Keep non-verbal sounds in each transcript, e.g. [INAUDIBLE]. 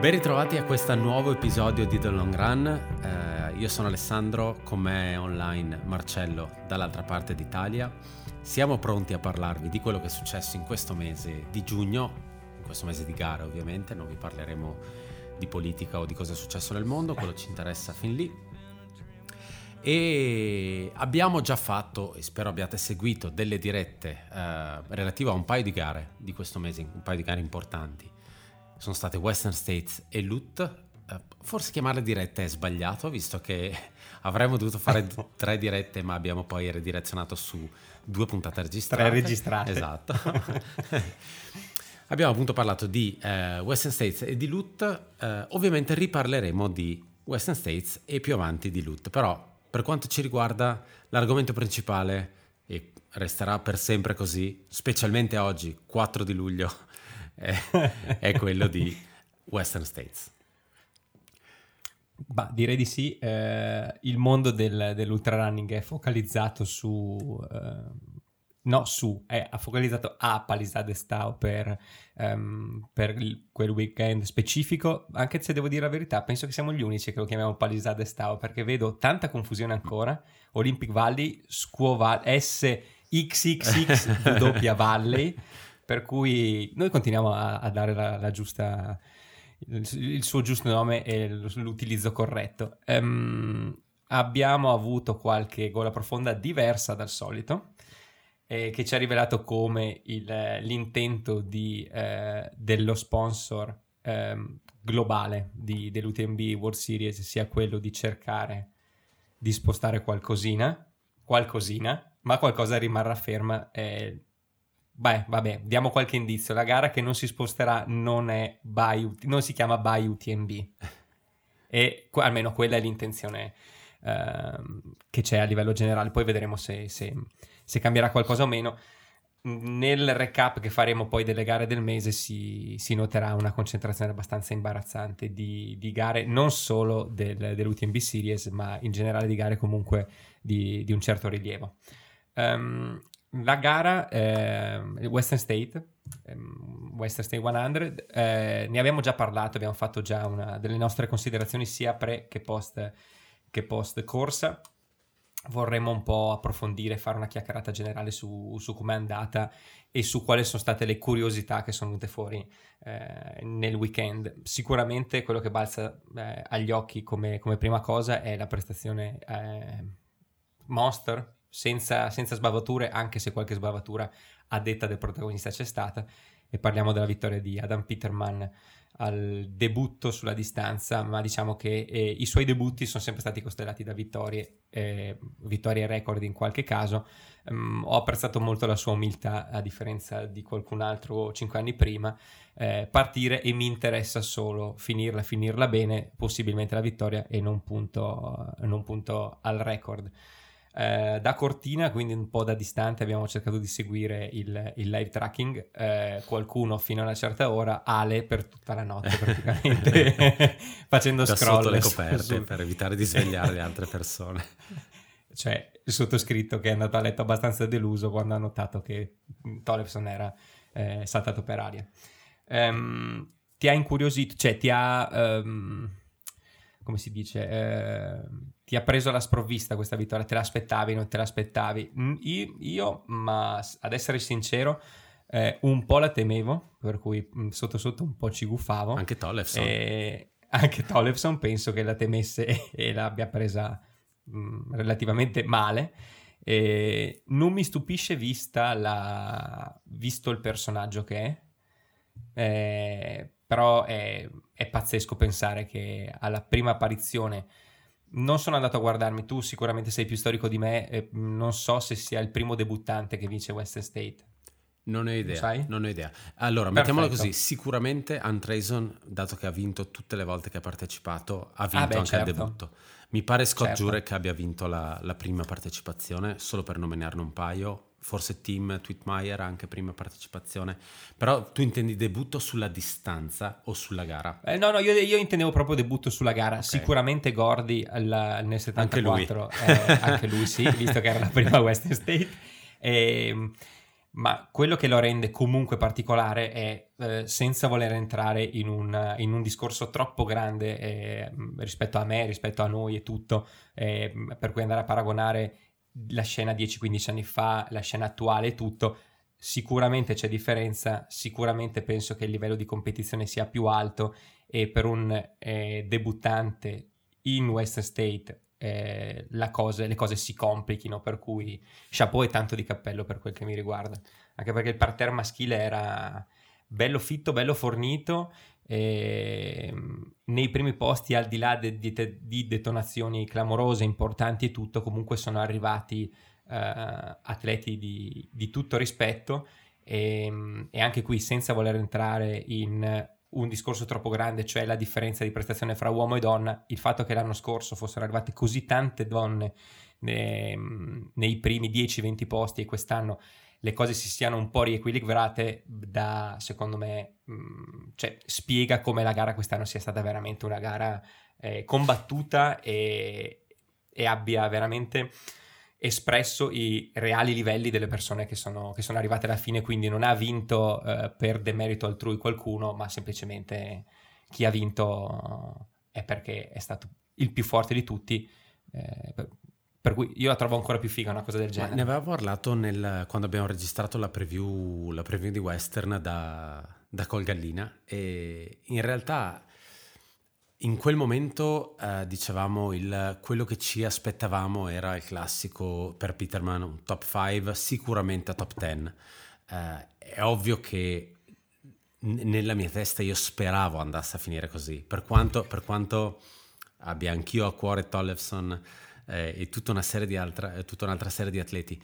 Ben ritrovati a questo nuovo episodio di The Long Run. Eh, io sono Alessandro, con me online Marcello dall'altra parte d'Italia. Siamo pronti a parlarvi di quello che è successo in questo mese di giugno, in questo mese di gara ovviamente, non vi parleremo di politica o di cosa è successo nel mondo, quello ci interessa fin lì. E abbiamo già fatto, e spero abbiate seguito, delle dirette eh, relative a un paio di gare di questo mese, un paio di gare importanti sono state Western States e Loot. Eh, forse chiamarle dirette è sbagliato, visto che [LAUGHS] avremmo dovuto fare [LAUGHS] tre dirette, ma abbiamo poi ridirezionato su due puntate registrate. Tre registrate. Esatto. [LAUGHS] abbiamo appunto parlato di eh, Western States e di Loot. Eh, ovviamente riparleremo di Western States e più avanti di Loot, però per quanto ci riguarda l'argomento principale e resterà per sempre così, specialmente oggi, 4 di luglio [LAUGHS] è, quello di Western States. Bah, direi di sì, eh, il mondo del, dell'ultrarunning è focalizzato su, eh, no su, è focalizzato a Palisade Stau per, um, per il, quel weekend specifico, anche se devo dire la verità, penso che siamo gli unici che lo chiamiamo Palisade Stau perché vedo tanta confusione ancora, Olympic Valley, Valley, SXXX Valley [LAUGHS] per cui noi continuiamo a, a dare la, la giusta, il, il, suo giusto nome e l'utilizzo corretto. Um, abbiamo avuto qualche gola profonda diversa dal solito, eh, che ci ha rivelato come il, l'intento di, eh, dello sponsor eh, globale di, dell'UTMB World Series sia quello di cercare di spostare qualcosina, qualcosina, ma qualcosa rimarrà ferma. Eh, Beh, vabbè, diamo qualche indizio. La gara che non si sposterà non, è by, non si chiama by UTMB. [LAUGHS] E almeno quella è l'intenzione uh, che c'è a livello generale. Poi vedremo se, se, se, cambierà qualcosa o meno. Nel recap che faremo poi delle gare del mese si, si noterà una concentrazione abbastanza imbarazzante di, di gare, non solo del, dell'UTMB Series, ma in generale di gare comunque di, di un certo rilievo. Um, la gara eh, Western State, ehm, Western State 100, eh, ne abbiamo già parlato, abbiamo fatto già una delle nostre considerazioni sia pre che post, che post corsa. Vorremmo un po' approfondire, fare una chiacchierata generale su, su come è andata e su quali sono state le curiosità che sono venute fuori eh, nel weekend. Sicuramente quello che balza eh, agli occhi come, come, prima cosa è la prestazione eh, Monster senza, senza sbavature, anche se qualche sbavatura a detta del protagonista c'è stata. E parliamo della vittoria di Adam Peterman al debutto sulla distanza, ma diciamo che eh, i suoi debutti sono sempre stati costellati da vittorie, eh, vittorie record in qualche caso. Um, ho apprezzato molto la sua umiltà, a differenza di qualcun altro cinque anni prima, eh, partire e mi interessa solo finirla, finirla bene, possibilmente la vittoria e non punto, non punto al record. Eh, da Cortina, quindi un po' da distante, abbiamo cercato di seguire il, il live tracking. Eh, qualcuno fino a una certa ora, Ale per tutta la notte praticamente, [LAUGHS] facendo da scroll. sotto le coperte su... per evitare di svegliare le altre persone. [LAUGHS] Cioè, il sottoscritto che è andato a letto abbastanza deluso quando ha notato che Tollefson era eh, saltato per aria. Um, ti ha incuriosito, cioè ti ha... Um, come si dice, eh, ti ha preso la sprovvista questa vittoria, te l'aspettavi, non te l'aspettavi. Mm, io, io ma ad essere sincero, eh, un po' la temevo, per cui mm, sotto sotto un po' ci guffavo. Anche Tollefson. E anche Tollefson penso che la temesse [LAUGHS] e l'abbia presa mh, mm, relativamente male. E non mi stupisce vista la... visto il personaggio che è. Eh, però è, è, pazzesco pensare che alla prima apparizione non sono andato a guardarmi, tu sicuramente sei più storico di me, e non so se sia il primo debuttante che vince Western State. Non ho idea, non ho idea. Allora, mettiamola così, sicuramente Andreson, dato che ha vinto tutte le volte che ha partecipato, ha vinto ah beh, anche certo. il debutto. Mi pare Scott certo. Jurek abbia vinto la, la, prima partecipazione, solo per nominarne un paio, forse Team Tweetmeyer anche prima partecipazione, però tu intendi debutto sulla distanza o sulla gara? Eh, no, no, io, io, intendevo proprio debutto sulla gara, okay. sicuramente Gordy al, nel 74, anche lui. Eh, anche lui sì, visto che era la prima [LAUGHS] Western State, e, ehm, ma quello che lo rende comunque particolare è, eh, senza voler entrare in un, in un discorso troppo grande eh, rispetto a me, rispetto a noi e tutto, eh, per cui andare a paragonare la scena 10-15 anni fa, la scena attuale e tutto, sicuramente c'è differenza, sicuramente penso che il livello di competizione sia più alto e per un eh, debuttante in Western State eh, cose, le cose si complichino, per cui chapeau e tanto di cappello per quel che mi riguarda, anche perché il parterre maschile era bello fitto, bello fornito eh, nei primi posti, al di là de, di, di, detonazioni clamorose, importanti e tutto, comunque sono arrivati eh, atleti di, di, tutto rispetto. E, e, anche qui senza voler entrare in un discorso troppo grande, cioè la differenza di prestazione fra uomo e donna, il fatto che l'anno scorso fossero arrivate così tante donne nei, nei primi 10-20 posti e quest'anno le cose si siano un po' riequilibrate da, secondo me, mh, cioè, spiega come la gara quest'anno sia stata veramente una gara eh, combattuta e, e, abbia veramente espresso i reali livelli delle persone che sono, che sono arrivate alla fine, quindi non ha vinto eh, per demerito altrui qualcuno, ma semplicemente chi ha vinto è perché è stato il più forte di tutti. Eh, per cui io la trovo ancora più figa una cosa del genere. Ma ne aveva parlato nel, quando abbiamo registrato la preview, la preview di Western da, da Colgallina e in realtà in quel momento eh, dicevamo il, quello che ci aspettavamo era il classico per Peterman, un top 5, sicuramente a top 10. Eh, è ovvio che n- nella mia testa io speravo andasse a finire così, per quanto, per quanto abbia anch'io a cuore Tollefson eh, e tutta, una serie di altra, eh, tutta un'altra serie di atleti.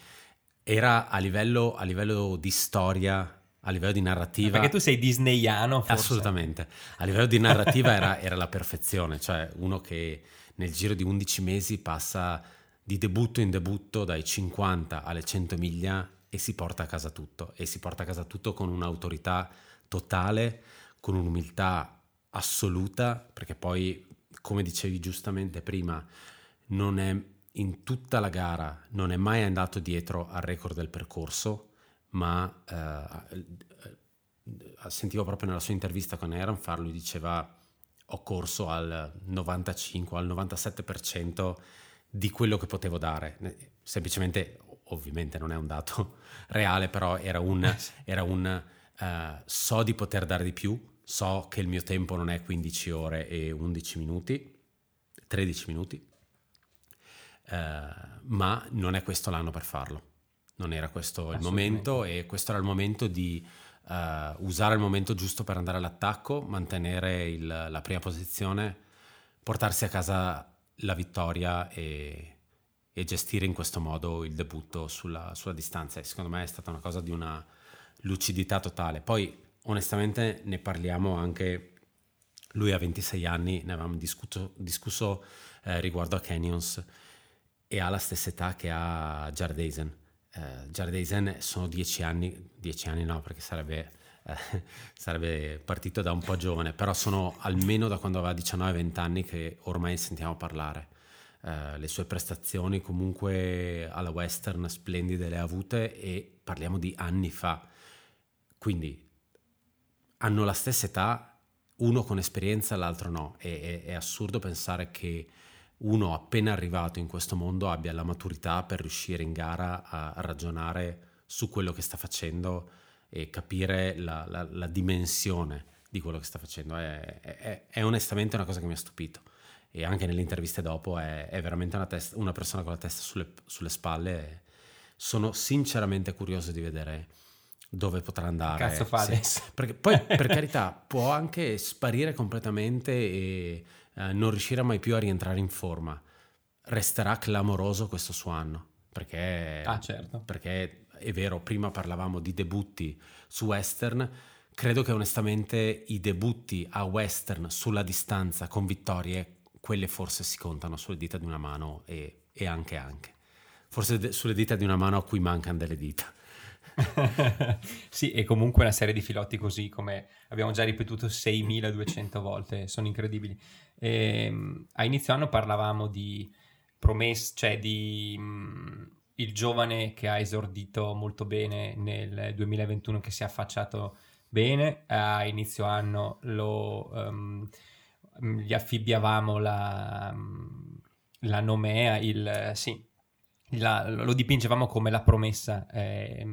Era a livello, a livello di storia, a livello di narrativa. Perché tu sei disneyano, forse. Assolutamente. A livello di narrativa era, [LAUGHS] era, la perfezione, cioè uno che nel giro di 11 mesi passa di debutto in debutto dai 50 alle 100 miglia e si porta a casa tutto. E si porta a casa tutto con un'autorità totale, con un'umiltà assoluta, perché poi, come dicevi giustamente prima, non è in tutta la gara, non è mai andato dietro al record del percorso, ma eh, sentivo proprio nella sua intervista con Aaron Farr, lui diceva ho corso al 95, al 97% di quello che potevo dare, semplicemente ovviamente non è un dato [LAUGHS] reale, però era un, eh, era un uh, so di poter dare di più, so che il mio tempo non è 15 ore e 11 minuti, 13 minuti, eh, ma non è questo l'anno per farlo. Non era questo il momento e questo era il momento di uh, usare il momento giusto per andare all'attacco, mantenere il, la prima posizione, portarsi a casa la vittoria e, e gestire in questo modo il debutto sulla, sulla, distanza. E secondo me è stata una cosa di una lucidità totale. Poi onestamente ne parliamo anche, lui ha 26 anni, ne avevamo discusso, discusso eh, riguardo a Canyons e ha la stessa età che ha. Uh, Jared Eisen sono dieci anni, dieci anni no perché sarebbe, uh, [LAUGHS] sarebbe, partito da un po' giovane, però sono almeno da quando aveva 19-20 anni che ormai sentiamo parlare. Uh, le sue prestazioni comunque alla western splendide le ha avute e parliamo di anni fa. Quindi hanno la stessa età, uno con esperienza, l'altro no. E, è, è assurdo pensare che uno appena arrivato in questo mondo abbia la maturità per riuscire in gara a, ragionare su quello che sta facendo e capire la, la, la dimensione di quello che sta facendo. È, è, è, onestamente una cosa che mi ha stupito e anche nelle interviste dopo è, è veramente una, testa, una, persona con la testa sulle, sulle spalle. Sono sinceramente curioso di vedere dove potrà andare. Cazzo fa sì. Perché poi, per carità, può anche sparire completamente e eh, non riuscirà mai più a rientrare in forma. Resterà clamoroso questo suo anno, perché, ah, certo. perché è vero, prima parlavamo di debutti su western, credo che onestamente i debutti a western sulla distanza con vittorie, quelle forse si contano sulle dita di una mano e, e anche anche. forse de- sulle dita di una mano a cui mancano delle dita. [LAUGHS] sì, e comunque una serie di filotti così, come abbiamo già ripetuto 6200 volte, sono incredibili. E, ehm, a inizio anno parlavamo di promesse, cioè di mh, mm, il giovane che ha esordito molto bene nel 2021, che si è affacciato bene, a inizio anno lo, um, gli affibbiavamo la, la nomea, il, sì, la, lo dipingevamo come la promessa, eh,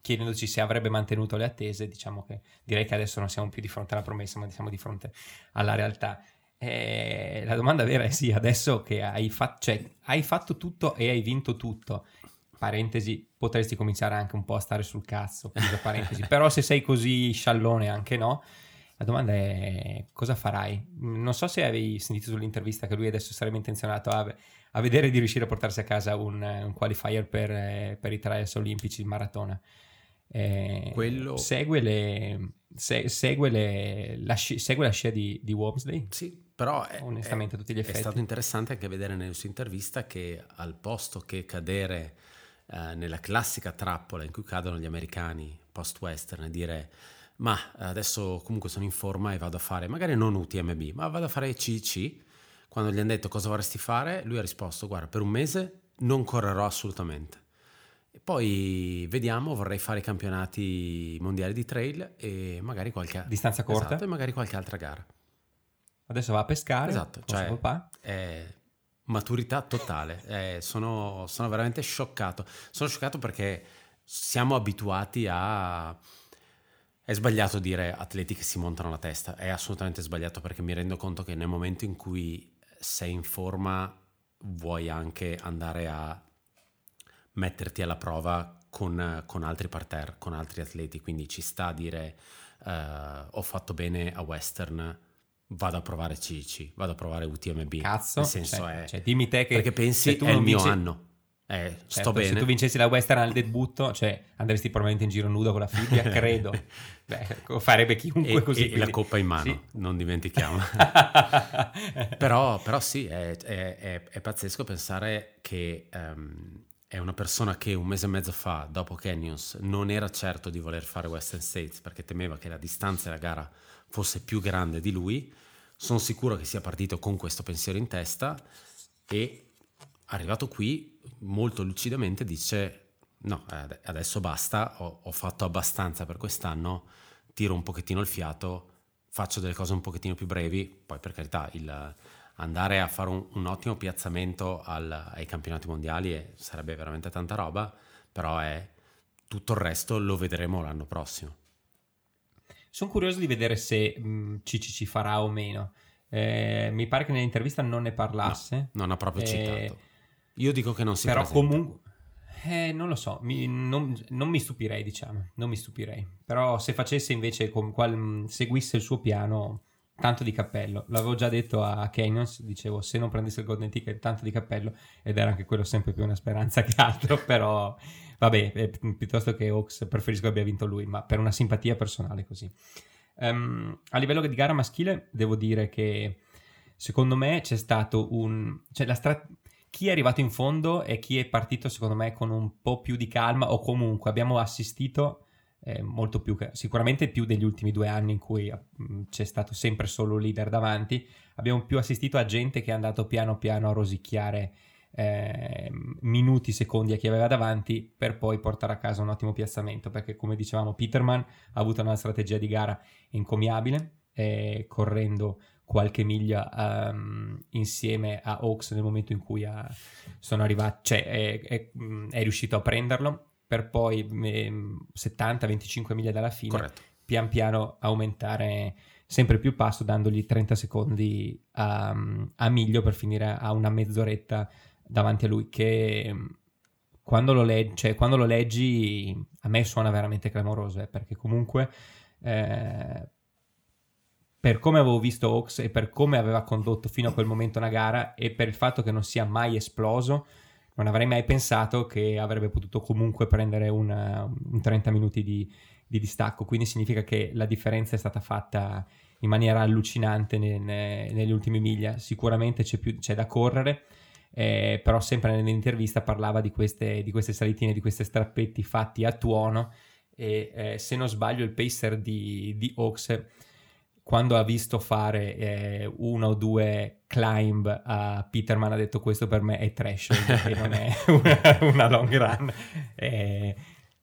chiedendoci se avrebbe mantenuto le attese, diciamo che direi che adesso non siamo più di fronte alla promessa, ma siamo di fronte alla realtà. Eh, la domanda vera è sì, adesso che hai, fa- cioè, hai fatto tutto e hai vinto tutto, parentesi, potresti cominciare anche un po' a stare sul cazzo, parentesi, [LAUGHS] però se sei così sciallone anche no, la domanda è cosa farai? Non so se avevi sentito sull'intervista che lui adesso sarebbe intenzionato a, a vedere di riuscire a portarsi a casa un, un qualifier per, per, i trials olimpici in maratona. Eh, Quello... Segue, le, se, segue, le, la, segue la scia di, di Wormsley? Sì, però è, onestamente è, tutti gli effetti. È stato interessante anche vedere nella sua intervista che al posto che cadere eh, nella classica trappola in cui cadono gli americani post-western e dire ma adesso comunque sono in forma e vado a fare, magari non UTMB, ma vado a fare CC. Quando gli hanno detto cosa vorresti fare, lui ha risposto, guarda, per un mese non correrò assolutamente. E poi vediamo, vorrei fare i campionati mondiali di trail e magari qualche... Distanza corta? Esatto, e magari qualche altra gara. Adesso va a pescare. Esatto, cioè è maturità totale. Eh, sono, sono veramente scioccato. Sono scioccato perché siamo abituati a è sbagliato dire atleti che si montano la testa, è assolutamente sbagliato perché mi rendo conto che nel momento in cui sei in forma vuoi anche andare a metterti alla prova con, con altri parterre, con altri atleti, quindi ci sta a dire uh, ho fatto bene a Western, vado a provare CC, vado a provare UTMB. Cazzo, nel senso cioè, è... Cioè, dimmi te che... Perché pensi è il mio vinci... anno eh, certo, sto bene. Se tu vincessi la Western al debutto, cioè andresti probabilmente in giro nudo con la fibbia, [LAUGHS] credo. Beh, farebbe chiunque e, così. E, quindi... la coppa in mano, sì. non dimentichiamo. [LAUGHS] però, però, sì, è, è, è, è, pazzesco pensare che um, è una persona che un mese e mezzo fa, dopo Canyons, non era certo di voler fare Western States perché temeva che la distanza della gara fosse più grande di lui. Sono sicuro che sia partito con questo pensiero in testa e arrivato qui molto lucidamente dice no, adesso basta, ho, ho, fatto abbastanza per quest'anno, tiro un pochettino il fiato, faccio delle cose un pochettino più brevi, poi per carità il, andare a fare un, un ottimo piazzamento al, ai campionati mondiali sarebbe veramente tanta roba, però è tutto il resto lo vedremo l'anno prossimo. Sono curioso di vedere se mh, Cici ci farà o meno. Eh, mi pare che nell'intervista non ne parlasse. No, non ha proprio eh, citato io dico che non si Però presenta. comunque... Eh, non lo so, mi, non, non, mi stupirei, diciamo, non mi stupirei. Però se facesse invece, con qual, seguisse il suo piano, tanto di cappello. L'avevo già detto a Canyons, dicevo, se non prendesse il Golden Ticket, tanto di cappello, ed era anche quello sempre più una speranza che altro, [LAUGHS] però vabbè, eh, piuttosto che Oaks preferisco abbia vinto lui, ma per una simpatia personale così. Um, a livello di gara maschile, devo dire che secondo me c'è stato un... Cioè strategia chi è arrivato in fondo e chi è partito secondo me con un po' più di calma o comunque abbiamo assistito eh, molto più, sicuramente più degli ultimi due anni in cui mm, c'è stato sempre solo leader davanti, abbiamo più assistito a gente che è andato piano piano a rosicchiare eh, minuti, secondi a chi aveva davanti per poi portare a casa un ottimo piazzamento perché come dicevamo Peterman ha avuto una strategia di gara encomiabile eh, correndo qualche miglia um, insieme a Hawks nel momento in cui ha, sono arrivati, cioè è, è, è, riuscito a prenderlo per poi eh, 70-25 miglia dalla fine Corretto. pian piano aumentare sempre più passo dandogli 30 secondi a, a, miglio per finire a una mezz'oretta davanti a lui che quando lo, leggi, cioè, quando lo leggi a me suona veramente clamoroso eh, perché comunque eh, per come avevo visto Hawks e per come aveva condotto fino a quel momento una gara e per il fatto che non sia mai esploso, non avrei mai pensato che avrebbe potuto comunque prendere una, un 30 minuti di, di, distacco. Quindi significa che la differenza è stata fatta in maniera allucinante ne, ne, negli ultimi miglia. Sicuramente c'è, più, c'è da correre. eh, però sempre nell'intervista parlava di queste, di queste salitine, di questi strappetti fatti a tuono e eh, se non sbaglio il pacer di, di Oaks quando ha visto fare eh, uno o due climb a Peterman ha detto questo per me è trash non è [LAUGHS] una, una long run. Eh,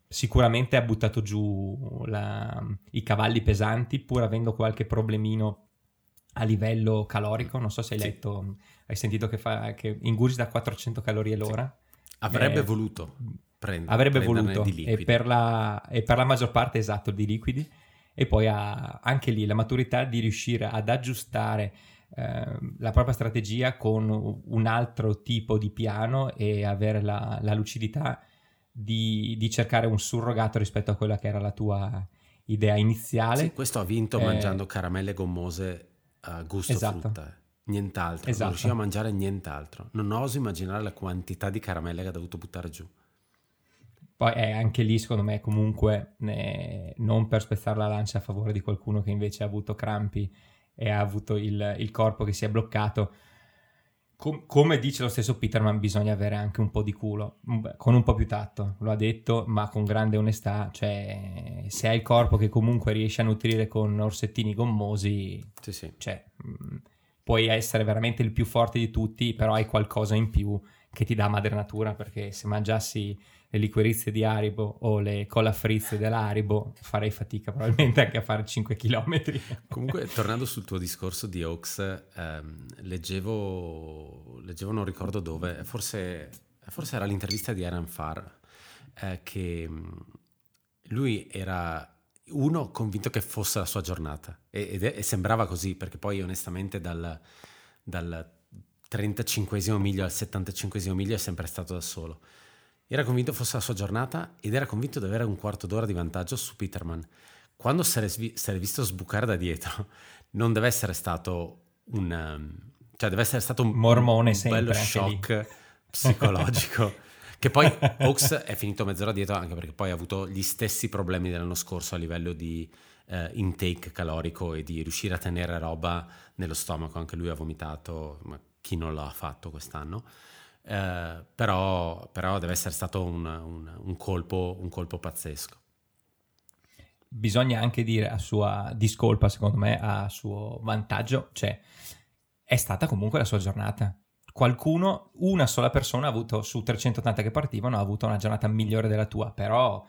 sicuramente ha buttato giù la, i cavalli pesanti pur avendo qualche problemino a livello calorico. Non so se hai sì. letto hai sentito che, fa, che ingurgita 400 calorie l'ora? Sì. avrebbe eh, voluto prendere avrebbe voluto. e per, la, e per la maggior parte esatto di liquidi e poi ha anche lì la maturità di riuscire ad aggiustare eh, la propria strategia con un altro tipo di piano e avere la, la lucidità di, di, cercare un surrogato rispetto a quella che era la tua idea iniziale. Sì, questo ha vinto eh, mangiando caramelle gommose a gusto esatto. frutta. Eh. Nient'altro, esatto. non riusciva a mangiare nient'altro. Non oso immaginare la quantità di caramelle che ha dovuto buttare giù. Poi è anche lì, secondo me, comunque, eh, non per spezzare la lancia a favore di qualcuno che invece ha avuto crampi e ha avuto il, il corpo che si è bloccato. Com- come dice lo stesso Peterman, bisogna avere anche un po' di culo, con un po' più tatto, lo ha detto, ma con grande onestà. Cioè, se hai il corpo che comunque riesci a nutrire con orsettini gommosi, sì, sì. Cioè, mh, puoi essere veramente il più forte di tutti, però hai qualcosa in più che ti dà madre natura, perché se mangiassi le liquorizie di Haribo o le colafrizze dell'Haribo farei fatica probabilmente anche a fare 5 km. Comunque, tornando sul tuo discorso di Oaks, ehm, leggevo, leggevo, non ricordo dove, forse, forse era l'intervista di Aaron Farr, eh, che mm, lui era uno convinto che fosse la sua giornata e, e, e sembrava così perché poi onestamente dal, dal 35 miglio al 75 miglio è sempre stato da solo era convinto fosse la sua giornata ed era convinto di avere un quarto d'ora di vantaggio su Peterman. Quando si è visto sbucare da dietro, [LAUGHS] non deve essere stato un... Um, cioè deve essere stato un, Mormone un bello shock [LAUGHS] psicologico. che poi [LAUGHS] Oaks è finito mezz'ora dietro anche perché poi ha avuto gli stessi problemi dell'anno scorso a livello di eh, intake calorico e di riuscire a tenere roba nello stomaco. Anche lui ha vomitato, ma chi non l'ha fatto quest'anno? Eh, però, però, deve essere stato un, un, un, colpo, un colpo pazzesco. Bisogna anche dire a sua discolpa, secondo me, a suo vantaggio, cioè è stata comunque la sua giornata. Qualcuno, una sola persona ha avuto su 380 che partivano, ha avuto una giornata migliore della tua, però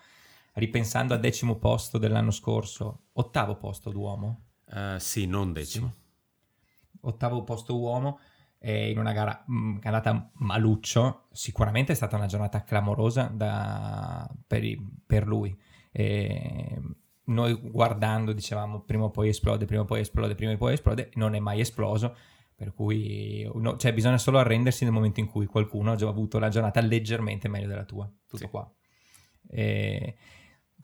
ripensando al decimo posto dell'anno scorso, ottavo posto d'uomo? Uh, sì, non decimo. Sì. Ottavo posto uomo, in una gara mh, mm, andata maluccio, sicuramente è stata una giornata clamorosa da, per, per, lui. E noi guardando dicevamo prima o poi esplode, prima o poi esplode, prima o poi esplode, non è mai esploso. Per cui no, cioè, bisogna solo arrendersi nel momento in cui qualcuno ha già avuto la giornata leggermente meglio della tua. Tutto sì. qua.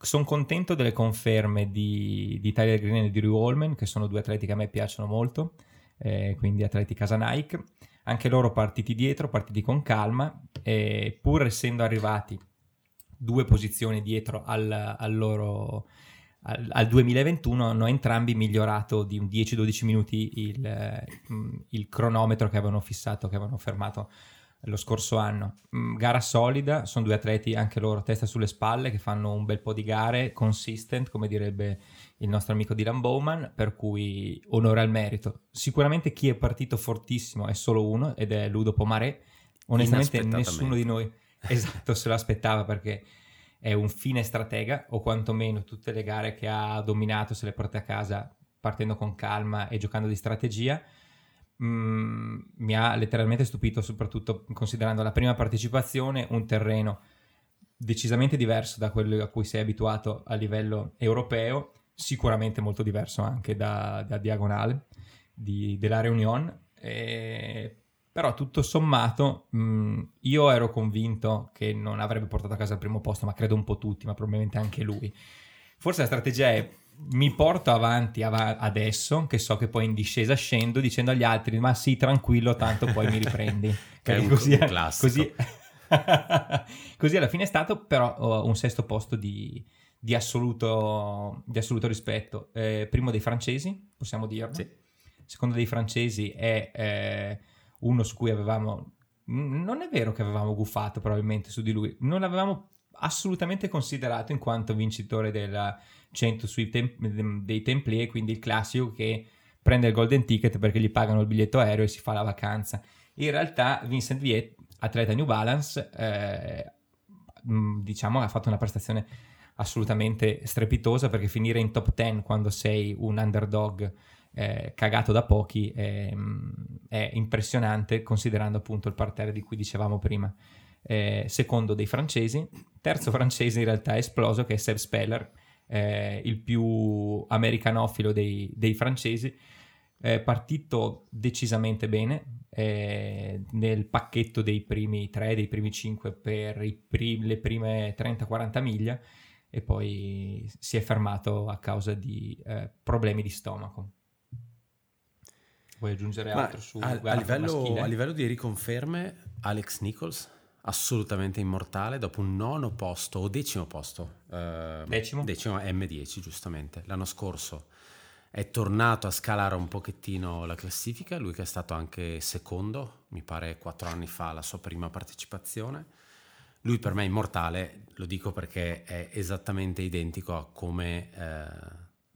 sono contento delle conferme di, di Tyler Green e di Rue Holman, che sono due atleti che a me piacciono molto eh, quindi atleti casa Nike, anche loro partiti dietro, partiti con calma, e pur essendo arrivati due posizioni dietro al, al loro al, al, 2021 hanno entrambi migliorato di un 10-12 minuti il, il, cronometro che avevano fissato, che avevano fermato lo scorso anno. Mm, gara solida, sono due atleti anche loro testa sulle spalle che fanno un bel po' di gare, consistent come direbbe il nostro amico Dylan Bowman, per cui onore al merito. Sicuramente chi è partito fortissimo è solo uno ed è Ludo Pomaré. Onestamente nessuno di noi [LAUGHS] esatto, se lo aspettava perché è un fine stratega o quantomeno tutte le gare che ha dominato se le porta a casa partendo con calma e giocando di strategia. Mm, mi ha letteralmente stupito soprattutto considerando la prima partecipazione un terreno decisamente diverso da quello a cui sei abituato a livello europeo sicuramente molto diverso anche da, da Diagonale di, della Reunion. E, però tutto sommato mh, io ero convinto che non avrebbe portato a casa il primo posto, ma credo un po' tutti, ma probabilmente anche lui. Forse la strategia è mi porto avanti av- adesso, che so che poi in discesa scendo, dicendo agli altri, ma sì, tranquillo, tanto poi mi riprendi. [LAUGHS] che è un, così, un classico. Così, [LAUGHS] così alla fine è stato però oh, un sesto posto di, di assoluto, di assoluto rispetto. Eh, primo dei francesi, possiamo dirlo. Sì. Secondo dei francesi è eh, uno su cui avevamo non è vero che avevamo guffato probabilmente su di lui, non l'avevamo assolutamente considerato in quanto vincitore del 100 sui tem- dei Templier, quindi il classico che prende il golden ticket perché gli pagano il biglietto aereo e si fa la vacanza. In realtà Vincent Viet, atleta New Balance, eh, diciamo ha fatto una prestazione assolutamente strepitosa perché finire in top 10 quando sei un underdog eh, cagato da pochi è, è, impressionante considerando appunto il parterre di cui dicevamo prima. Eh, secondo dei francesi, terzo francese in realtà è esploso che è Seb Speller, eh, il più americanofilo dei, dei francesi, partito decisamente bene eh, nel pacchetto dei primi 3, dei primi 5 per prim- le prime 30-40 miglia e poi si è fermato a causa di eh, problemi di stomaco. Vuoi aggiungere Ma altro su a, a, livello, a livello di riconferme, Alex Nichols assolutamente immortale dopo un nono posto o decimo posto. Eh, decimo? Decimo M10, giustamente. L'anno scorso è tornato a scalare un pochettino la classifica, lui che è stato anche secondo, mi pare quattro anni fa, la sua prima partecipazione. Lui per me è immortale, lo dico perché è esattamente identico a come, eh,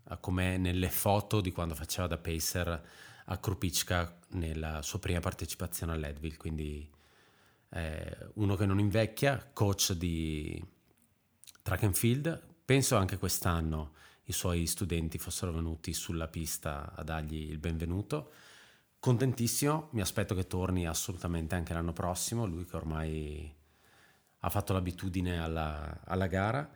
a come nelle foto di quando faceva da pacer a Krupicka nella sua prima partecipazione all'Edville, quindi eh, uno che non invecchia, coach di track and field, penso anche quest'anno i suoi studenti fossero venuti sulla pista a dargli il benvenuto. Contentissimo, mi aspetto che torni assolutamente anche l'anno prossimo, lui che ormai ha fatto l'abitudine alla, alla gara.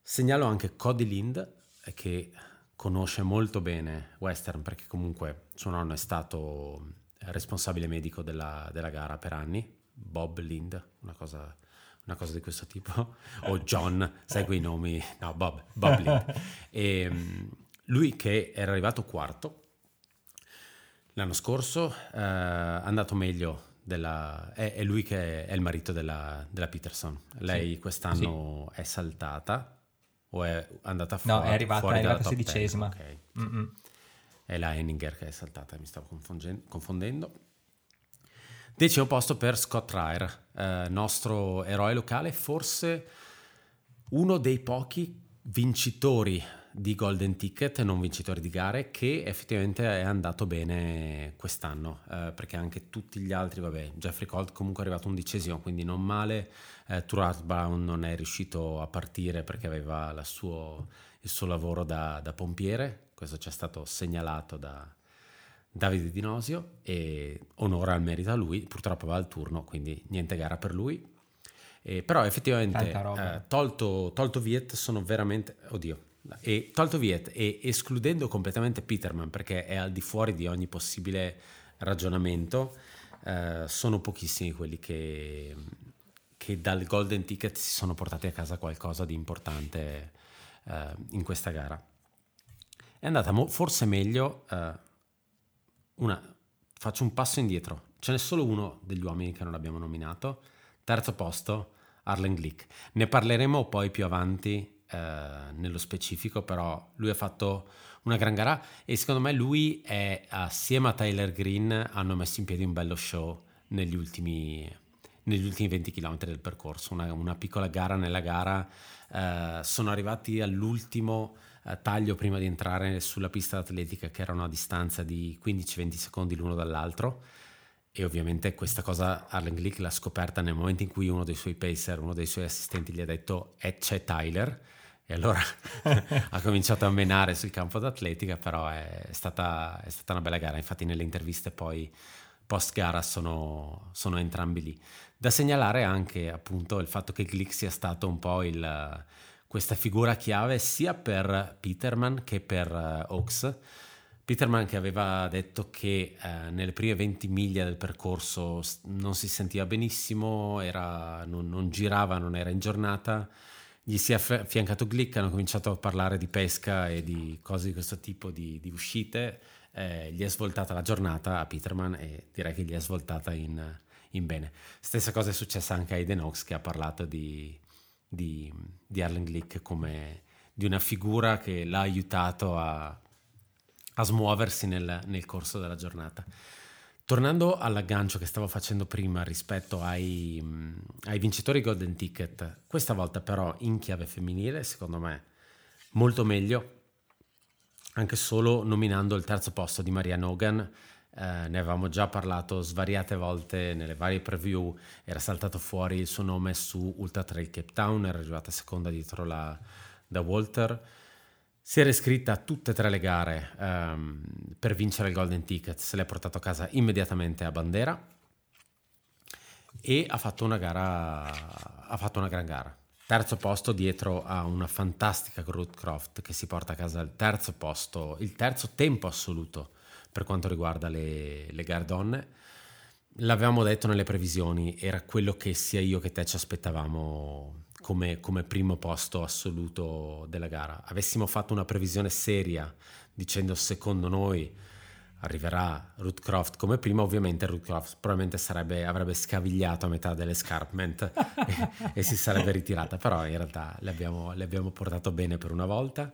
Segnalo anche Cody Lind, che conosce molto bene Western perché comunque suo nonno è stato responsabile medico della, della gara per anni, Bob Lind, una cosa, una cosa, di questo tipo, o John, sai quei nomi, no Bob, Bob Lind. E, [LAUGHS] ehm, lui che era arrivato quarto l'anno scorso, eh, è andato meglio della, è, è, lui che è il marito della, della Peterson. Lei sì, quest'anno sì. è saltata o è andata fuori? No, è arrivata, è arrivata sedicesima. Okay. È la Henninger che è saltata, mi stavo confondendo. Decimo posto per Scott Ryer, eh, nostro eroe locale, forse uno dei pochi vincitori di Golden Ticket, non vincitori di gare, che effettivamente è andato bene quest'anno, eh, perché anche tutti gli altri, vabbè, Jeffrey Colt comunque è arrivato undicesimo, quindi non male, eh, Turat Brown non è riuscito a partire perché aveva suo, il suo lavoro da, da, pompiere, questo ci è stato segnalato da Davide Dinosio e onore al merito a lui, purtroppo va al turno, quindi niente gara per lui. Eh, però effettivamente, eh, tolto, tolto Viet, sono veramente... Oddio, e tolto Viet e escludendo completamente Peterman perché è al di fuori di ogni possibile ragionamento, eh, sono pochissimi quelli che, che, dal Golden Ticket si sono portati a casa qualcosa di importante eh, in questa gara. È andata mo- forse meglio, eh, una, faccio un passo indietro, ce n'è solo uno degli uomini che non abbiamo nominato, terzo posto, Arlen Glick. Ne parleremo poi più avanti eh, nello specifico, però lui ha fatto una gran gara e secondo me lui è assieme a Tyler Green hanno messo in piedi un bello show negli ultimi, negli ultimi 20 km del percorso, una, una piccola gara nella gara, eh, sono arrivati all'ultimo eh, taglio prima di entrare sulla pista atletica che era una distanza di 15-20 secondi l'uno dall'altro. E ovviamente questa cosa Arlen Glick l'ha scoperta nel momento in cui uno dei suoi pacer, uno dei suoi assistenti gli ha detto eh, c'è Tyler e allora [LAUGHS] ha cominciato a menare sul campo d'atletica, però è stata, è stata, una bella gara. Infatti, nelle interviste poi post gara sono, sono, entrambi lì. Da segnalare anche appunto il fatto che Glick sia stato un po' il, questa figura chiave sia per Peterman che per Oaks. Peterman che aveva detto che eh, nelle prime 20 miglia del percorso non si sentiva benissimo, era, non, non girava, non era in giornata gli si è affiancato Glick, hanno cominciato a parlare di pesca e di cose di questo tipo, di, di uscite, eh, gli è svoltata la giornata a Peterman e direi che gli è svoltata in, in bene. Stessa cosa è successa anche a Aiden Oaks che ha parlato di, di, di Arlen Glick come di una figura che l'ha aiutato a, a smuoversi nel, nel corso della giornata. Tornando all'aggancio che stavo facendo prima rispetto ai, ai, vincitori Golden Ticket, questa volta però in chiave femminile, secondo me molto meglio, anche solo nominando il terzo posto di Maria Nogan. Eh, ne avevamo già parlato svariate volte nelle varie preview, era saltato fuori il suo nome su Ultra Trail Cape Town, era arrivata seconda dietro la, da Walter si era iscritta a tutte e tre le gare um, per vincere il Golden Ticket, se l'è portato a casa immediatamente a bandera e ha fatto una gara, ha fatto una gran gara. Terzo posto dietro a una fantastica Groot Croft che si porta a casa il terzo posto, il terzo tempo assoluto per quanto riguarda le, le gare donne. L'avevamo detto nelle previsioni, era quello che sia io che te ci aspettavamo come, come, primo posto assoluto della gara. Avessimo fatto una previsione seria dicendo secondo noi arriverà Ruth Croft come prima, ovviamente Ruth Croft probabilmente sarebbe, avrebbe scavigliato a metà dell'escarpment [LAUGHS] e, e, si sarebbe ritirata, però in realtà le abbiamo, portato bene per una volta.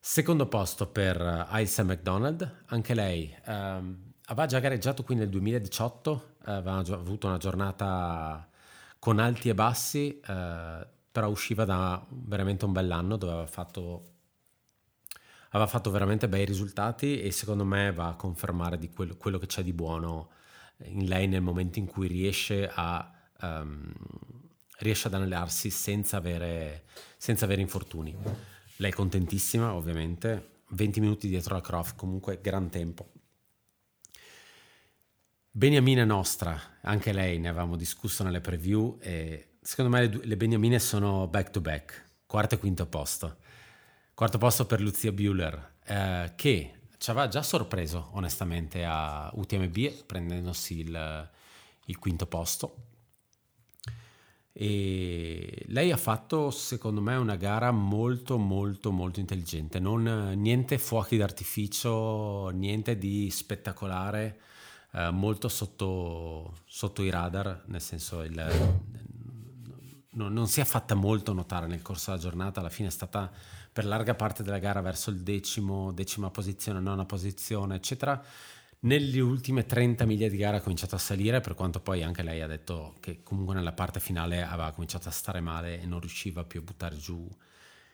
Secondo posto per Ailsa McDonald, anche lei ehm, aveva già gareggiato qui nel 2018, aveva avuto una giornata con alti e bassi, eh, però usciva da veramente un bell'anno dove aveva fatto, aveva fatto veramente bei risultati e secondo me va a confermare di quello, quello, che c'è di buono in lei nel momento in cui riesce a... Um, riesce ad allenarsi senza avere, senza avere infortuni. Lei è contentissima, ovviamente. 20 minuti dietro la Croft, comunque gran tempo. Beniamina nostra, anche lei ne avevamo discusso nelle preview e secondo me le, le Beniamine sono back to back, quarto e quinto posto. Quarto posto per Lucia Bueller, eh, che ci aveva già sorpreso onestamente a UTMB prendendosi il, il quinto posto. E lei ha fatto secondo me una gara molto molto molto intelligente, non, niente fuochi d'artificio, niente di spettacolare eh, molto sotto, sotto, i radar, nel senso il, no, non si è fatta molto notare nel corso della giornata, alla fine è stata per larga parte della gara verso il decimo, decima posizione, nona posizione, eccetera. Nelle ultime 30 miglia di gara ha cominciato a salire, per quanto poi anche lei ha detto che comunque nella parte finale aveva cominciato a stare male e non riusciva più a buttare giù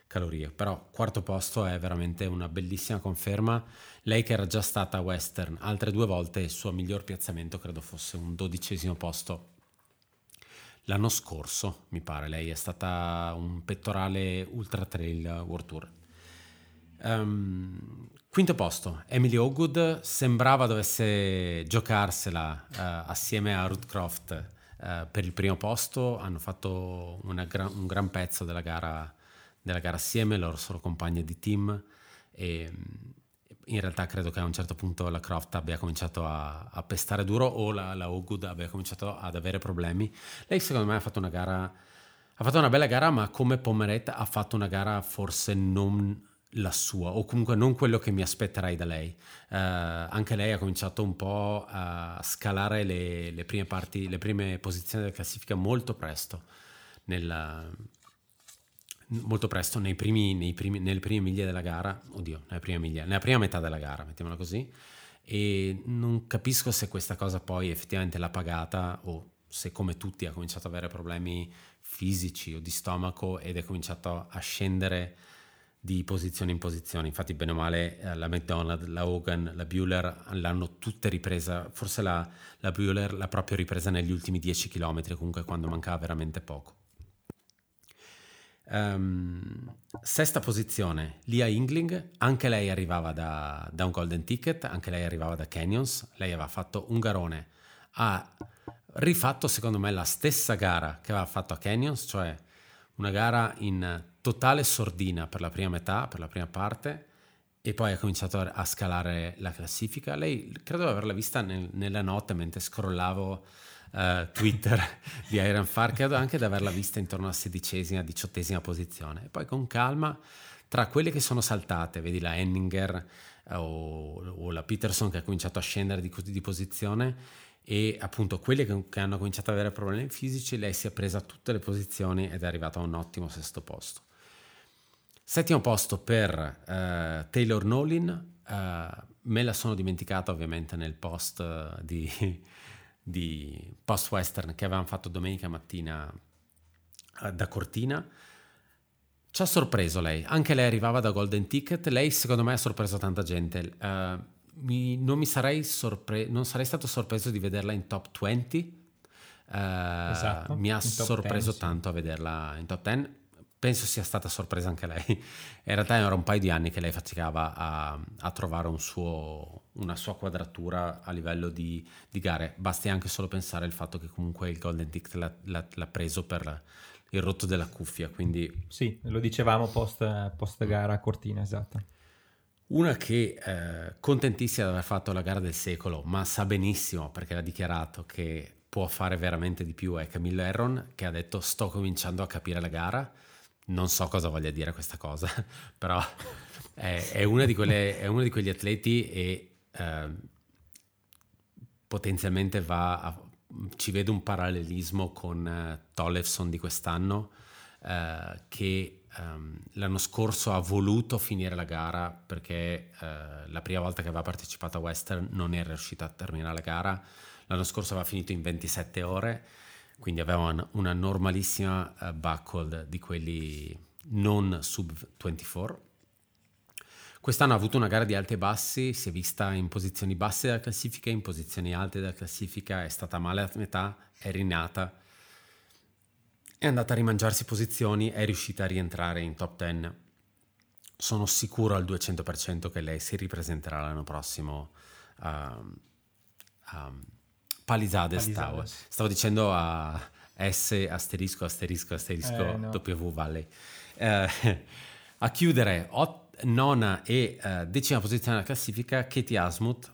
calorie. Però quarto posto è veramente una bellissima conferma. Lei che era già stata a Western altre due volte, il suo miglior piazzamento credo fosse un dodicesimo posto l'anno scorso, mi pare. Lei è stata un pettorale Ultra Trail World Tour. Um, quinto posto, Emily Ogood sembrava dovesse giocarsela uh, assieme a Ruth Croft uh, per il primo posto, hanno fatto gra- un gran pezzo della gara della gara assieme, loro sono compagni di team e in realtà credo che a un certo punto la Croft abbia cominciato a, a pestare duro o la, la Ogood abbia cominciato ad avere problemi. Lei secondo me ha fatto una gara, ha fatto una bella gara ma come Pomeretta ha fatto una gara forse non la sua o comunque non quello che mi aspetterei da lei. Uh, anche lei ha cominciato un po' a scalare le, le prime parti, le prime posizioni della classifica molto presto nella, molto presto nei primi, nei primi, nelle prime miglia della gara, oddio, nella prima, miglia, nella prima metà della gara, mettiamola così, e non capisco se questa cosa poi effettivamente l'ha pagata o se come tutti ha cominciato ad avere problemi fisici o di stomaco ed è cominciato a scendere di posizione in posizione. Infatti, bene o male, eh, la McDonald, la Hogan, la Bueller l'hanno tutte ripresa. Forse la, la Bueller l'ha proprio ripresa negli ultimi 10 km, comunque quando mancava veramente poco. Um, sesta posizione, Lia Ingling, anche lei arrivava da, da, un golden ticket, anche lei arrivava da Canyons, lei aveva fatto un garone, ha rifatto secondo me la stessa gara che aveva fatto a Canyons, cioè una gara in totale sordina per la prima metà, per la prima parte, e poi ha cominciato a scalare la classifica. Lei credo di averla vista nel, nella notte mentre scrollavo uh, Twitter [LAUGHS] di Iron Far, credo anche di averla vista intorno alla sedicesima, diciottesima posizione. E poi con calma, tra quelle che sono saltate, vedi la Henninger uh, o, o, la Peterson che ha cominciato a scendere di, di posizione, e appunto quelle che, che, hanno cominciato ad avere problemi fisici, lei si è presa tutte le posizioni ed è arrivata a un ottimo sesto posto. Settimo posto per uh, Taylor Nolin, me la sono dimenticata ovviamente nel post di, di post western che avevamo fatto domenica mattina da Cortina. Ci ha sorpreso lei, anche lei arrivava da Golden Ticket, lei secondo me ha sorpreso tanta gente. Mi, non, mi sarei sorpre- non sarei stato sorpreso di vederla in top 20. esatto, mi ha sorpreso 10, tanto sì. a vederla in top 10 penso sia stata sorpresa anche lei. In realtà era un paio di anni che lei faticava a, a trovare un suo, una sua quadratura a livello di, di, gare. Basti anche solo pensare al fatto che comunque il Golden Ticket l'ha, l'ha, l'ha preso per il rotto della cuffia. Quindi... Sì, lo dicevamo post, post gara a Cortina, esatto. Una che eh, contentissima di aver fatto la gara del secolo, ma sa benissimo perché l'ha dichiarato che può fare veramente di più è Camille Herron che ha detto sto cominciando a capire la gara non so cosa voglia dire questa cosa, [LAUGHS] però è, è, una quelle, è, uno di quegli atleti e eh, potenzialmente va a, ci vedo un parallelismo con uh, Tollefson di quest'anno uh, che um, l'anno scorso ha voluto finire la gara perché uh, la prima volta che aveva partecipato a Western non era riuscito a terminare la gara, l'anno scorso aveva finito in 27 ore quindi aveva una normalissima uh, buckle di quelli non sub 24. Quest'anno ha avuto una gara di alti e bassi, si è vista in posizioni basse della classifica, in posizioni alte della classifica, è stata male a metà, è rinata, è andata a rimangiarsi posizioni, è riuscita a rientrare in top 10. Sono sicuro al 200% che lei si ripresenterà l'anno prossimo. Um, um, Palisades, Stavo. stavo dicendo a S asterisco asterisco asterisco eh, no. W Valley. Eh, a chiudere ot- nona e uh, decima posizione della classifica Katie Asmuth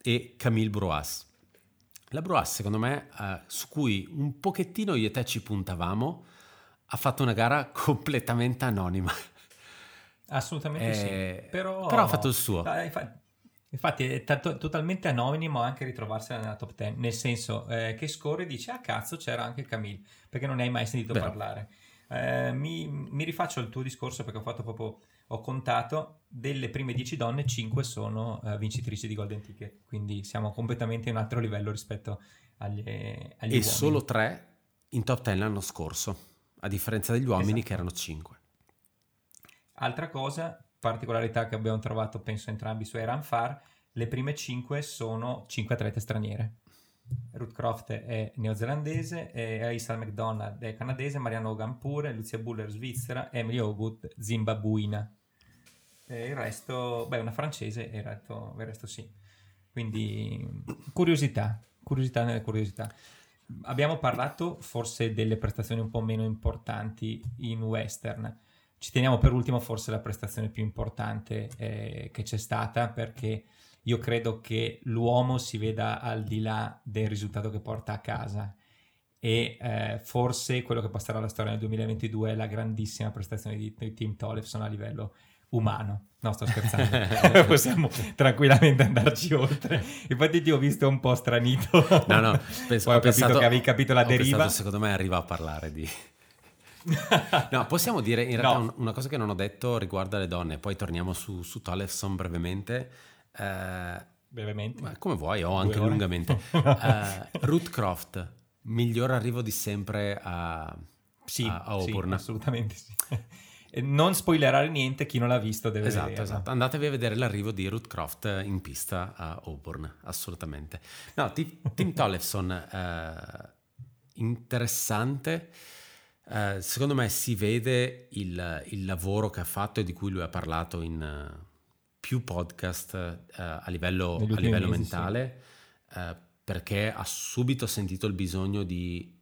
e Camille Bruas. La Bruas secondo me uh, su cui un pochettino io e te ci puntavamo ha fatto una gara [LAUGHS] completamente anonima. Assolutamente eh, sì. Però, però, ha fatto il suo. Dai, Infatti è t- totalmente anonimo anche ritrovarsela nella top 10, nel senso eh, che scorre e dice ah cazzo c'era anche Camille, perché non ne hai mai sentito Beh. parlare. Eh, mi, mi, rifaccio al tuo discorso perché ho fatto proprio, ho contato, delle prime 10 donne 5 sono uh, vincitrici di Golden Ticket, quindi siamo completamente in un altro livello rispetto agli, agli e uomini. solo 3 in top 10 l'anno scorso, a differenza degli uomini esatto. che erano 5. Altra cosa, particolarità che abbiamo trovato, penso entrambi su Eran Far, le prime 5 sono 5 atlete straniere. Ruth Croft è neozelandese, Aisal McDonald è canadese, Mariano Hogan pure, Lucia Buller svizzera, Emily Ogut zimbabuina. E il resto, beh, una francese e il resto, il resto sì. Quindi curiosità, curiosità nelle curiosità. Abbiamo parlato forse delle prestazioni un po' meno importanti in western ci teniamo per ultimo forse la prestazione più importante eh, che c'è stata perché io credo che l'uomo si veda al di là del risultato che porta a casa e eh, forse quello che passerà alla storia nel 2022 è la grandissima prestazione di, di Tim Tollefson a livello umano. No, sto scherzando. [LAUGHS] Possiamo tranquillamente andarci oltre. Infatti ti ho visto un po' stranito. No, no, penso, Poi ho, ho pensato, capito che avevi capito la deriva. Pensato, secondo me arriva a parlare di [LAUGHS] no, possiamo dire in realtà no. una cosa che non ho detto riguarda le donne, poi torniamo su, su Tollefson brevemente. Uh, brevemente? come vuoi, o anche lungamente. [LAUGHS] uh, Ruth Croft, miglior arrivo di sempre a, sì, a, a Auburn. Sì, assolutamente sì. [LAUGHS] non spoilerare niente, chi non l'ha visto deve esatto, vederlo. Esatto, andatevi a vedere l'arrivo di Ruth Croft in pista a Auburn, assolutamente. No, Tim Tollefson, uh, interessante. Eh, secondo me si vede il, il, lavoro che ha fatto e di cui lui ha parlato in uh, più podcast uh, a livello, a livello mesi, mentale, sì. perché ha subito sentito il bisogno di,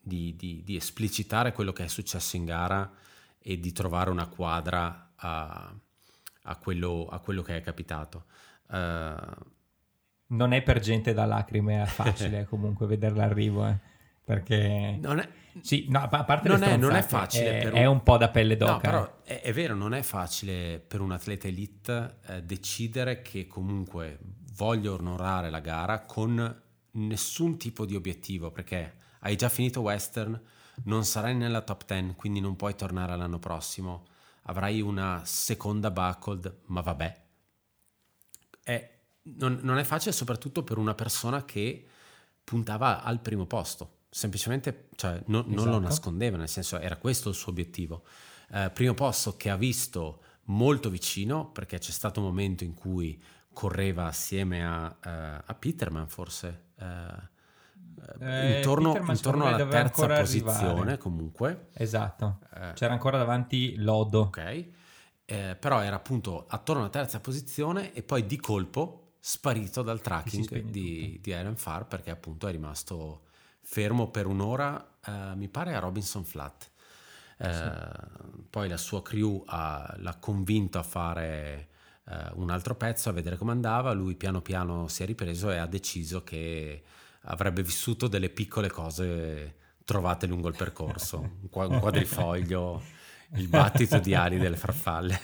di, di, di, esplicitare quello che è successo in gara e di trovare una quadra a, a, quello, a quello, che è capitato. non è per gente da lacrime, è facile [LAUGHS] comunque vedere l'arrivo. Eh perché non è, sì, no, a parte non, è, non è facile è, un... è, un... po' da pelle d'oca no, però è, è, vero non è facile per un atleta elite eh, decidere che comunque voglio onorare la gara con nessun tipo di obiettivo perché hai già finito western non sarai nella top 10 quindi non puoi tornare l'anno prossimo avrai una seconda buckled, ma vabbè. È, non, non è facile soprattutto per una persona che puntava al primo posto semplicemente cioè, no, non lo esatto. nascondeva, nel senso era questo il suo obiettivo. Eh, primo posto che ha visto molto vicino, perché c'è stato un momento in cui correva assieme a, uh, a Peterman forse, uh, eh, intorno, intorno alla terza posizione arrivare. comunque. Esatto, eh, c'era ancora davanti Lodo. Ok, però era appunto attorno alla terza posizione e poi di colpo sparito dal tracking di, di Aaron Farr perché appunto è rimasto fermo per un'ora, eh, mi pare a Robinson Flat. Eh, sì. Poi la sua crew ha, l'ha convinto a fare eh, un altro pezzo, a vedere come andava. Lui piano piano si è ripreso e ha deciso che avrebbe vissuto delle piccole cose trovate lungo il percorso, un quadrifoglio [LAUGHS] il battito di ali delle farfalle.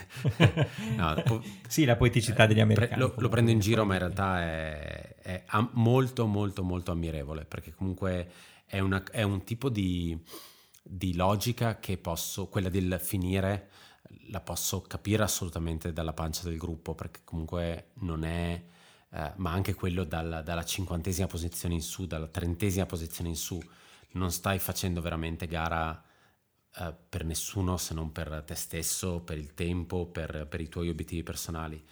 [LAUGHS] no, po- sì, la poeticità degli americani. Lo, lo, prendo in giro, ma in realtà è, è molto, molto, molto ammirevole, perché comunque è, una, è un tipo di, di, logica che posso, quella del finire, la posso capire assolutamente dalla pancia del gruppo, perché comunque non è... Eh, ma anche quello dal, dalla cinquantesima posizione in su, dalla trentesima posizione in su, non stai facendo veramente gara uh, per nessuno se non per te stesso, per il tempo, per, per, i tuoi obiettivi personali.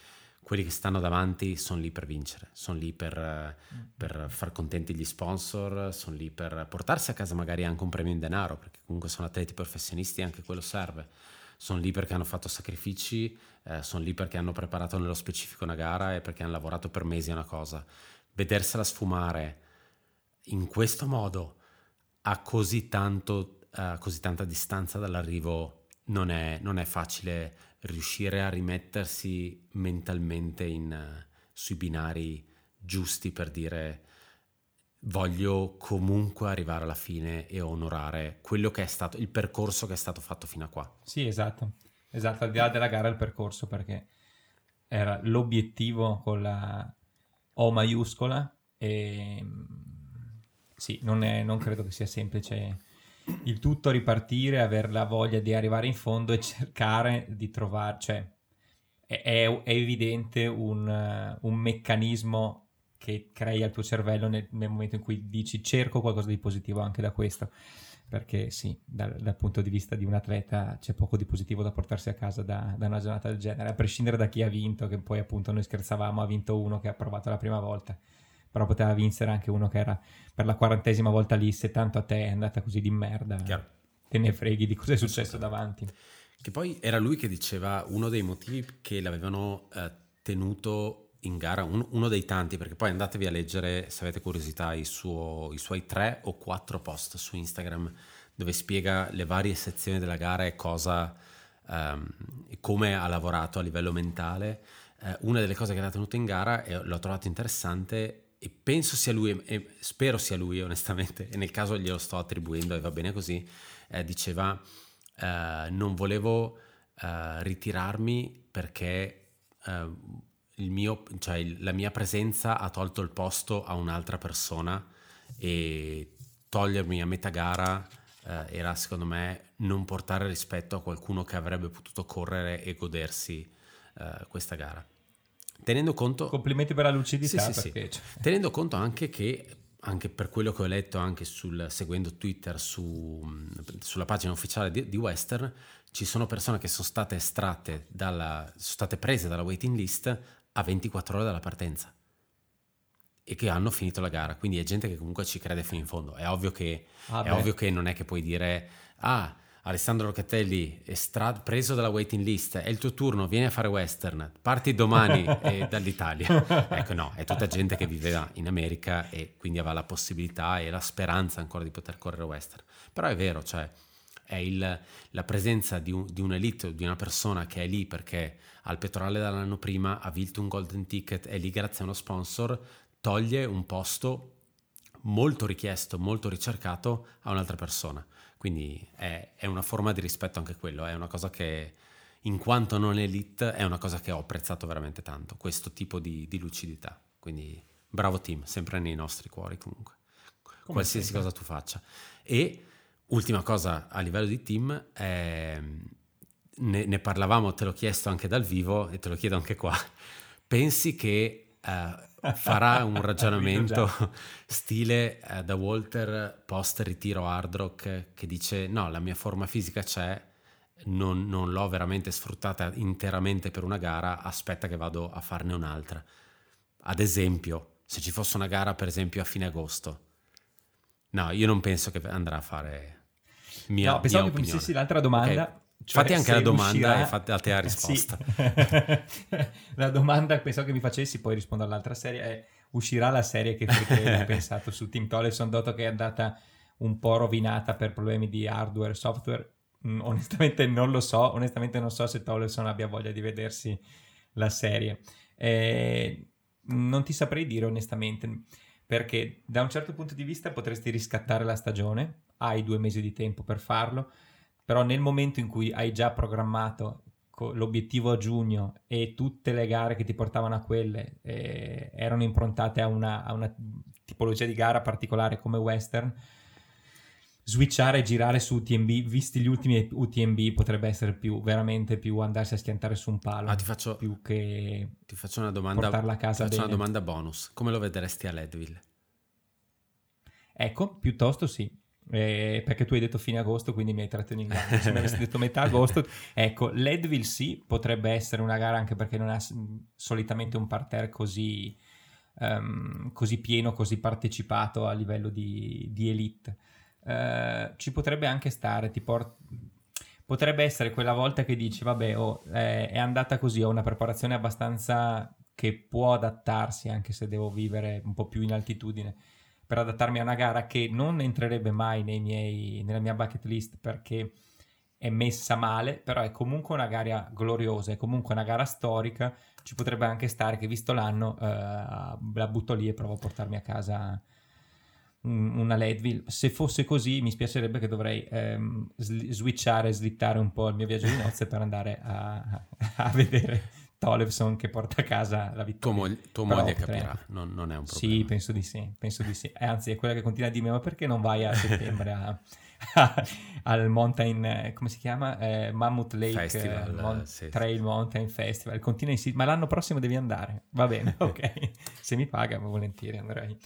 Quelli che stanno davanti sono lì per vincere, sono lì per, uh, per far contenti gli sponsor, sono lì per portarsi a casa magari anche un premio in denaro, perché comunque sono atleti professionisti e anche quello serve. Sono lì perché hanno fatto sacrifici, eh, sono lì perché hanno preparato nello specifico una gara e perché hanno lavorato per mesi a una cosa. Vedersela sfumare in questo modo a così tanto a così tanta distanza dall'arrivo non è, non è facile riuscire a rimettersi mentalmente in, sui binari giusti per dire voglio comunque arrivare alla fine e onorare quello che è stato il percorso che è stato fatto fino a qua. Sì, esatto. Esatto, al di là della gara il percorso perché era l'obiettivo con la O maiuscola e sì, non, è, non credo che sia semplice il tutto ripartire, avere la voglia di arrivare in fondo e cercare di trovare, cioè è, è, è evidente un, uh, un, meccanismo che crei al tuo cervello nel, nel, momento in cui dici cerco qualcosa di positivo anche da questo, perché sì, dal, dal, punto di vista di un atleta c'è poco di positivo da portarsi a casa da, da una giornata del genere, a prescindere da chi ha vinto, che poi appunto noi scherzavamo, ha vinto uno che ha provato la prima volta però poteva vincere anche uno che era per la quarantesima volta lì, se tanto a te è andata così di merda, Chiaro. te ne freghi di cosa è successo davanti. Che poi era lui che diceva uno dei motivi che l'avevano eh, tenuto in gara, un, uno dei tanti, perché poi andatevi a leggere, se avete curiosità, i, suo, i suoi tre o quattro post su Instagram dove spiega le varie sezioni della gara e cosa, um, come ha lavorato a livello mentale. Uh, una delle cose che ha tenuto in gara, e l'ho trovato interessante, e penso sia lui, e spero sia lui onestamente, e nel caso glielo sto attribuendo e va bene così, eh, diceva eh, non volevo eh, ritirarmi perché eh, mio, cioè, la mia presenza ha tolto il posto a un'altra persona e togliermi a metà gara eh, era secondo me non portare rispetto a qualcuno che avrebbe potuto correre e godersi eh, questa gara. Tenendo conto... Complimenti per la lucidità. Sì, sì, perché... sì. Tenendo conto anche che, anche per quello che ho letto anche sul, seguendo Twitter su, sulla pagina ufficiale di, di, Western, ci sono persone che sono state estratte, dalla, sono state prese dalla waiting list a 24 ore dalla partenza e che hanno finito la gara. Quindi è gente che comunque ci crede fino in fondo. È ovvio che, ah, è ovvio che non è che puoi dire, ah, Alessandro Locatelli estra- preso dalla waiting list, è il tuo turno, vieni a fare western, parti domani [LAUGHS] eh, dall'Italia. Ecco no, è tutta gente che viveva in America e quindi aveva la possibilità e la speranza ancora di poter correre western. Però è vero, cioè è il, la presenza di, un, di un'elite, di una persona che è lì perché al petrolio dall'anno prima ha vinto un golden ticket, è lì grazie a uno sponsor, toglie un posto molto richiesto, molto ricercato a un'altra persona. Quindi è, è, una forma di rispetto anche quello, è una cosa che in quanto non elite è una cosa che ho apprezzato veramente tanto, questo tipo di, di lucidità. Quindi bravo team, sempre nei nostri cuori comunque, Come qualsiasi sempre. cosa tu faccia. E ultima cosa a livello di team, è, ne, ne, parlavamo, te l'ho chiesto anche dal vivo e te lo chiedo anche qua, [LAUGHS] pensi che uh, farà un [LAUGHS] ragionamento [LAUGHS] stile uh, da Walter post ritiro hard rock che dice no, la mia forma fisica c'è, non, non l'ho veramente sfruttata interamente per una gara, aspetta che vado a farne un'altra. Ad esempio, se ci fosse una gara per esempio a fine agosto, no, io non penso che andrà a fare mia, no, pensavo mia che facessi l'altra domanda. Okay. Cioè, fatti anche la domanda uscirà... e fate a te la risposta. Sì. [LAUGHS] la domanda pensavo che mi facessi, poi rispondo all'altra serie, è uscirà la serie che hai [LAUGHS] pensato su Team Tollefson, dato che è andata un po' rovinata per problemi di hardware e software. Mm, onestamente non lo so, onestamente non so se Tollefson abbia voglia di vedersi la serie. Eh, non ti saprei dire onestamente, perché da un certo punto di vista potresti riscattare la stagione, hai due mesi di tempo per farlo, però nel momento in cui hai già programmato l'obiettivo a giugno e tutte le gare che ti portavano a quelle eh, erano improntate a una, a una, tipologia di gara particolare come western, switchare e girare su UTMB, visti gli ultimi UTMB, potrebbe essere più veramente più andarsi a schiantare su un palo. Ah, ti faccio, più che ti faccio una domanda, portarla a casa. Ti faccio una domanda bonus. Come lo vedresti a Leadville? Ecco, piuttosto sì. Eh, perché tu hai detto fine agosto, quindi mi hai tratto in inganno. Se mi avessi detto metà [LAUGHS] agosto, ecco, Leadville sì, potrebbe essere una gara anche perché non ha solitamente un parterre così, um, così pieno, così partecipato a livello di, di elite. Uh, ci potrebbe anche stare, ti port- potrebbe essere quella volta che dici, vabbè, oh, eh, è andata così, ho una preparazione abbastanza che può adattarsi anche se devo vivere un po' più in altitudine per adattarmi a una gara che non entrerebbe mai miei, nella mia bucket list perché è messa male, però è comunque una gara gloriosa, è comunque una gara storica, ci potrebbe anche stare che visto l'anno eh, la butto lì e provo a portarmi a casa una Leadville. Se fosse così mi spiacerebbe che dovrei ehm, switchare, slittare un po' il mio viaggio di nozze per andare a, a vedere Tolevson che porta a casa la vittoria. Tua, moglie, tua moglie capirà, non, non, è un problema. Sì, penso di sì, penso di sì. E anzi, è quella che continua a dirmi, ma perché non vai a [LAUGHS] settembre a, a, al Mountain, come si chiama? Eh, Mammoth Lake Festival, eh, Mon- sì, Trail Mountain Festival. Continua in, ma l'anno prossimo devi andare. Va bene, [LAUGHS] ok. Se mi paga, volentieri andrei.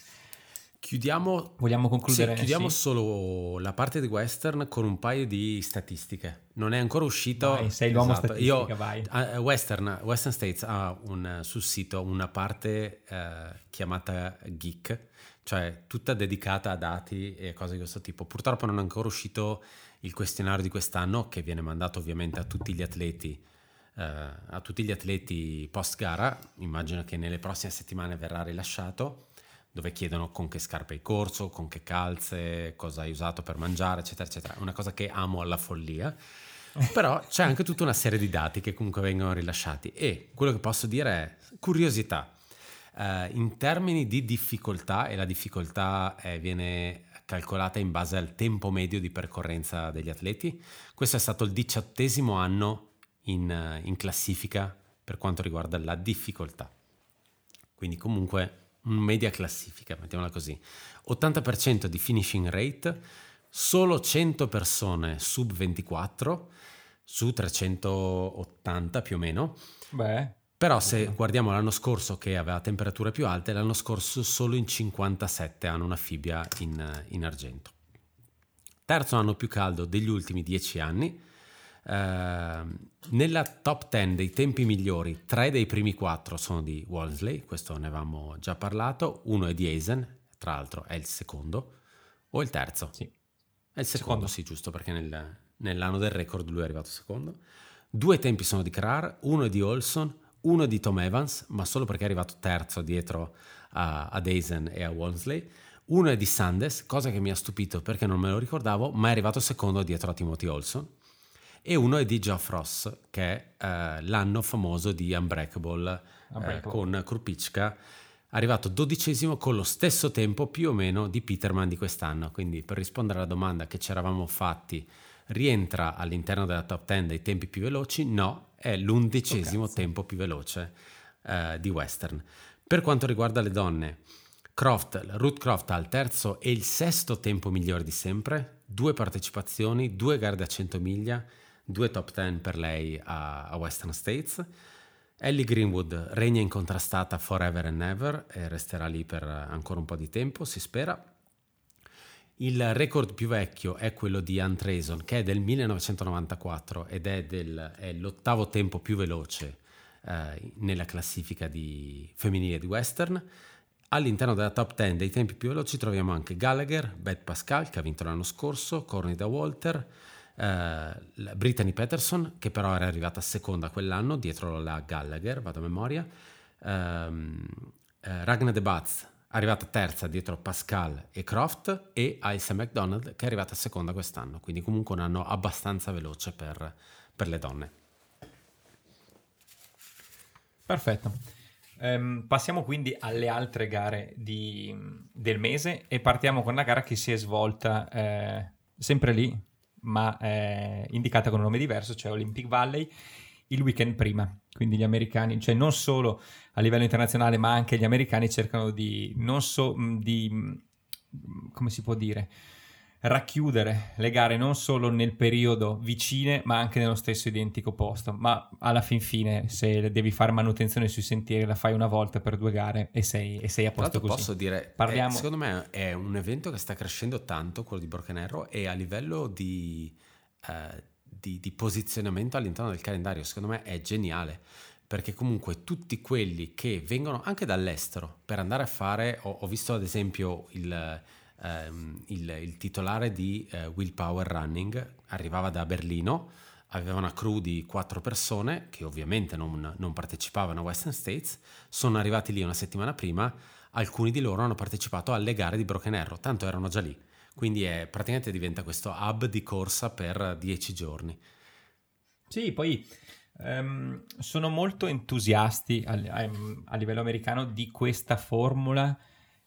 Chiudiamo, Vogliamo concludere? Sì, chiudiamo sì. solo la parte di western con un paio di statistiche. Non è ancora uscito. Vai, sei l'uomo esatto. Io, vai. Uh, western, western, States ha un, sul sito una parte uh, chiamata Geek, cioè tutta dedicata a dati e cose di questo tipo. Purtroppo non è ancora uscito il questionario di quest'anno che viene mandato ovviamente a tutti gli atleti. Uh, a tutti gli atleti post gara, immagino che nelle prossime settimane verrà rilasciato dove chiedono con che scarpe hai corso, con che calze, cosa hai usato per mangiare, eccetera, eccetera. Una cosa che amo alla follia. Però c'è anche tutta una serie di dati che comunque vengono rilasciati e quello che posso dire è curiosità. Uh, in termini di difficoltà, e la difficoltà è, viene calcolata in base al tempo medio di percorrenza degli atleti, questo è stato il diciottesimo anno in, in classifica per quanto riguarda la difficoltà. Quindi comunque media classifica, mettiamola così. 80% di finishing rate, solo 100 persone sub 24 su 380 più o meno. Beh. Però se guardiamo l'anno scorso che aveva temperature più alte, l'anno scorso solo in 57 hanno una fibbia in, in argento. Terzo anno più caldo degli ultimi 10 anni, nella top 10 dei tempi migliori, tre dei primi quattro sono di Wolseley, questo ne avevamo già parlato, uno è di Eisen, tra l'altro è il secondo, o il terzo? Sì. È il secondo, secondo. sì, giusto, perché nel, nell'anno del record lui è arrivato secondo. Due tempi sono di Krar, uno è di Olson, uno è di Tom Evans, ma solo perché è arrivato terzo dietro a, ad Eisen e a Wolseley. Uno è di Sandes, cosa che mi ha stupito perché non me lo ricordavo, ma è arrivato secondo dietro a Timothy Olson e uno è di Geoff Ross, che è eh, l'anno famoso di Unbreakable, Unbreakable. Eh, con Krupicka, arrivato dodicesimo con lo stesso tempo più o meno di Peterman di quest'anno. Quindi per rispondere alla domanda che ci eravamo fatti, rientra all'interno della top 10 dei tempi più veloci? No, è l'undicesimo oh, tempo più veloce eh, di Western. Per quanto riguarda le donne, Croft, Ruth Croft ha il terzo e il sesto tempo migliore di sempre, due partecipazioni, due gare da 100 miglia, due top 10 per lei a, a Western States. Ellie Greenwood regna incontrastata forever and ever e resterà lì per ancora un po' di tempo, si spera. Il record più vecchio è quello di Ann Trason, che è del 1994 ed è, del, è l'ottavo tempo più veloce eh, nella classifica di femminile di western. All'interno della top 10 dei tempi più veloci troviamo anche Gallagher, Beth Pascal, che ha vinto l'anno scorso, Cornida Walter, eh, Brittany Peterson, che però era arrivata seconda quell'anno, dietro la Gallagher, vado a memoria, ehm, eh, Ragnar De Batz, arrivata terza dietro Pascal e Croft, e Ailsa McDonald, che è arrivata seconda quest'anno, quindi comunque un anno abbastanza veloce per, per le donne. Perfetto. Um, passiamo quindi alle altre gare di, del mese e partiamo con una gara che si è svolta eh, sempre lì, ma è indicata con un nome diverso, cioè Olympic Valley, il weekend prima. Quindi gli americani, cioè non solo a livello internazionale, ma anche gli americani cercano di, non so, di come si può dire, racchiudere le gare non solo nel periodo vicine ma anche nello stesso identico posto. Ma alla fin fine se devi fare manutenzione sui sentieri la fai una volta per due gare e sei, e sei a posto così. posso dire Parliamo... eh, secondo me è un evento che sta crescendo tanto quello di Arrow e a livello di, eh, di, di posizionamento all'interno del calendario secondo me è geniale. Perché comunque tutti quelli che vengono anche dall'estero per andare a fare ho, ho visto ad esempio il ehm, il, il, titolare di eh, Willpower Running. Arrivava da Berlino, aveva una crew di quattro persone che ovviamente non, non partecipavano a Western States, sono arrivati lì una settimana prima, alcuni di loro hanno partecipato alle gare di Broken Arrow, tanto erano già lì, quindi è, praticamente diventa questo hub di corsa per dieci giorni. Sì, poi um, sono molto entusiasti a, a, a livello americano di questa formula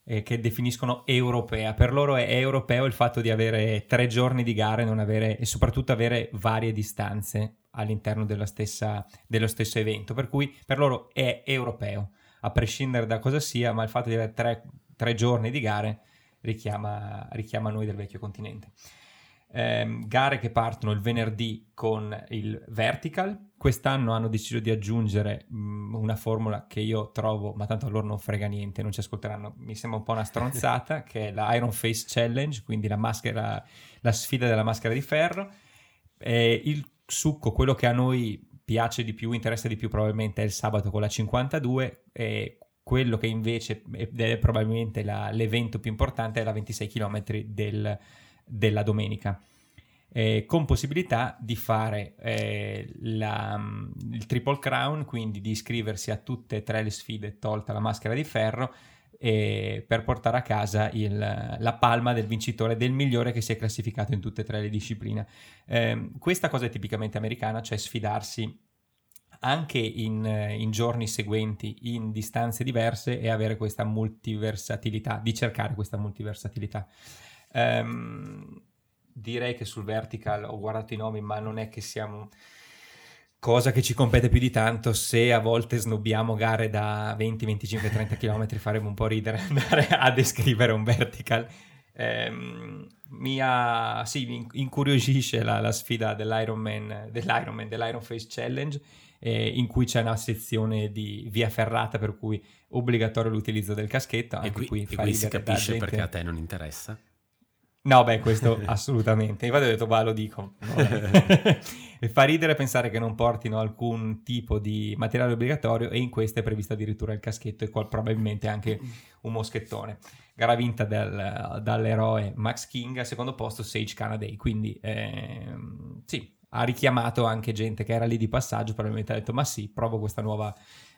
eh, che definiscono europea. Per loro è europeo il fatto di avere tre giorni di gare avere, e soprattutto avere varie distanze all'interno stessa, dello stesso evento. Per cui per loro è europeo, a prescindere da cosa sia, ma il fatto di avere tre, tre giorni di gare richiama, richiama noi del vecchio continente eh, gare che partono il venerdì con il vertical. Quest'anno hanno deciso di aggiungere mh, mm, una formula che io trovo, ma tanto a loro non frega niente, non ci ascolteranno, mi sembra un po' una stronzata, [LAUGHS] che è la Iron Face Challenge, quindi la, maschera, la sfida della maschera di ferro. Eh, il succo, quello che a noi piace di più, interessa di più probabilmente è il sabato con la 52 e quello che invece è probabilmente la, l'evento più importante è la 26 km del della domenica. Eh, con possibilità di fare eh, la, mm, il Triple Crown, quindi di iscriversi a tutte e tre le sfide tolta la maschera di ferro eh, per portare a casa il, la palma del vincitore, del migliore che si è classificato in tutte e tre le discipline. Ehm, questa cosa è tipicamente americana, cioè sfidarsi anche in, in, giorni seguenti, in distanze diverse e avere questa multiversatilità, di cercare questa multiversatilità. Um, direi che sul vertical ho guardato i nomi, ma non è che siamo cosa che ci compete più di tanto. Se a volte snobbiamo gare da 20, 25, 30 km faremo un po' ridere andare a descrivere un vertical. Ehm, mi ha, sì, incuriosisce la, la sfida dell'Ironman, dell'Ironman, dell'Iron Face Challenge eh, in cui c'è una sezione di via ferrata per cui obbligatorio l'utilizzo del caschetto anche e qui, qui, e qui si capisce perché a te non interessa No, beh, questo [LAUGHS] assolutamente. Infatti ho detto, va, lo dico. [LAUGHS] e fa ridere pensare che non portino alcun tipo di materiale obbligatorio e in questo è previsto addirittura il caschetto e qual- probabilmente anche un moschettone. Gara vinta del, dall'eroe Max King, al secondo posto Sage Canaday. Quindi, ehm, sì, ha richiamato anche gente che era lì di passaggio, probabilmente ha detto, ma sì, provo questa nuova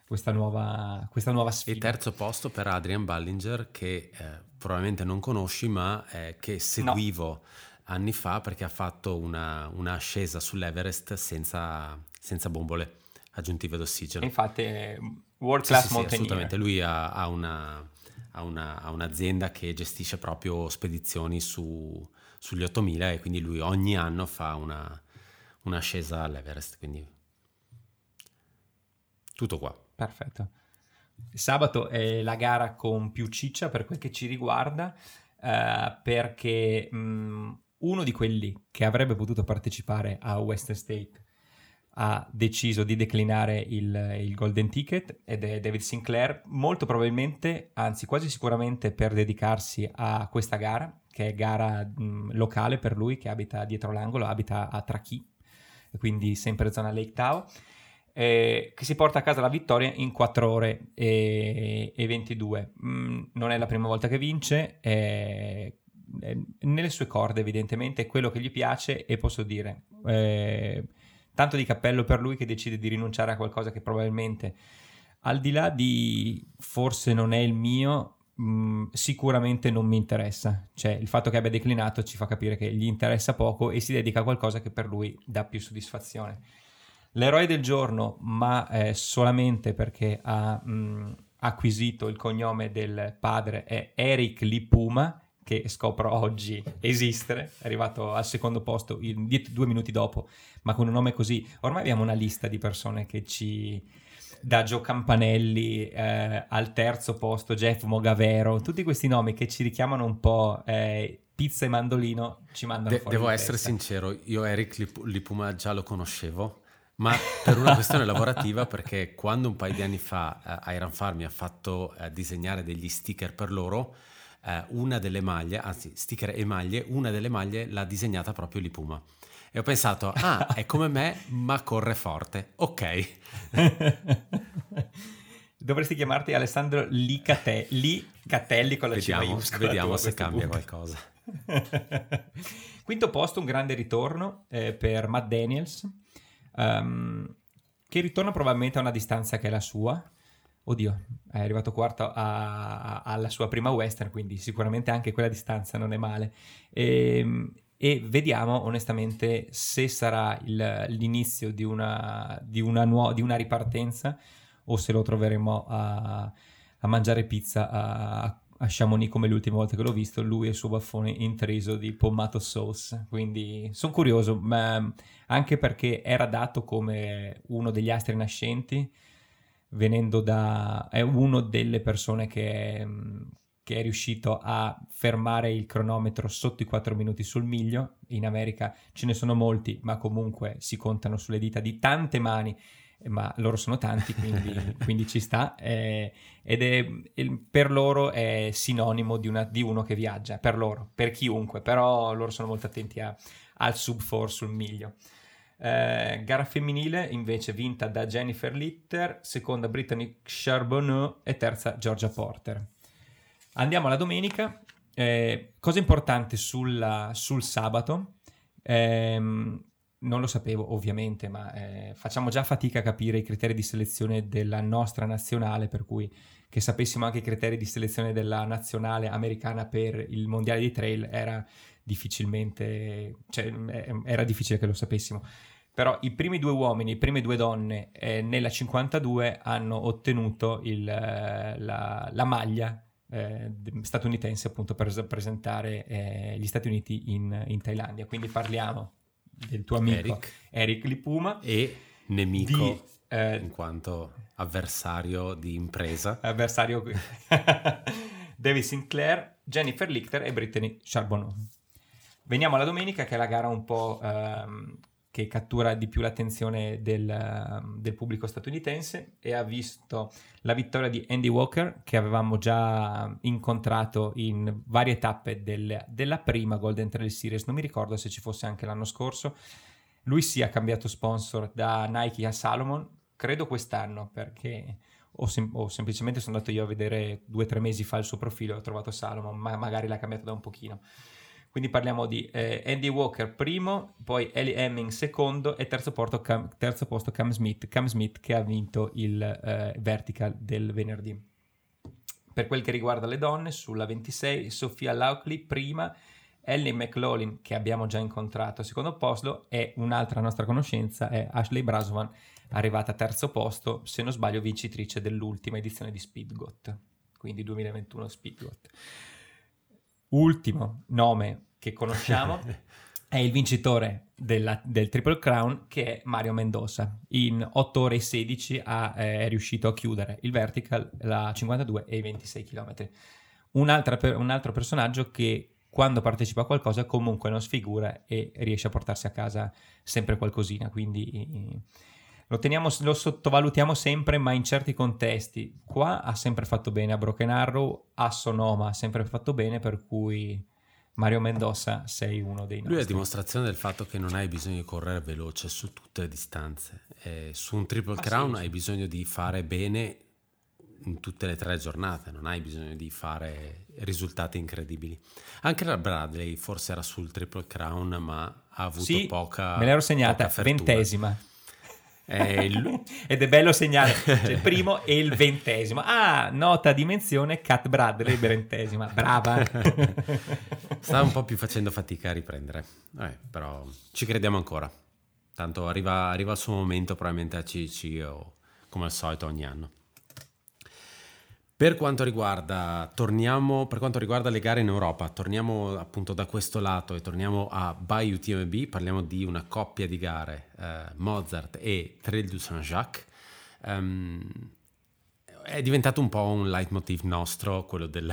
questa nuova, questa nuova sfida. Il terzo posto per Adrian Ballinger che eh, probabilmente non conosci ma eh, che seguivo no. anni fa perché ha fatto una, una ascesa sull'Everest senza, senza, bombole aggiuntive d'ossigeno. Infatti World Class sì, sì, sì, assolutamente, lui ha, ha, una, ha, una, ha, un'azienda che gestisce proprio spedizioni su, sugli 8000 e quindi lui ogni anno fa una, un'ascesa all'Everest, quindi tutto qua. Perfetto. Sabato è la gara con più ciccia per quel che ci riguarda, eh, perché mh, uno di quelli che avrebbe potuto partecipare a Western State ha deciso di declinare il, il, Golden Ticket ed è David Sinclair, molto probabilmente, anzi quasi sicuramente per dedicarsi a questa gara, che è gara mh, locale per lui, che abita dietro l'angolo, abita a Trachi, quindi sempre zona Lake Tao, eh, che si porta a casa la vittoria in 4 ore e, e 22. Mm, non è la prima volta che vince, è nelle sue corde evidentemente, è quello che gli piace e posso dire... Eh, tanto di cappello per lui che decide di rinunciare a qualcosa che probabilmente, al di là di forse non è il mio, mm, sicuramente non mi interessa. Cioè, il fatto che abbia declinato ci fa capire che gli interessa poco e si dedica a qualcosa che per lui dà più soddisfazione. L'eroe del giorno, ma eh, solamente perché ha mh, mm, acquisito il cognome del padre, è Eric Lipuma che scopro oggi esistere, è arrivato al secondo posto in, due minuti dopo, ma con un nome così. Ormai abbiamo una lista di persone che ci... da Gio Campanelli eh, al terzo posto, Jeff Mogavero, tutti questi nomi che ci richiamano un po' eh, pizza e mandolino, ci mandano De- fuori. Devo essere testa. sincero, io Eric Lip- Lipuma già lo conoscevo, ma per una questione lavorativa perché quando un paio di anni fa eh, Iron Farm mi ha fatto eh, disegnare degli sticker per loro, eh, una delle maglie, anzi sticker e maglie, una delle maglie l'ha disegnata proprio Lipuma. E ho pensato, ah, è come me, ma corre forte. Ok. [LAUGHS] Dovresti chiamarti Alessandro Licate- Licatelli con la vediamo, C Vediamo se cambia punto. qualcosa. [LAUGHS] Quinto posto, un grande ritorno eh, per Matt Daniels, um, che ritorna probabilmente a una distanza che è la sua, Oddio, è arrivato quarto a, a, alla sua prima western, quindi sicuramente anche quella distanza non è male. E, ehm, e vediamo onestamente se sarà il, l'inizio di una, di, una nuo- di una, ripartenza o se lo troveremo a, a mangiare pizza a, a Chamonix come le ultime volte che l'ho visto, lui e il suo baffone intriso di pommato sauce. Quindi sono curioso, ma anche perché era dato come uno degli astri nascenti venendo da... è uno delle persone che, che, è riuscito a fermare il cronometro sotto i 4 minuti sul miglio. In America ce ne sono molti, ma comunque si contano sulle dita di tante mani, ma loro sono tanti, quindi, [LAUGHS] quindi ci sta. Eh, ed è per loro è sinonimo di, una, di, uno che viaggia, per loro, per chiunque, però loro sono molto attenti a, al sub 4 sul miglio. Eh, gara femminile invece vinta da Jennifer Litter, seconda Brittany Charbonneau e terza Georgia Porter. Andiamo alla domenica. Eh, cosa importante sulla, sul sabato, eh, non lo sapevo ovviamente, ma eh, facciamo già fatica a capire i criteri di selezione della nostra nazionale, per cui che sapessimo anche i criteri di selezione della nazionale americana per il mondiale di trail era difficilmente, cioè, era difficile che lo sapessimo. Però i primi due uomini, le prime due donne eh, nella 52 hanno ottenuto il, eh, la, la, maglia eh, statunitense appunto per rappresentare eh, gli Stati Uniti in, in, Thailandia. Quindi parliamo del tuo amico Eric, Eric Lipuma e nemico di, eh, in quanto avversario di impresa. Avversario [LAUGHS] David Sinclair, Jennifer Lichter e Brittany Charbonneau. Veniamo alla domenica, che è la gara un po' ehm, che cattura di più l'attenzione del, ehm, del, pubblico statunitense e ha visto la vittoria di Andy Walker, che avevamo già incontrato in varie tappe del, della prima Golden Trail Series. Non mi ricordo se ci fosse anche l'anno scorso. Lui si è cambiato sponsor da Nike a Salomon, credo quest'anno, perché o, sem- o, semplicemente sono andato io a vedere due o tre mesi fa il suo profilo e ho trovato Salomon, ma magari l'ha cambiato da un pochino. Quindi parliamo di eh, Andy Walker primo, poi Ellie Hemming secondo e terzo, Cam, terzo, posto Cam Smith. Cam Smith che ha vinto il eh, vertical del venerdì. Per quel che riguarda le donne, sulla 26 Sofia Lauchley prima, Ellie McLaughlin che abbiamo già incontrato al secondo posto e un'altra nostra conoscenza è Ashley Braswan arrivata a terzo posto, se non sbaglio vincitrice dell'ultima edizione di Speedgot, quindi 2021 Speedgot. Ultimo nome che conosciamo [LAUGHS] è il vincitore della, del Triple Crown che è Mario Mendoza. In 8 ore e 16 ha, eh, è riuscito a chiudere il vertical, la 52 e i 26 km. Un, per, un altro personaggio che quando partecipa a qualcosa comunque non sfigura e riesce a portarsi a casa sempre qualcosina, quindi lo, teniamo, lo sottovalutiamo sempre ma in certi contesti. Qua ha sempre fatto bene a Broken Arrow, a Sonoma ha sempre fatto bene per cui Mario Mendoza sei uno dei nostri. Lui è dimostrazione del fatto che non hai bisogno di correre veloce su tutte le distanze. E su un Triple ah, Crown sì, hai bisogno di fare bene in tutte le tre giornate, non hai bisogno di fare risultati incredibili. Anche la Bradley forse era sul Triple Crown, ma ha avuto sì, poca. Me l'ero segnata, ventesima. Il... [LAUGHS] Ed è bello segnare cioè il [LAUGHS] primo e il ventesimo. Ah, nota di menzione Cat Bradley, ventesima. Brava. [LAUGHS] Sta un po' più facendo fatica a riprendere, eh, però ci crediamo ancora. Tanto arriva, arriva il suo momento probabilmente a CC o come al solito ogni anno. Per quanto, riguarda, torniamo, per quanto riguarda le gare in Europa, torniamo appunto da questo lato e torniamo a Bay UTMB, parliamo di una coppia di gare, eh, Mozart e Trail du Saint-Jacques. Um, è diventato un po' un leitmotiv nostro, quello del,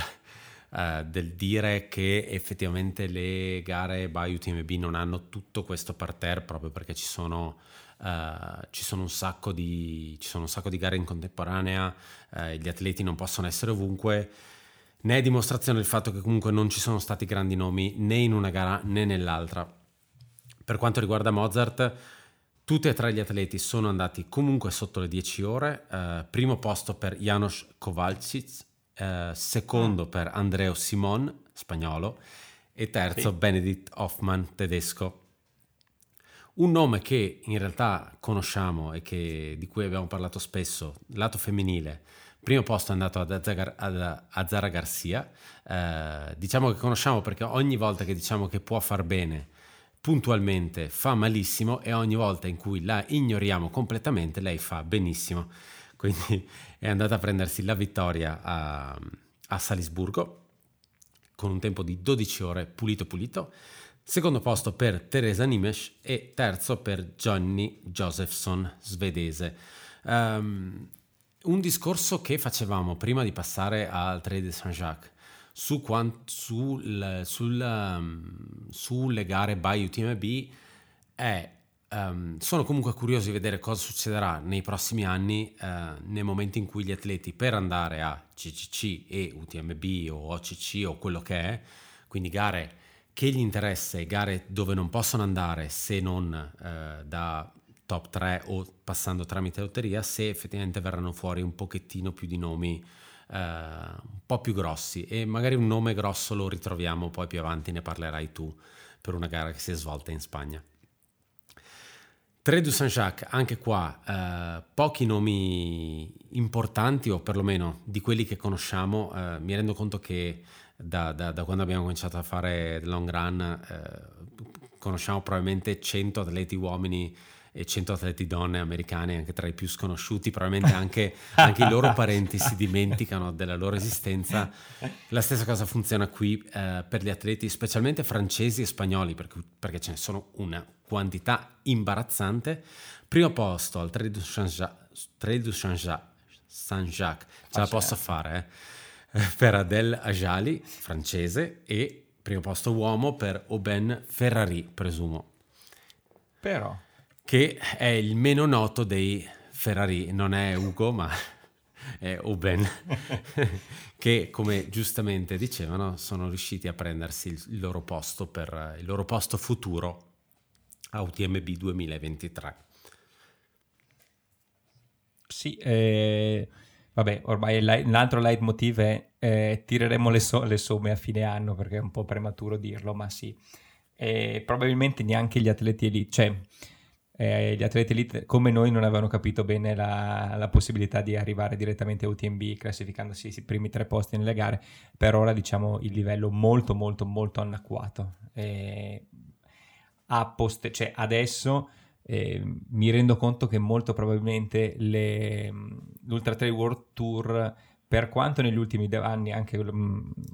uh, del dire che effettivamente le gare Bay UTMB non hanno tutto questo parterre proprio perché ci sono Uh, ci, sono di, ci, sono un sacco di, gare in contemporanea, uh, gli atleti non possono essere ovunque. Ne è dimostrazione il fatto che comunque non ci sono stati grandi nomi né in una gara né nell'altra. Per quanto riguarda Mozart, tutti e tre gli atleti sono andati comunque sotto le 10 ore. Uh, primo posto per Janos Kowalczyk, secondo mm. per Andreo Simon, spagnolo, e terzo sì. Benedict Hoffman, tedesco. Un nome che in realtà conosciamo e che, di cui abbiamo parlato spesso, lato femminile, primo posto è andato ad, Azzagar, ad Azzara Garcia, eh, diciamo che conosciamo perché ogni volta che diciamo che può far bene, puntualmente fa malissimo e ogni volta in cui la ignoriamo completamente lei fa benissimo. Quindi [LAUGHS] è andata a prendersi la vittoria a, a Salisburgo con un tempo di 12 ore pulito pulito. Secondo posto per Teresa Nimes e terzo per Johnny Josephson, svedese. Um, un discorso che facevamo prima di passare al Trade de Saint-Jacques su quant, sul, sul, um, sulle gare by UTMB è um, sono comunque curioso di vedere cosa succederà nei prossimi anni uh, nei momenti in cui gli atleti per andare a CCC e UTMB o OCC o quello che è quindi gare che gli interessa e gare dove non possono andare se non eh, da top 3 o passando tramite lotteria, se effettivamente verranno fuori un pochettino più di nomi eh, un po' più grossi e magari un nome grosso lo ritroviamo poi più avanti, ne parlerai tu per una gara che si è svolta in Spagna. Trade du Saint-Jacques, anche qua eh, pochi nomi importanti o perlomeno di quelli che conosciamo, eh, mi rendo conto che da, da, da, quando abbiamo cominciato a fare long run eh, conosciamo probabilmente 100 atleti uomini e 100 atleti donne americane, anche tra i più sconosciuti, probabilmente anche, [LAUGHS] anche i loro parenti si dimenticano della loro esistenza. La stessa cosa funziona qui eh, per gli atleti, specialmente francesi e spagnoli, perché, perché ce ne sono una quantità imbarazzante. Primo posto al Trail du Saint-Jacques, Saint-Jacques, ce la posso fare, eh? [LAUGHS] per Adel Ajali, francese, e primo posto uomo per Oben Ferrari, presumo. Però. Che è il meno noto dei Ferrari, non è Ugo, ma [LAUGHS] è Oben, [LAUGHS] che come giustamente dicevano sono riusciti a prendersi il loro posto per il loro posto futuro a UTMB 2023. Sì, eh, Vabbè, ormai l'altro leitmotiv è eh, tireremo le, so- le, somme a fine anno perché è un po' prematuro dirlo, ma sì. E probabilmente neanche gli atleti elite, cioè eh, gli atleti elite come noi non avevano capito bene la, la, possibilità di arrivare direttamente a UTMB classificandosi i primi tre posti nelle gare. Per ora diciamo il livello molto molto molto anacquato. E a post- cioè adesso eh, mi rendo conto che molto probabilmente le, l'Ultra Trail World Tour, per quanto negli ultimi anni anche,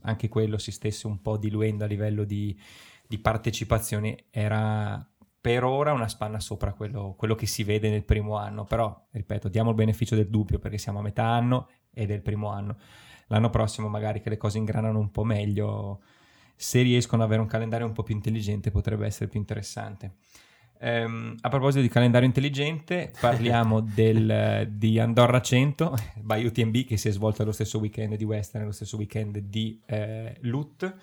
anche quello si stesse un po' diluendo a livello di, di partecipazione, era per ora una spanna sopra quello, quello, che si vede nel primo anno, però ripeto, diamo il beneficio del dubbio perché siamo a metà anno ed è il primo anno. L'anno prossimo magari che le cose ingranano un po' meglio se riescono ad avere un calendario un po' più intelligente potrebbe essere più interessante. Um, a proposito di calendario intelligente, parliamo [LAUGHS] del, di Andorra 100 [LAUGHS] by UTMB che si è svolto lo stesso weekend di Western lo stesso weekend di eh, LUT.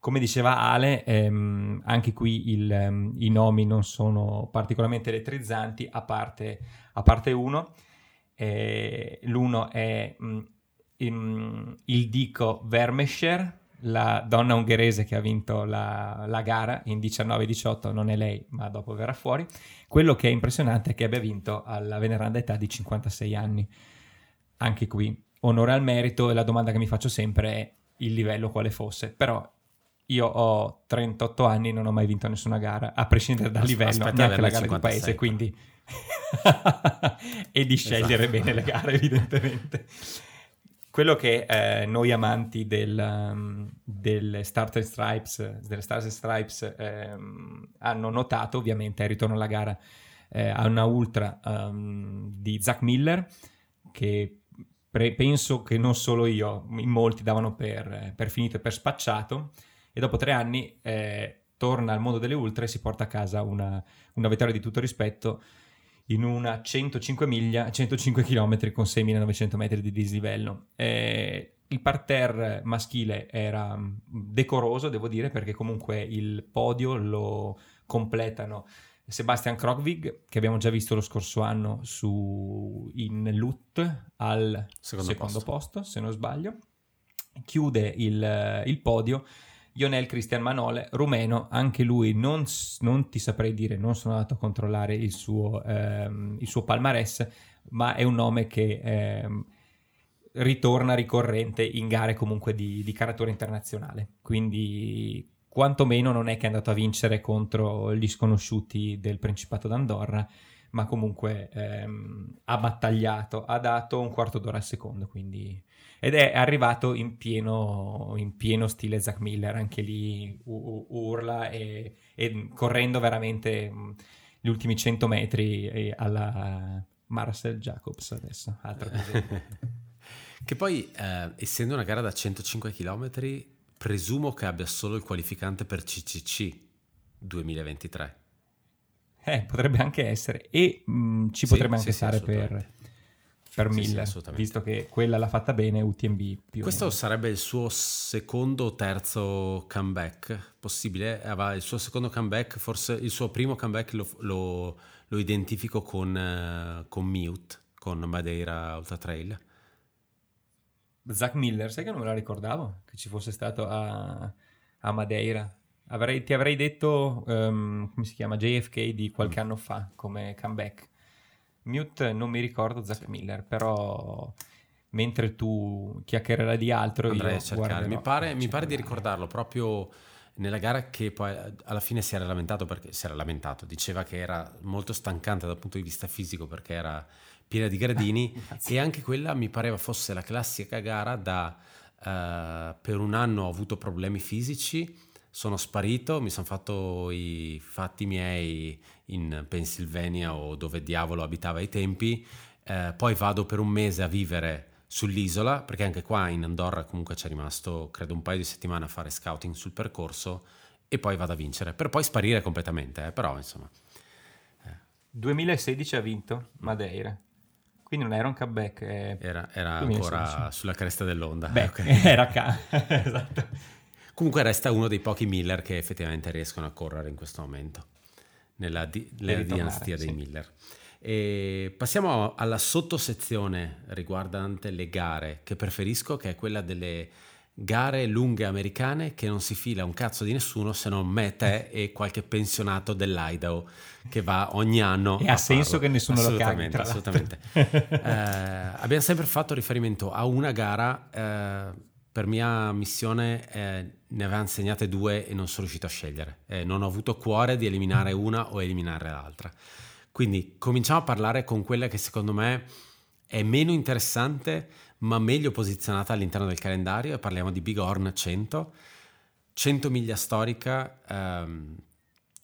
Come diceva Ale, ehm, anche qui il, um, i nomi non sono particolarmente elettrizzanti, a parte, a parte uno. Eh, l'uno è mh, mm, il dico Vermescher, la donna ungherese che ha vinto la, la gara in 19-18, non è lei, ma dopo verrà fuori. Quello che è impressionante è che abbia vinto alla veneranda età di 56 anni. Anche qui, onore al merito e la domanda che mi faccio sempre è il livello quale fosse. Però io ho 38 anni e non ho mai vinto nessuna gara, a prescindere dal livello, Aspetta, neanche la gara 56. di paese, quindi... [LAUGHS] [LAUGHS] e di scegliere esatto. bene le gare, evidentemente quello che eh, noi amanti del, um, delle Stars Stripes, delle Stars Stripes ehm, hanno notato ovviamente è il ritorno alla gara eh, a una ultra um, di Zach Miller che pre- penso che non solo io, in molti davano per, per finito e per spacciato e dopo tre anni eh, torna al mondo delle ultra e si porta a casa una, una vittoria di tutto rispetto in una 105 miglia, 105 km con 6.900 metri di dislivello. Eh, il parterre maschile era mm, decoroso, devo dire, perché comunque il podio lo completano Sebastian Krogvig, che abbiamo già visto lo scorso anno su, in LUT al secondo, secondo posto. posto. se non sbaglio. Chiude il, il podio Ionel Cristian Manole, rumeno, anche lui non, non, ti saprei dire, non sono andato a controllare il suo, ehm, il suo palmarès, ma è un nome che ehm, ritorna ricorrente in gare comunque di, di caratura internazionale. Quindi quantomeno non è che è andato a vincere contro gli sconosciuti del Principato d'Andorra, ma comunque ehm, ha battagliato, ha dato un quarto d'ora al secondo, quindi ed è arrivato in pieno, in pieno stile Zack Miller, anche lì u- urla e, e, correndo veramente mm, gli ultimi 100 metri alla Marcel Jacobs adesso, altro [LAUGHS] Che poi, eh, essendo una gara da 105 km, presumo che abbia solo il qualificante per CCC 2023. Eh, potrebbe anche essere. E mh, mm, ci sì, potrebbe anche sì, stare sì, per, per sì, Miller, sì, visto che quella l'ha fatta bene, UTMB più Questo sarebbe il suo secondo o terzo comeback possibile, aveva il suo secondo comeback, forse il suo primo comeback lo, lo, lo identifico con, uh, con Mute, con Madeira Ultra Trail. Zach Miller, sai che non me la ricordavo che ci fosse stato a, a Madeira. Avrei, ti avrei detto, um, come si chiama, JFK di qualche mm. anno fa come comeback. Mute non mi ricordo Zack sì. Miller, però mentre tu chiacchiererai di altro andrei cercare. Mi pare, mi pare di ricordarlo proprio nella gara che poi alla fine si era lamentato perché si era lamentato, diceva che era molto stancante dal punto di vista fisico perché era piena di gradini [LAUGHS] e anche quella mi pareva fosse la classica gara da uh, per un anno ho avuto problemi fisici sono sparito, mi sono fatto i fatti miei in Pennsylvania o dove diavolo abitava ai tempi, eh, poi vado per un mese a vivere sull'isola, perché anche qua in Andorra comunque c'è rimasto, credo, un paio di settimane a fare scouting sul percorso e poi vado a vincere, per poi sparire completamente, eh, però insomma... 2016 ha vinto Madeira. Quindi non era un comeback. Eh, era, era ancora sulla cresta dell'onda. Beh, okay. [LAUGHS] era ca- [LAUGHS] esatto. Comunque resta uno dei pochi Miller che effettivamente riescono a correre in questo momento, nella, di- nella dinastia dei sì. Miller. E passiamo alla sottosezione riguardante le gare che preferisco, che è quella delle gare lunghe americane che non si fila un cazzo di nessuno se non me, te e qualche pensionato dell'Idaho che va ogni anno. E ha senso che nessuno lo caghi. Assolutamente. [LAUGHS] eh, abbiamo sempre fatto riferimento a una gara. Eh, per mia missione eh, ne aveva insegnate due e non sono riuscito a scegliere. Eh, non ho avuto cuore di eliminare una o eliminare l'altra. Quindi cominciamo a parlare con quella che secondo me è meno interessante ma meglio posizionata all'interno del calendario e parliamo di Big Horn 100. 100 miglia storica, ehm,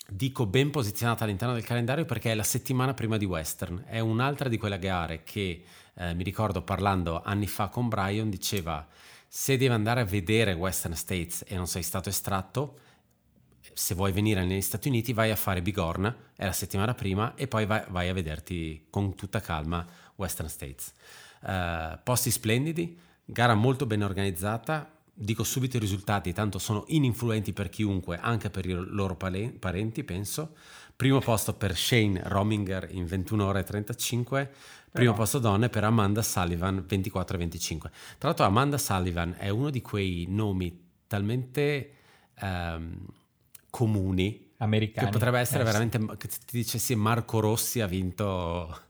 dico ben posizionata all'interno del calendario perché è la settimana prima di Western. È un'altra di quelle gare che eh, mi ricordo parlando anni fa con Brian diceva Se devi andare a vedere Western States e non sei stato estratto, se vuoi venire negli Stati Uniti vai a fare Bigorna, è la settimana prima, e poi vai, vai a vederti con tutta calma Western States. Uh, posti splendidi, gara molto ben organizzata, dico subito i risultati, tanto sono ininfluenti per chiunque, anche per i loro parenti, penso. Primo posto per Shane Rominger in 21 ore e 35, primo posto donne per Amanda Sullivan 24 e 25. Tra l'altro Amanda Sullivan è uno di quei nomi talmente um, comuni Americani. che potrebbe essere eh, veramente, che ti dicessi Marco Rossi ha vinto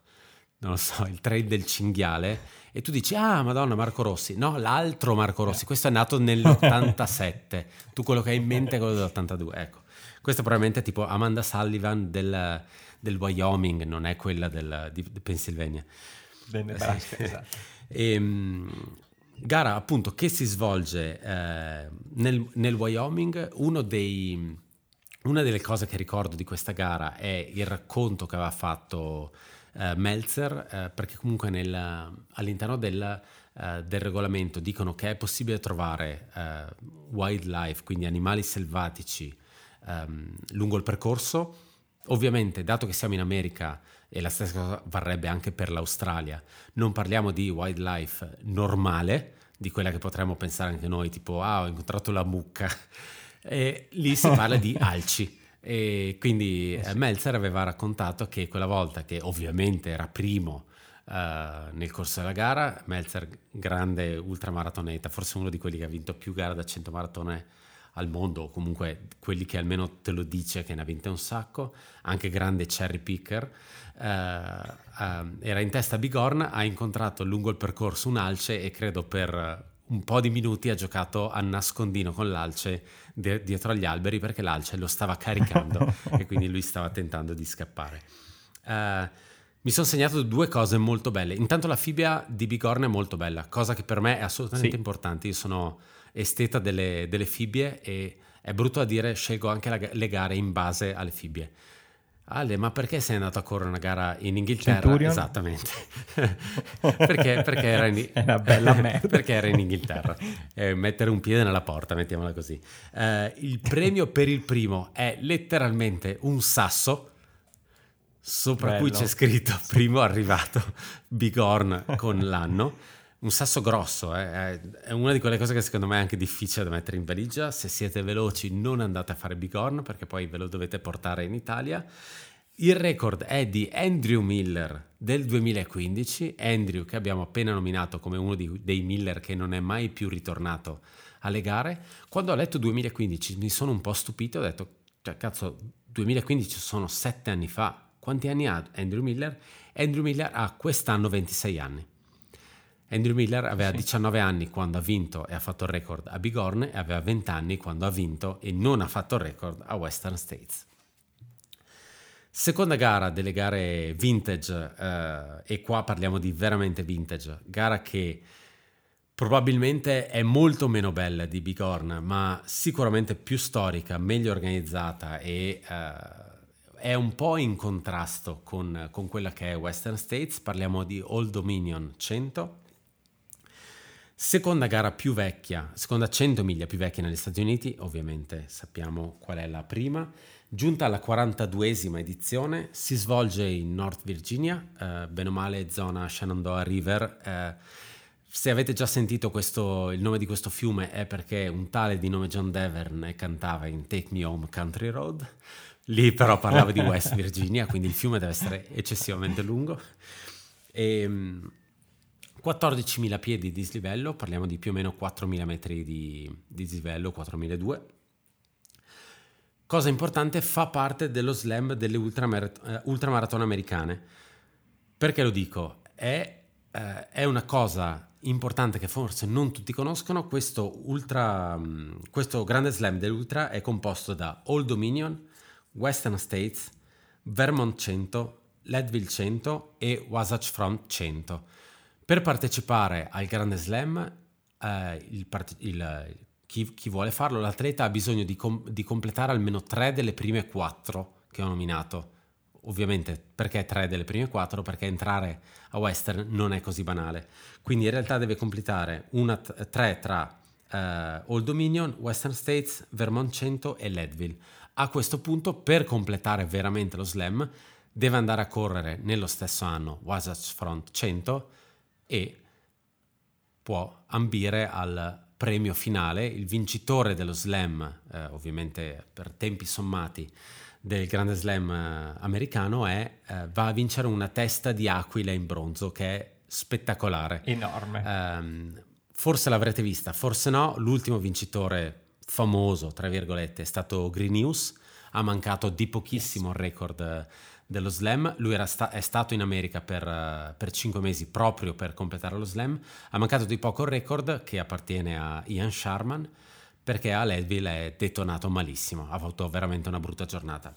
non lo so, il trade del cinghiale e tu dici, ah, madonna, Marco Rossi. No, l'altro Marco Rossi, questo è nato nell'87. [LAUGHS] tu quello che hai in mente è quello dell'82. Ecco, questo probabilmente è tipo Amanda Sullivan del, del Wyoming, non è quella del, di, di Pennsylvania. Del Nebraska, esatto. E, ehm, gara appunto che si svolge eh, nel, nel, Wyoming, dei, una delle cose che ricordo di questa gara è il racconto che aveva fatto uh, Meltzer, uh, perché comunque nel, all'interno del, uh, del, regolamento dicono che è possibile trovare wildlife, quindi animali selvatici, um, lungo il percorso. Ovviamente, dato che siamo in America e la stessa cosa varrebbe anche per l'Australia, non parliamo di wildlife normale, di quella che potremmo pensare anche noi, tipo, ah, ho incontrato la mucca. E lì si parla di [LAUGHS] alci. E quindi eh, Meltzer aveva raccontato che quella volta, che ovviamente era primo uh, nel corso della gara, Meltzer, grande ultramaratoneta, forse uno di quelli che ha vinto più gare da 100 maratone al mondo, o comunque quelli che almeno te lo dice che ne ha vinte un sacco, anche grande cherry picker, uh, uh, era in testa a Bigorna, ha incontrato lungo il percorso un alce e credo per un po' di minuti ha giocato a nascondino con l'alce de- dietro agli alberi perché l'alce lo stava caricando [LAUGHS] e quindi lui stava tentando di scappare. Uh, mi sono segnato due cose molto belle. Intanto la fibbia di Bigorna è molto bella, cosa che per me è assolutamente sì. importante. Io sono esteta delle, delle, fibbie e è brutto a dire scelgo anche la, le gare in base alle fibbie. Ale, ma perché sei andato a correre una gara in Inghilterra? Centurion? Esattamente. [LAUGHS] perché, perché, era in, [LAUGHS] una bella merda. [LAUGHS] perché era in Inghilterra. Eh, mettere un piede nella porta, mettiamola così. Eh, il premio per il primo è letteralmente un sasso sopra Bello. cui c'è scritto primo arrivato Bigorn con l'anno. Un sasso grosso, eh? è una di quelle cose che secondo me è anche difficile da mettere in valigia. Se siete veloci non andate a fare Bigorn perché poi ve lo dovete portare in Italia. Il record è di Andrew Miller del 2015, Andrew che abbiamo appena nominato come uno di, dei Miller che non è mai più ritornato alle gare. Quando ho letto 2015 mi sono un po' stupito, ho detto, cioè cazzo, 2015 sono sette anni fa, quanti anni ha Andrew Miller? Andrew Miller ha quest'anno 26 anni. Andrew Miller aveva sì. 19 anni quando ha vinto e ha fatto il record a Bigorne e aveva 20 anni quando ha vinto e non ha fatto il record a Western States. Seconda gara delle gare vintage, eh, e qua parliamo di veramente vintage, gara che probabilmente è molto meno bella di Bigorna, ma sicuramente più storica, meglio organizzata e eh, è un po' in contrasto con, con, quella che è Western States. Parliamo di Old Dominion 100 Seconda gara più vecchia, seconda 100 miglia più vecchia negli Stati Uniti, ovviamente sappiamo qual è la prima. Giunta alla 42esima edizione, si svolge in North Virginia, eh, bene o male zona Shenandoah River. Eh, se avete già sentito questo, il nome di questo fiume è perché un tale di nome John Devern cantava in Take Me Home Country Road. Lì però parlava di [LAUGHS] West Virginia, quindi il fiume deve essere eccessivamente lungo. E, ehm, 14.000 piedi di dislivello, parliamo di più o meno 4.000 metri di, di dislivello, 4.200. Cosa importante, fa parte dello slam delle eh, ultramaratone americane. Perché lo dico? È, eh, è, una cosa importante che forse non tutti conoscono. Questo, ultra, mm, questo grande slam dell'ultra è composto da Old Dominion, Western States, Vermont 100, Leadville 100 e Wasatch Front 100 per partecipare al Grande Slam, eh, il il, chi, chi, vuole farlo, l'atleta ha bisogno di, com- di, completare almeno tre delle prime quattro che ho nominato, ovviamente perché tre delle prime quattro? Perché entrare a Western non è così banale. Quindi in realtà deve completare una tre tra uh, Old Dominion, Western States, Vermont 100 e Leadville. A questo punto, per completare veramente lo slam, deve andare a correre nello stesso anno Wasatch Front 100 e può ambire al premio finale. Il vincitore dello slam, eh, ovviamente per tempi sommati, del grande slam eh, americano è, eh, va a vincere una testa di aquila in bronzo che è spettacolare. Enorme. Um, forse l'avrete vista, forse no. L'ultimo vincitore famoso, tra virgolette, è stato Green News. Ha mancato di pochissimo il record eh, dello slam. Lui sta- è stato in America per, uh, per 5 mesi proprio per completare lo slam. Ha mancato di poco il record che appartiene a Ian Sharman perché a Leadville è detonato malissimo. Ha avuto veramente una brutta giornata.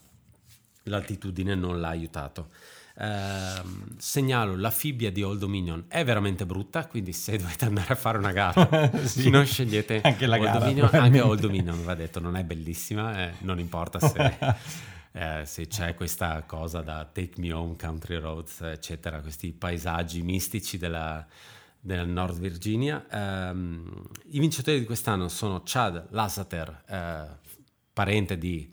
L'altitudine non l'ha aiutato. Eh, segnalo la fibbia di Old Dominion è veramente brutta, quindi se [LAUGHS] dovete andare a fare una gara [LAUGHS] sì, non scegliete anche la Old gara, Dominion, anche Old Dominion va detto, non è bellissima, eh, non importa se, [LAUGHS] eh, se, c'è questa cosa da Take Me Home, Country Roads, eccetera, questi paesaggi mistici della, della North Virginia. Um, I vincitori di quest'anno sono Chad Lasseter, eh, parente di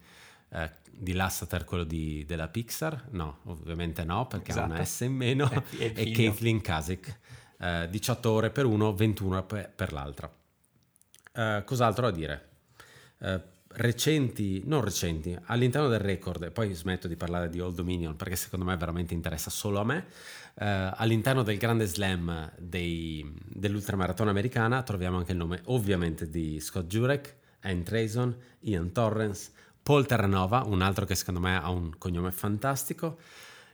eh, di Lasseter, quello di, della Pixar? No, ovviamente no, perché esatto. ha una S in meno. [LAUGHS] e Caitlin Kasich, eh, 18 ore per uno, 21 per, per l'altra. Eh, cos'altro da dire? Recenti, non recenti, all'interno del record, e poi smetto di parlare di Old Dominion perché secondo me veramente interessa solo a me, eh, all'interno del grande slam dei, dell'ultramaratona americana troviamo anche il nome ovviamente di Scott Jurek, Anne Trayson, Ian Torrance, Paul Terranova, un altro che secondo me ha un cognome fantastico,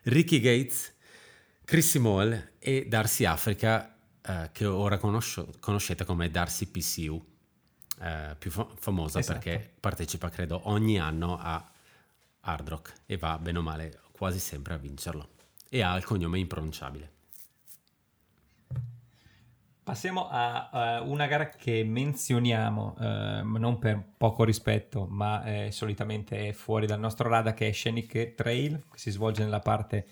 Ricky Gates, Chrissy Moll e Darcy Africa, eh, che ora conosco, conoscete come Darcy PCU, eh, più fa- famosa esatto. perché partecipa credo ogni anno a Hard Rock e va bene o male quasi sempre a vincerlo e ha il cognome impronunciabile. Passiamo a uh, una gara che menzioniamo, uh, non per poco rispetto, ma eh, solitamente è fuori dal nostro radar, che è Scenic Trail, che si svolge nella parte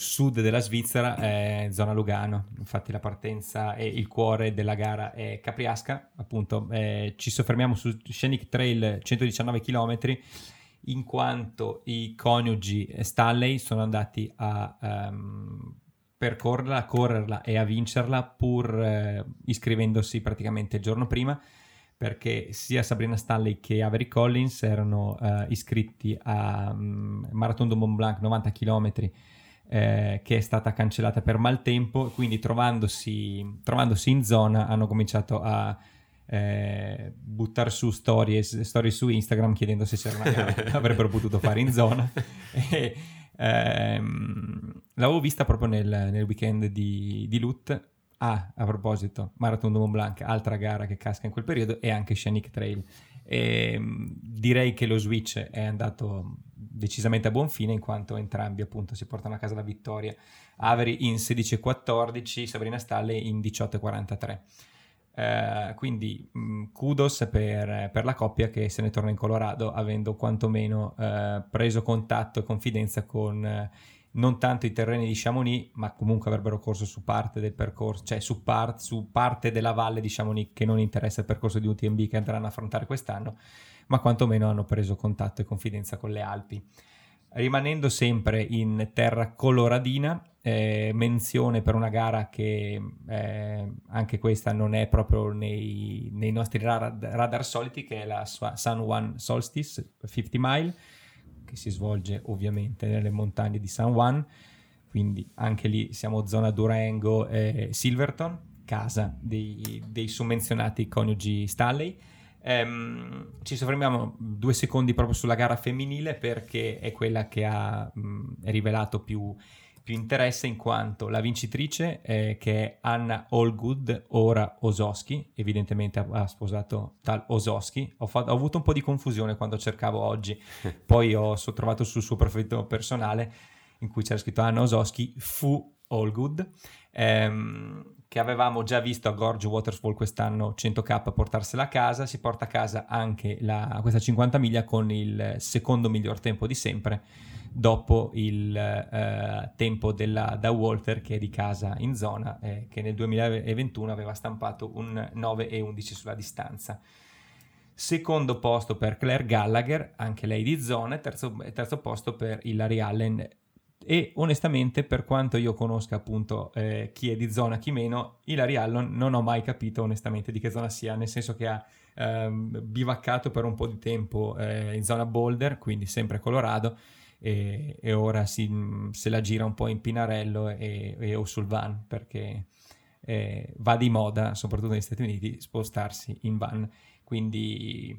sud della Svizzera, eh, zona Lugano. Infatti la partenza e il cuore della gara è Capriasca, appunto. Eh, ci soffermiamo su Scenic Trail 119 km, in quanto i coniugi Stanley sono andati a... Um, percorrerla, a correrla e a vincerla pur eh, iscrivendosi praticamente il giorno prima perché sia Sabrina Stanley che Avery Collins erano uh, iscritti a um, Marathon du Mont Blanc 90 km eh, che è stata cancellata per maltempo quindi trovandosi, trovandosi in zona hanno cominciato a eh, buttare su stories, stories su Instagram chiedendosi se [LAUGHS] avrebbero potuto fare in zona e, Ehm, l'avevo vista proprio nel, nel weekend di, di Lut. Ah, a proposito, Marathon du Mont Blanc, altra gara che casca in quel periodo, e anche Scenic Trail. E, ehm, direi che lo switch è andato decisamente a buon fine in quanto entrambi appunto si portano a casa la vittoria. Avery in 16.14 Sabrina Stalle in 18.43 eh, quindi mh, mm, kudos per, per, la coppia che se ne torna in Colorado avendo quantomeno eh, preso contatto e confidenza con eh, non tanto i terreni di Chamonix, ma comunque avrebbero corso su parte del percorso, cioè su, part, su parte della valle di Chamonix che non interessa il percorso di UTMB che andranno a affrontare quest'anno, ma quantomeno hanno preso contatto e confidenza con le Alpi. Rimanendo sempre in terra coloradina, eh, menzione per una gara che eh, anche questa non è proprio nei, nei nostri radar, radar, soliti, che è la San Juan Solstice 50 Mile, che si svolge ovviamente nelle montagne di San Juan, quindi anche lì siamo zona Durango e Silverton, casa dei, dei summenzionati coniugi Stanley. Um, ci soffermiamo due secondi proprio sulla gara femminile perché è quella che ha um, rivelato più più interesse in quanto la vincitrice, eh, che è Anna Allgood, ora Ososchi, evidentemente ha, sposato tal Ososchi, ho, fatto, ho, avuto un po' di confusione quando cercavo oggi, [LAUGHS] poi ho so, trovato sul suo profilo personale in cui c'era scritto Anna Ososchi, fu Allgood, ehm, che avevamo già visto a Gorge Waterfall quest'anno 100k portarsela a casa, si porta a casa anche la, questa 50 miglia con il secondo miglior tempo di sempre, dopo il eh, tempo della, da Walter che è di casa in zona, eh, che nel 2021 aveva stampato un 9 e 11 sulla distanza. Secondo posto per Claire Gallagher, anche lei di zona, terzo, terzo posto per Hilary Allen e onestamente per quanto io conosca appunto eh, chi è di zona chi meno Hilary Allen non ho mai capito onestamente di che zona sia nel senso che ha ehm, bivaccato per un po' di tempo eh, in zona Boulder quindi sempre Colorado e, e ora si, se la gira un po' in Pinarello e, e o sul van perché eh, va di moda soprattutto negli Stati Uniti spostarsi in van. Quindi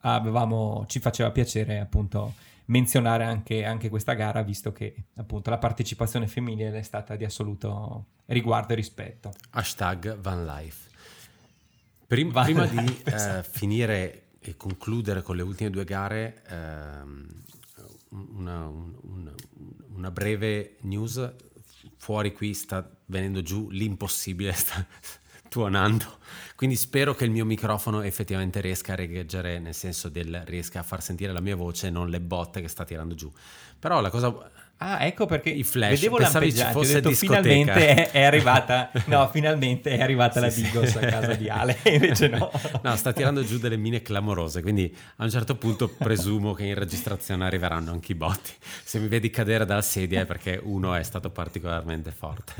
avevamo, ci faceva piacere appunto menzionare anche, anche, questa gara, visto che appunto la partecipazione femminile è stata di assoluto riguardo e rispetto. Hashtag Van Life. Prim- Van prima Life, di [LAUGHS] eh, esatto. finire e concludere con le ultime due gare, ehm, una, un, una, breve news. Fuori qui sta venendo giù l'impossibile, [LAUGHS] sta tuonando. Quindi spero che il mio microfono effettivamente riesca a reggere, nel senso del riesca a far sentire la mia voce, non le botte che sta tirando giù. Però la cosa Ah, ecco perché i flash. Vedevo lampeggiati, ho detto [LAUGHS] [LAUGHS] finalmente è, arrivata, no, finalmente è arrivata sì, la Bigos sì. a casa di Ale, [LAUGHS] invece no. No, sta tirando giù delle mine clamorose, quindi a un certo punto presumo che in registrazione arriveranno anche i botti. Se mi vedi cadere dalla sedia è perché uno è stato particolarmente forte.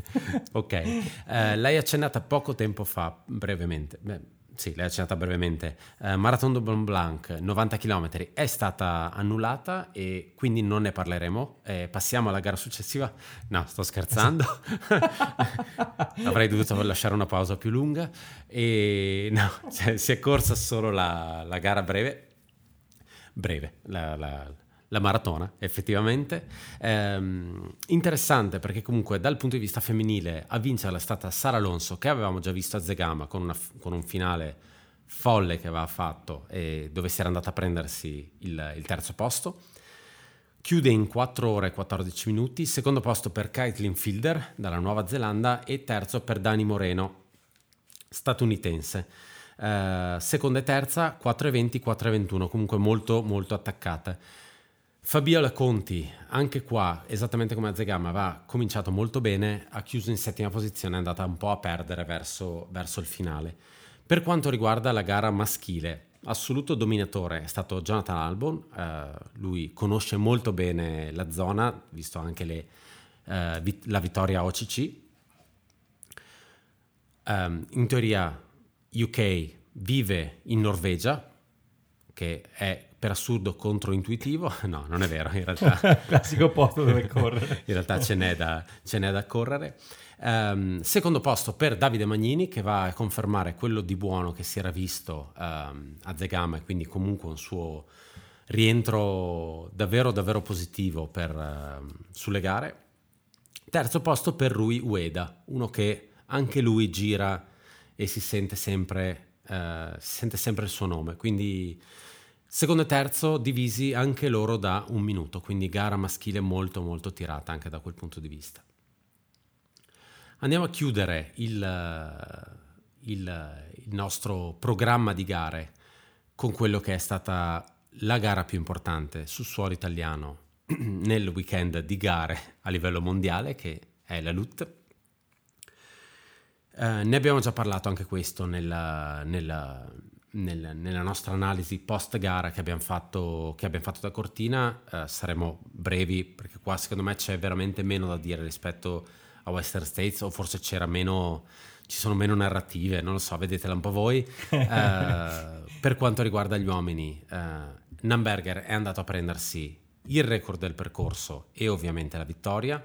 Ok, eh, l'hai accennata poco tempo fa, brevemente. Beh, sì, l'hai accennata brevemente, eh, Marathon de Mont Blanc, 90 km, è stata annullata e quindi non ne parleremo. Eh, passiamo alla gara successiva. No, sto scherzando. [LAUGHS] Avrei dovuto lasciare una pausa più lunga. E no, cioè, [LAUGHS] si è corsa solo la, la gara breve. Breve, la, la, la maratona, effettivamente. Ehm, interessante perché comunque dal punto di vista femminile a vincerla è stata Sara Alonso, che avevamo già visto a Zegama con, una, con un finale folle che aveva fatto e dove si era andata a prendersi il, il terzo posto. Chiude in 4 ore e 14 minuti, secondo posto per Caitlin Fielder dalla Nuova Zelanda e terzo per Dani Moreno, statunitense. Uh, seconda e terza 4,20, 4,21, comunque molto molto attaccate. Fabiola Conti, anche qua, esattamente come a Zegama, aveva cominciato molto bene, ha chiuso in settima posizione, è andata un po' a perdere verso, verso il finale. Per quanto riguarda la gara maschile, assoluto dominatore è stato Jonathan Albon, eh, lui conosce molto bene la zona, visto anche le, eh, vit- la vittoria OCC. Um, ehm, in teoria UK vive in Norvegia, che è per assurdo controintuitivo, [LAUGHS] no, non è vero, in realtà... [LAUGHS] Classico posto dove [LAUGHS] correre. in realtà ce n'è da, ce n'è da correre. Um, secondo posto per Davide Magnini che va a confermare quello di buono che si era visto um, a Zegama e quindi comunque un suo rientro davvero davvero positivo per, uh, sulle gare. Terzo posto per Rui Ueda, uno che anche lui gira e si sente sempre, si sente sempre il suo nome, quindi Secondo e terzo divisi anche loro da un minuto, quindi gara maschile molto molto tirata anche da quel punto di vista. Andiamo a chiudere il, il, il nostro programma di gare con quello che è stata la gara più importante sul suolo italiano [CLEARS THROAT] nel weekend di gare a livello mondiale, che è la LUT. Eh, ne abbiamo già parlato anche questo nella, nella, nel, nella nostra analisi post gara che abbiamo fatto, che abbiamo fatto da Cortina. Eh, saremo brevi perché qua secondo me c'è veramente meno da dire rispetto a Western States o forse c'era meno ci sono meno narrative non lo so vedetela un po' voi. [LAUGHS] Eh, per quanto riguarda gli uomini eh, Namberger è andato a prendersi il record del percorso e ovviamente la vittoria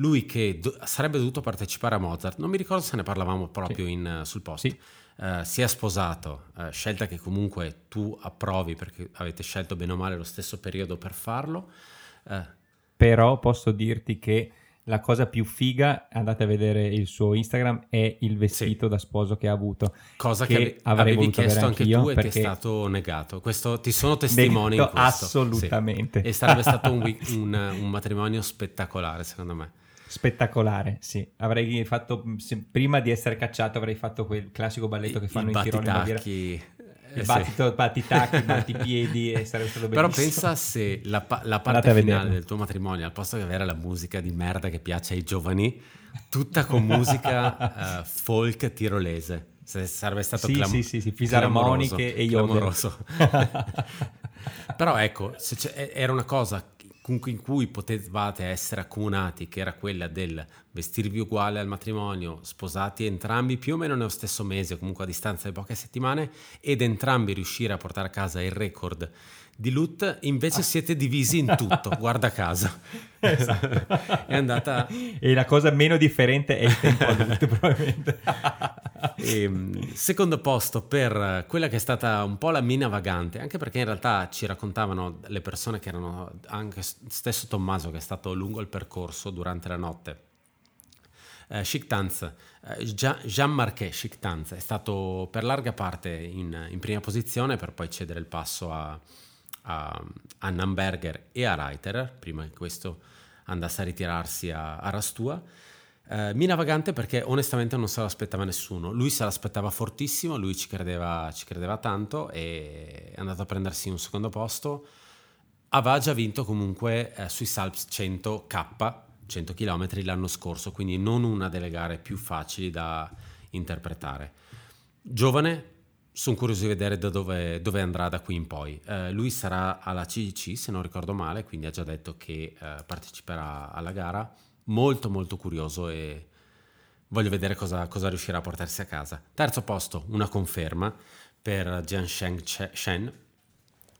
lui che do- sarebbe dovuto partecipare a Mozart non mi ricordo se ne parlavamo proprio sì. in, sul post sì eh, si è sposato, eh, scelta che comunque tu approvi perché avete scelto bene o male lo stesso periodo per farlo. Eh. Però posso dirti che la cosa più figa, andate a vedere il suo Instagram, è il vestito sì. da sposo che ha avuto. Cosa che, che avrei avevi chiesto anche tu e che è stato negato. Questo, ti sono testimoni in questo. Assolutamente. Sì. E sarebbe stato un, [LAUGHS] un, un matrimonio spettacolare, secondo me. Spettacolare, sì. Avrei fatto, se, prima di essere cacciato, avrei fatto quel classico balletto che fanno I in Tirone Baviera. il battito, batti tacchi, [LAUGHS] batti piedi e sarebbe stato bellissimo. Però pensa se la, la parte finale del tuo matrimonio, al posto di avere la musica di merda che piace ai giovani, tutta con musica uh, [LAUGHS] folk tirolese. Sarebbe stato sì, clam- sì, sì, sì, fisarmoniche e yodel. [LAUGHS] Però ecco, era una cosa in cui potevate essere accomunati, che era quella del vestirvi uguale al matrimonio, sposati entrambi più o meno nello stesso mese, comunque a distanza di poche settimane, ed entrambi riuscire a portare a casa il record di loot, invece siete divisi in tutto, guarda caso. [LAUGHS] Esatto. è andata... E la cosa meno differente è il tempo loot, [LAUGHS] probabilmente. E, ehm, secondo posto per quella che è stata un po' la mina vagante, anche perché in realtà ci raccontavano le persone che erano, anche stesso Tommaso che è stato lungo il percorso durante la notte. Chic Tanz, uh, Jean Marquet Chic Tanz è stato per larga parte in, in prima posizione per poi cedere il passo a, a, a Namberger e a Reiter, prima che questo andasse a ritirarsi a, a Rastua. Eh, Mina Vagante perché onestamente non se l'aspettava nessuno, lui se l'aspettava fortissimo, lui ci credeva, ci credeva tanto e è andato a prendersi un secondo posto. Aveva già vinto comunque eh, sui Salps 100 K, 100 km l'anno scorso, quindi non una delle gare più facili da interpretare. Giovane, sono curioso di vedere da dove, dove, andrà da qui in poi. Eh, lui sarà alla CGC, se non ricordo male, quindi ha già detto che eh, parteciperà alla gara. Molto molto curioso e voglio vedere cosa, cosa, riuscirà a portarsi a casa. Terzo posto, una conferma per Jiansheng Shen,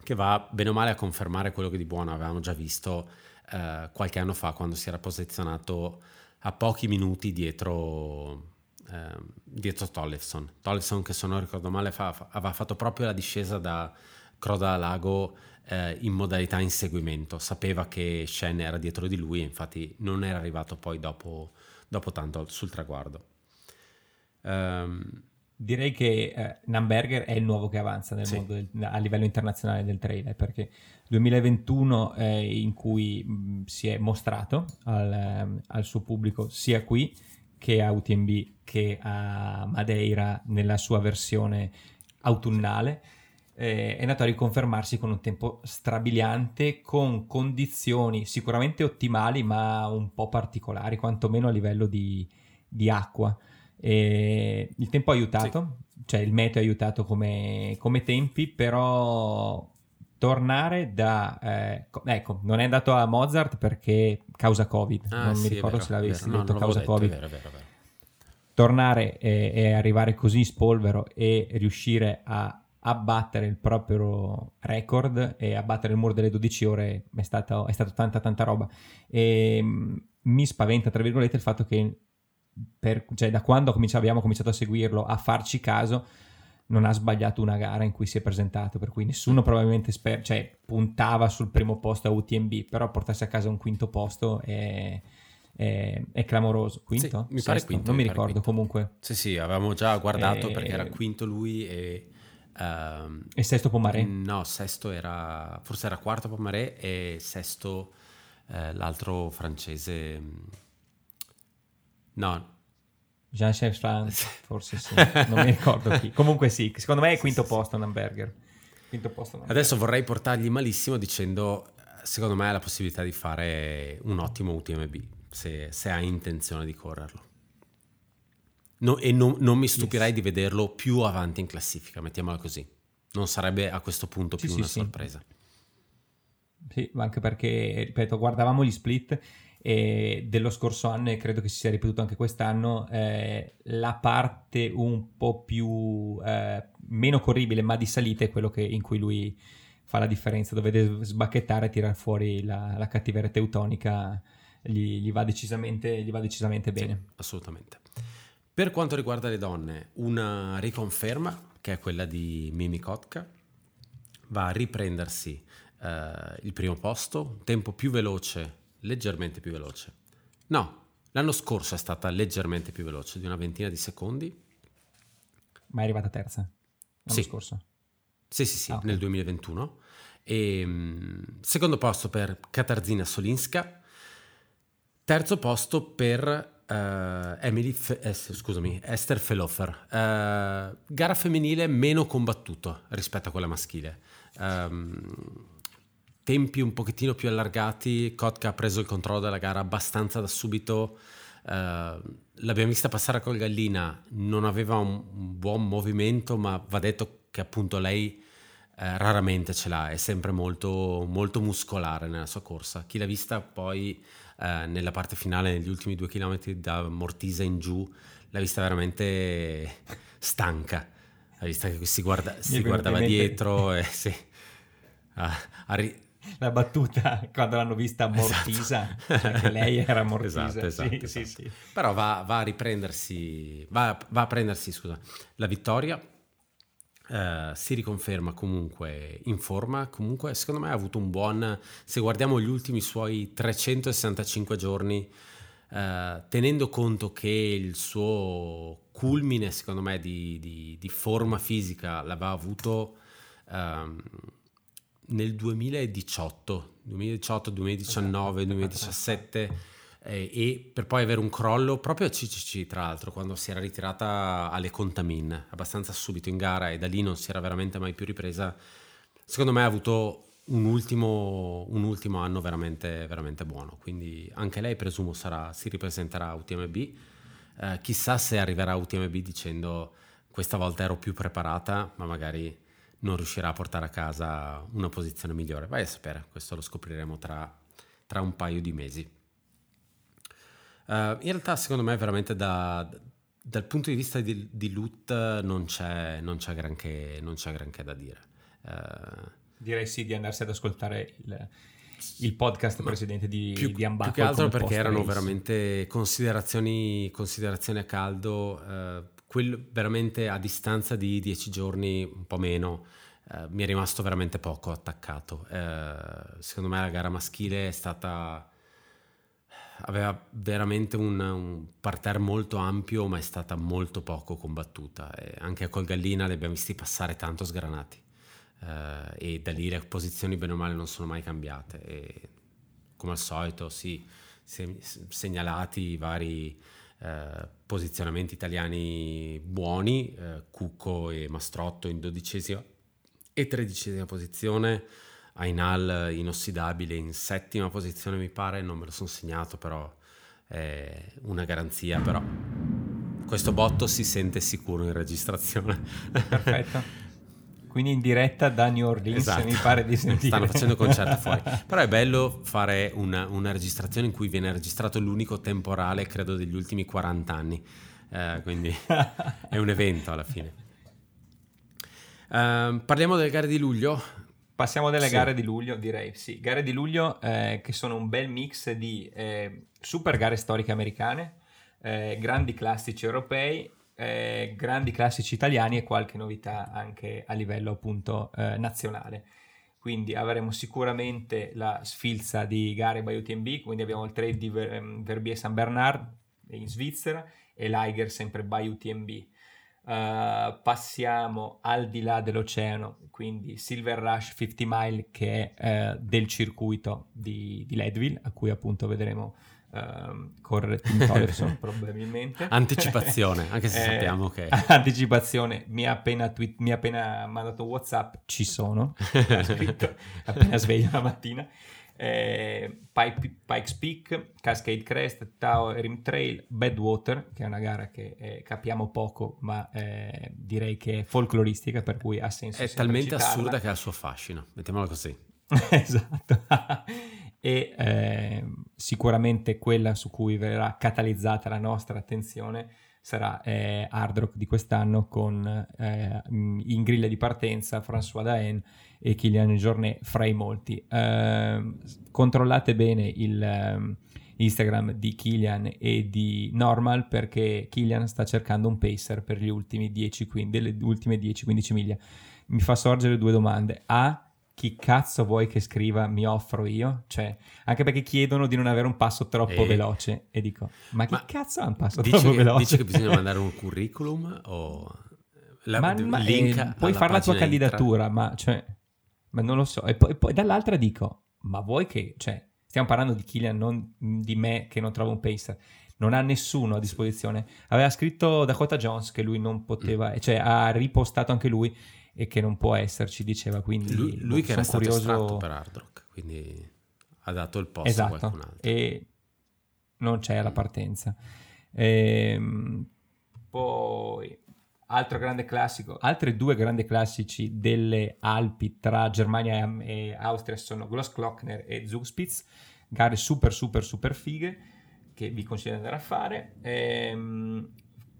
che va bene o male a confermare quello che di buono avevamo già visto eh, qualche anno fa quando si era posizionato a pochi minuti dietro eh, dietro Tollefson. Tollefson che se non ricordo male fa, aveva fatto proprio la discesa da Croda Lago eh, in modalità inseguimento, sapeva che Shen era dietro di lui e infatti non era arrivato poi dopo, dopo tanto sul traguardo. Um, Direi che eh, Namberger è il nuovo che avanza nel sì. mondo del, a livello internazionale del trailer perché 2021 è in cui mh, si è mostrato al, al suo pubblico sia qui che a UTMB che a Madeira nella sua versione autunnale eh, è andato a riconfermarsi con un tempo strabiliante con condizioni sicuramente ottimali ma un po' particolari quantomeno a livello di, di acqua e il tempo ha aiutato sì. cioè il meteo ha aiutato come, come tempi però tornare da... Eh, ecco, non è andato a Mozart perché causa Covid, ah, non sì, mi ricordo vero, se l'avessi vero, detto no, causa detto, Covid. Vero, tornare e, e, arrivare così in spolvero e riuscire a abbattere il proprio record e abbattere il muro delle 12 ore è stata, è stata tanta tanta roba. E mm, mi spaventa, tra virgolette, il fatto che per, cioè, da quando abbiamo cominciato a seguirlo, a farci caso, non ha sbagliato una gara in cui si è presentato, per cui nessuno probabilmente sper- cioè, puntava sul primo posto a UTMB, però portarsi a casa un quinto posto è, è, è clamoroso. Quinto? Sì, mi pare quinto. Non mi, mi ricordo, quinto. comunque. Sì, sì, avevamo già guardato e... perché era quinto lui e... Uh, e sesto Pomaré? No, sesto era... forse era quarto Pomaré e sesto uh, l'altro francese... No, Jean Chefran, forse sì, non mi ricordo chi. [LAUGHS] Comunque sì, secondo me è quinto posto un hamburger. Quinto posto un Adesso vorrei portargli malissimo dicendo, secondo me ha la possibilità di fare un ottimo UTMB, se, se ha intenzione di correrlo. No, e non, non, mi stupirei yes. di vederlo più avanti in classifica, mettiamola così. Non sarebbe a questo punto più sì, una sì, sorpresa. Sì, anche perché, ripeto, guardavamo gli split e dello scorso anno e credo che si sia ripetuto anche quest'anno, eh, la parte un po' più eh, meno corribile ma di salita è quello che, in cui lui fa la differenza, dove deve sbacchettare e tirare fuori la, la cattiveria teutonica, gli, gli, va decisamente, gli va decisamente bene. Sì, assolutamente. Per quanto riguarda le donne, una riconferma che è quella di Mimi Kotka, va a riprendersi eh, il primo posto, tempo più veloce leggermente più veloce. No, l'anno scorso è stata leggermente più veloce, di una ventina di secondi. Ma è arrivata terza? L'anno sì. scorso? Sì, sì, sì, ah, okay. nel 2021. E, ehm, secondo posto per Katarzina Solinska. Terzo posto per uh, Emily, Fe- eh, scusami, Esther Felofer. Uh, gara femminile meno combattuto rispetto a quella maschile. Um, tempi un pochettino più allargati, Kotka ha preso il controllo della gara abbastanza da subito. Uh, l'abbiamo vista passare col Gallina, non aveva un, un, buon movimento, ma va detto che appunto lei eh, raramente ce l'ha, è sempre molto, molto muscolare nella sua corsa. Chi l'ha vista poi eh, nella parte finale, negli ultimi due chilometri da Mortisa in giù, l'ha vista veramente stanca. Ha vista che si, guarda, si guardava dietro e [LAUGHS] sì. Ah, ri- [LAUGHS] la battuta quando l'hanno vista a esatto. Cioè che lei era [LAUGHS] Mortisa. Esatto, esatto, sì, esatto. Sì. Però va, va, a riprendersi, va, va a prendersi scusa, la vittoria Uh, si riconferma comunque in forma, comunque secondo me ha avuto un buon, se guardiamo gli ultimi suoi 365 giorni, uh, tenendo conto che il suo culmine secondo me di, di, di forma fisica l'aveva avuto uh, nel 2018, 2018, 2019, 2017 eh, e per poi avere un crollo proprio a CCC tra l'altro quando si era ritirata alle Contamin abbastanza subito in gara e da lì non si era veramente mai più ripresa secondo me ha avuto un ultimo, un ultimo anno veramente, veramente, buono. Quindi anche lei presumo sarà, si ripresenterà a UTMB eh, chissà se arriverà a UTMB dicendo questa volta ero più preparata ma magari non riuscirà a portare a casa una posizione migliore vai a sapere questo lo scopriremo tra, tra un paio di mesi Uh, in realtà, secondo me, veramente da, dal punto di vista di, di loot non c'è, non, c'è granché, non c'è, granché, da dire. Uh, Direi sì di andarsi ad ascoltare il, il podcast precedente di, più, di Ambaco. Più che altro perché erano veramente considerazioni, considerazioni a caldo, uh, quello veramente a distanza di dieci giorni, un po' meno, uh, mi è rimasto veramente poco attaccato. Uh, secondo me la gara maschile è stata aveva veramente un, un, parterre molto ampio, ma è stata molto poco combattuta. E anche a Colgallina li abbiamo visti passare tanto sgranati. Uh, e da lì le posizioni bene o male non sono mai cambiate. E, come al solito, sì, se, segnalati i vari uh, posizionamenti italiani buoni, uh, Cucco e Mastrotto in dodicesima e tredicesima posizione Ainal inossidabile in settima posizione mi pare, non me lo sono segnato però è una garanzia però questo botto si sente sicuro in registrazione. Perfetto. [LAUGHS] Quindi in diretta da New Orleans esatto. mi pare di sentire. Stanno facendo concerti [LAUGHS] fuori. Però è bello fare una, una, registrazione in cui viene registrato l'unico temporale, credo, degli ultimi 40 anni. Eh, quindi è un evento alla fine. Uh, parliamo delle gare di luglio. Passiamo dalle sì. gare di luglio, direi. Sì, gare di luglio eh, che sono un bel mix di eh, super gare storiche americane, eh, grandi classici europei, eh, grandi classici italiani e qualche novità anche a livello appunto eh, nazionale. Quindi avremo sicuramente la sfilza di gare by UTMB, quindi abbiamo il trade di Ver- ehm, Verbier San Bernard in Svizzera e l'Iger sempre by UTMB. Uh, passiamo al di là dell'oceano, quindi Silver Rush 50 Mile che è uh, del circuito di, di, Leadville, a cui appunto vedremo uh, Tim Tolerson probabilmente. Anticipazione, anche se eh, sappiamo che... [LAUGHS] Anticipazione, mi ha appena, tweet, mi ha appena mandato Whatsapp, ci sono, [LAUGHS] scritto, appena sveglio la mattina eh, Pike, Pikes Peak, Cascade Crest, Tao Rim Trail, Badwater, che è una gara che eh, capiamo poco, ma eh, direi che è folcloristica, per cui ha senso. È talmente citarla. assurda che ha il suo fascino, mettiamolo così. [LAUGHS] esatto. E ehm, sicuramente quella su cui verrà catalizzata la nostra attenzione sarà eh, Hard Rock di quest'anno con eh, in griglia di partenza François Daen e Kylian Jornet fra i molti. Uh, controllate bene il um, Instagram di Kylian e di Normal perché Kylian sta cercando un pacer per gli ultimi 10, quindi, delle ultime 10-15 miglia. Mi fa sorgere due domande. A, chi cazzo vuoi che scriva mi offro io? Cioè, anche perché chiedono di non avere un passo troppo e... veloce e dico, ma chi ma cazzo ha un passo troppo che, veloce? Dici che bisogna mandare un curriculum o... La, ma, ma eh, puoi fare la tua candidatura, tra... ma cioè ma non lo so. E poi, poi dall'altra dico, ma vuoi che, cioè, stiamo parlando di Killian, non di me che non trovo un pacer. non ha nessuno a disposizione. Aveva scritto Dakota Jones che lui non poteva, mm. cioè ha ripostato anche lui e che non può esserci, diceva. Quindi lui, lui che era curioso... stato per Hard Rock, quindi ha dato il posto esatto, a qualcun altro. E non c'è la partenza. Ehm, poi altro grande classico, altri due grandi classici delle Alpi tra Germania e Austria sono Glossglockner e Zugspitz, gare super super super fighe che vi consiglio di andare a fare. Ehm,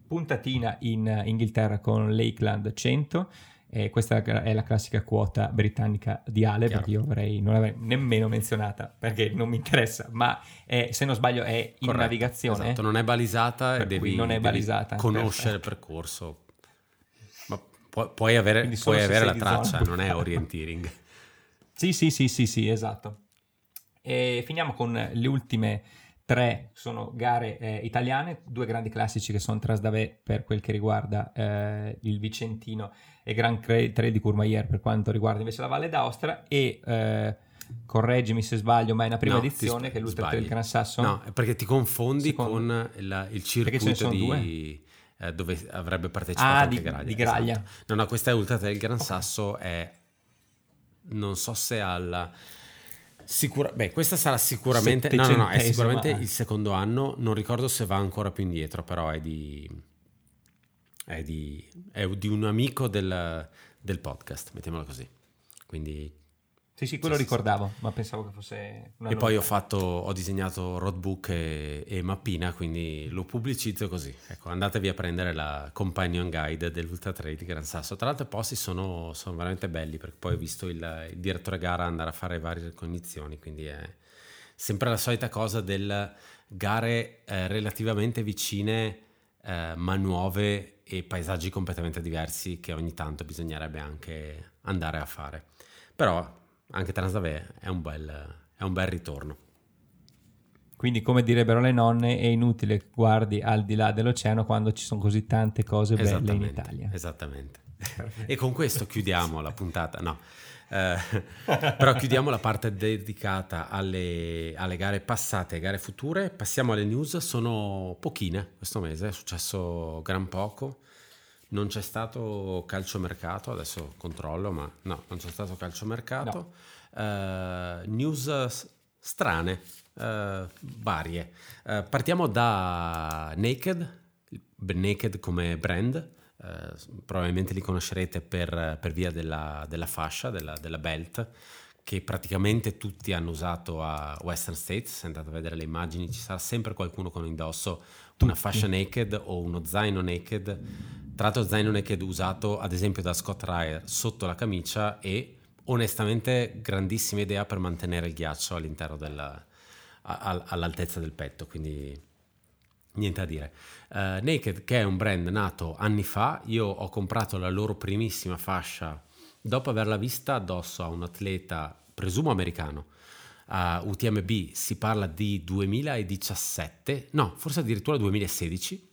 puntatina in Inghilterra con Lakeland 100 eh, questa è la classica quota britannica di Ale, Chiaro. perché io avrei, non l'avrei nemmeno menzionata perché non mi interessa, ma è, se non sbaglio è in Corretto, navigazione. Esatto, non è balisata e devi, è balisata, conoscere perfetto. il percorso. Ma pu- puoi avere, puoi avere la traccia, non è orienteering. [LAUGHS] sì, sì, sì, sì, sì, esatto. E finiamo con le ultime tre sono gare eh, italiane, due grandi classici che sono Trasdave per quel che riguarda eh, il Vicentino e Gran Tre di Courmayeur per quanto riguarda invece la Valle d'Aostra e eh, correggimi se sbaglio ma è una prima no, edizione che è l'Ultra Trail Gran Sasso? No perché ti confondi Secondo... con il, il circuito di eh, dove avrebbe partecipato ah, di, Graglia di Graglia esatto. no no questa è Ultra Trail Gran Sasso è non so se alla Sicura- beh, questa sarà sicuramente, no, no, no, è sicuramente il secondo anno. Non ricordo se va ancora più indietro, però è di, è di, è di un amico del, del podcast, mettiamola così. Quindi sì, sì, quello sì, ricordavo, sì. ma pensavo che fosse una E poi ho fatto, ho disegnato roadbook e, e, mappina, quindi lo pubblicizzo così. Ecco, andatevi a prendere la companion guide dell'Ultra Trail di Gran Sasso. Tra l'altro i posti sono, sono veramente belli, perché poi ho visto il, il, direttore gara andare a fare varie ricognizioni, quindi è sempre la solita cosa del gare eh, relativamente vicine, eh, ma nuove e paesaggi completamente diversi che ogni tanto bisognerebbe anche andare a fare. Però anche Transdave è un bel, è un bel ritorno. Quindi, come direbbero le nonne, è inutile che guardi al di là dell'oceano quando ci sono così tante cose belle in Italia. Esattamente. e con questo chiudiamo la puntata. No. Eh, però chiudiamo la parte dedicata alle, alle, gare passate e gare future. Passiamo alle news. Sono pochine questo mese, è successo gran poco. Non c'è stato calciomercato, adesso controllo, ma no, non c'è stato calciomercato. No. Uh, news strane, uh, varie. Uh, partiamo da Naked, Naked come brand, probabilmente li conoscerete per, per via della, della fascia, della, della, belt, che praticamente tutti hanno usato a Western States. Se andate a vedere le immagini, ci sarà sempre qualcuno con indosso una fascia naked o uno zaino naked tra l'altro zaino naked usato ad esempio da Scott Ryer sotto la camicia e onestamente grandissima idea per mantenere il ghiaccio all'interno della, all'altezza del petto, quindi niente a dire. Uh, Naked che è un brand nato anni fa, io ho comprato la loro primissima fascia dopo averla vista addosso a un atleta, presumo americano, a UTMB, si parla di 2017, no, forse addirittura 2016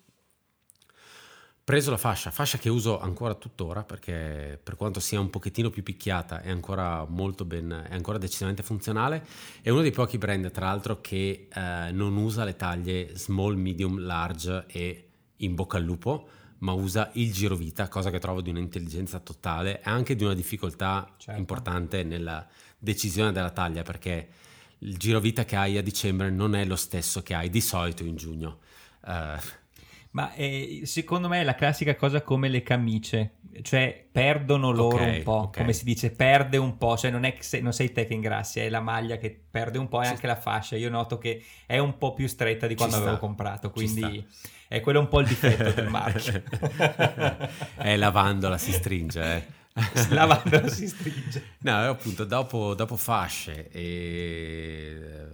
preso la fascia, fascia che uso ancora tuttora perché per quanto sia un pochettino più picchiata è ancora molto ben, è ancora decisamente funzionale. È uno dei pochi brand tra l'altro che eh, non usa le taglie small, medium, large e in bocca al lupo, ma usa il girovita, cosa che trovo di un'intelligenza totale e anche di una difficoltà certo. importante nella decisione della taglia perché il girovita che hai a dicembre non è lo stesso che hai di solito in giugno. Uh, ma eh, secondo me è la classica cosa come le camicie, cioè perdono loro okay, un po', okay. come si dice, perde un po', cioè non, è non sei te che ingrassi, è la maglia che perde un po' e anche la fascia. Io noto che è un po' più stretta di quando avevo comprato, quindi è quello un po' il difetto del marchio. [LAUGHS] è lavandola si stringe, eh. [LAUGHS] lavandola si stringe. No, appunto, dopo, dopo fasce e,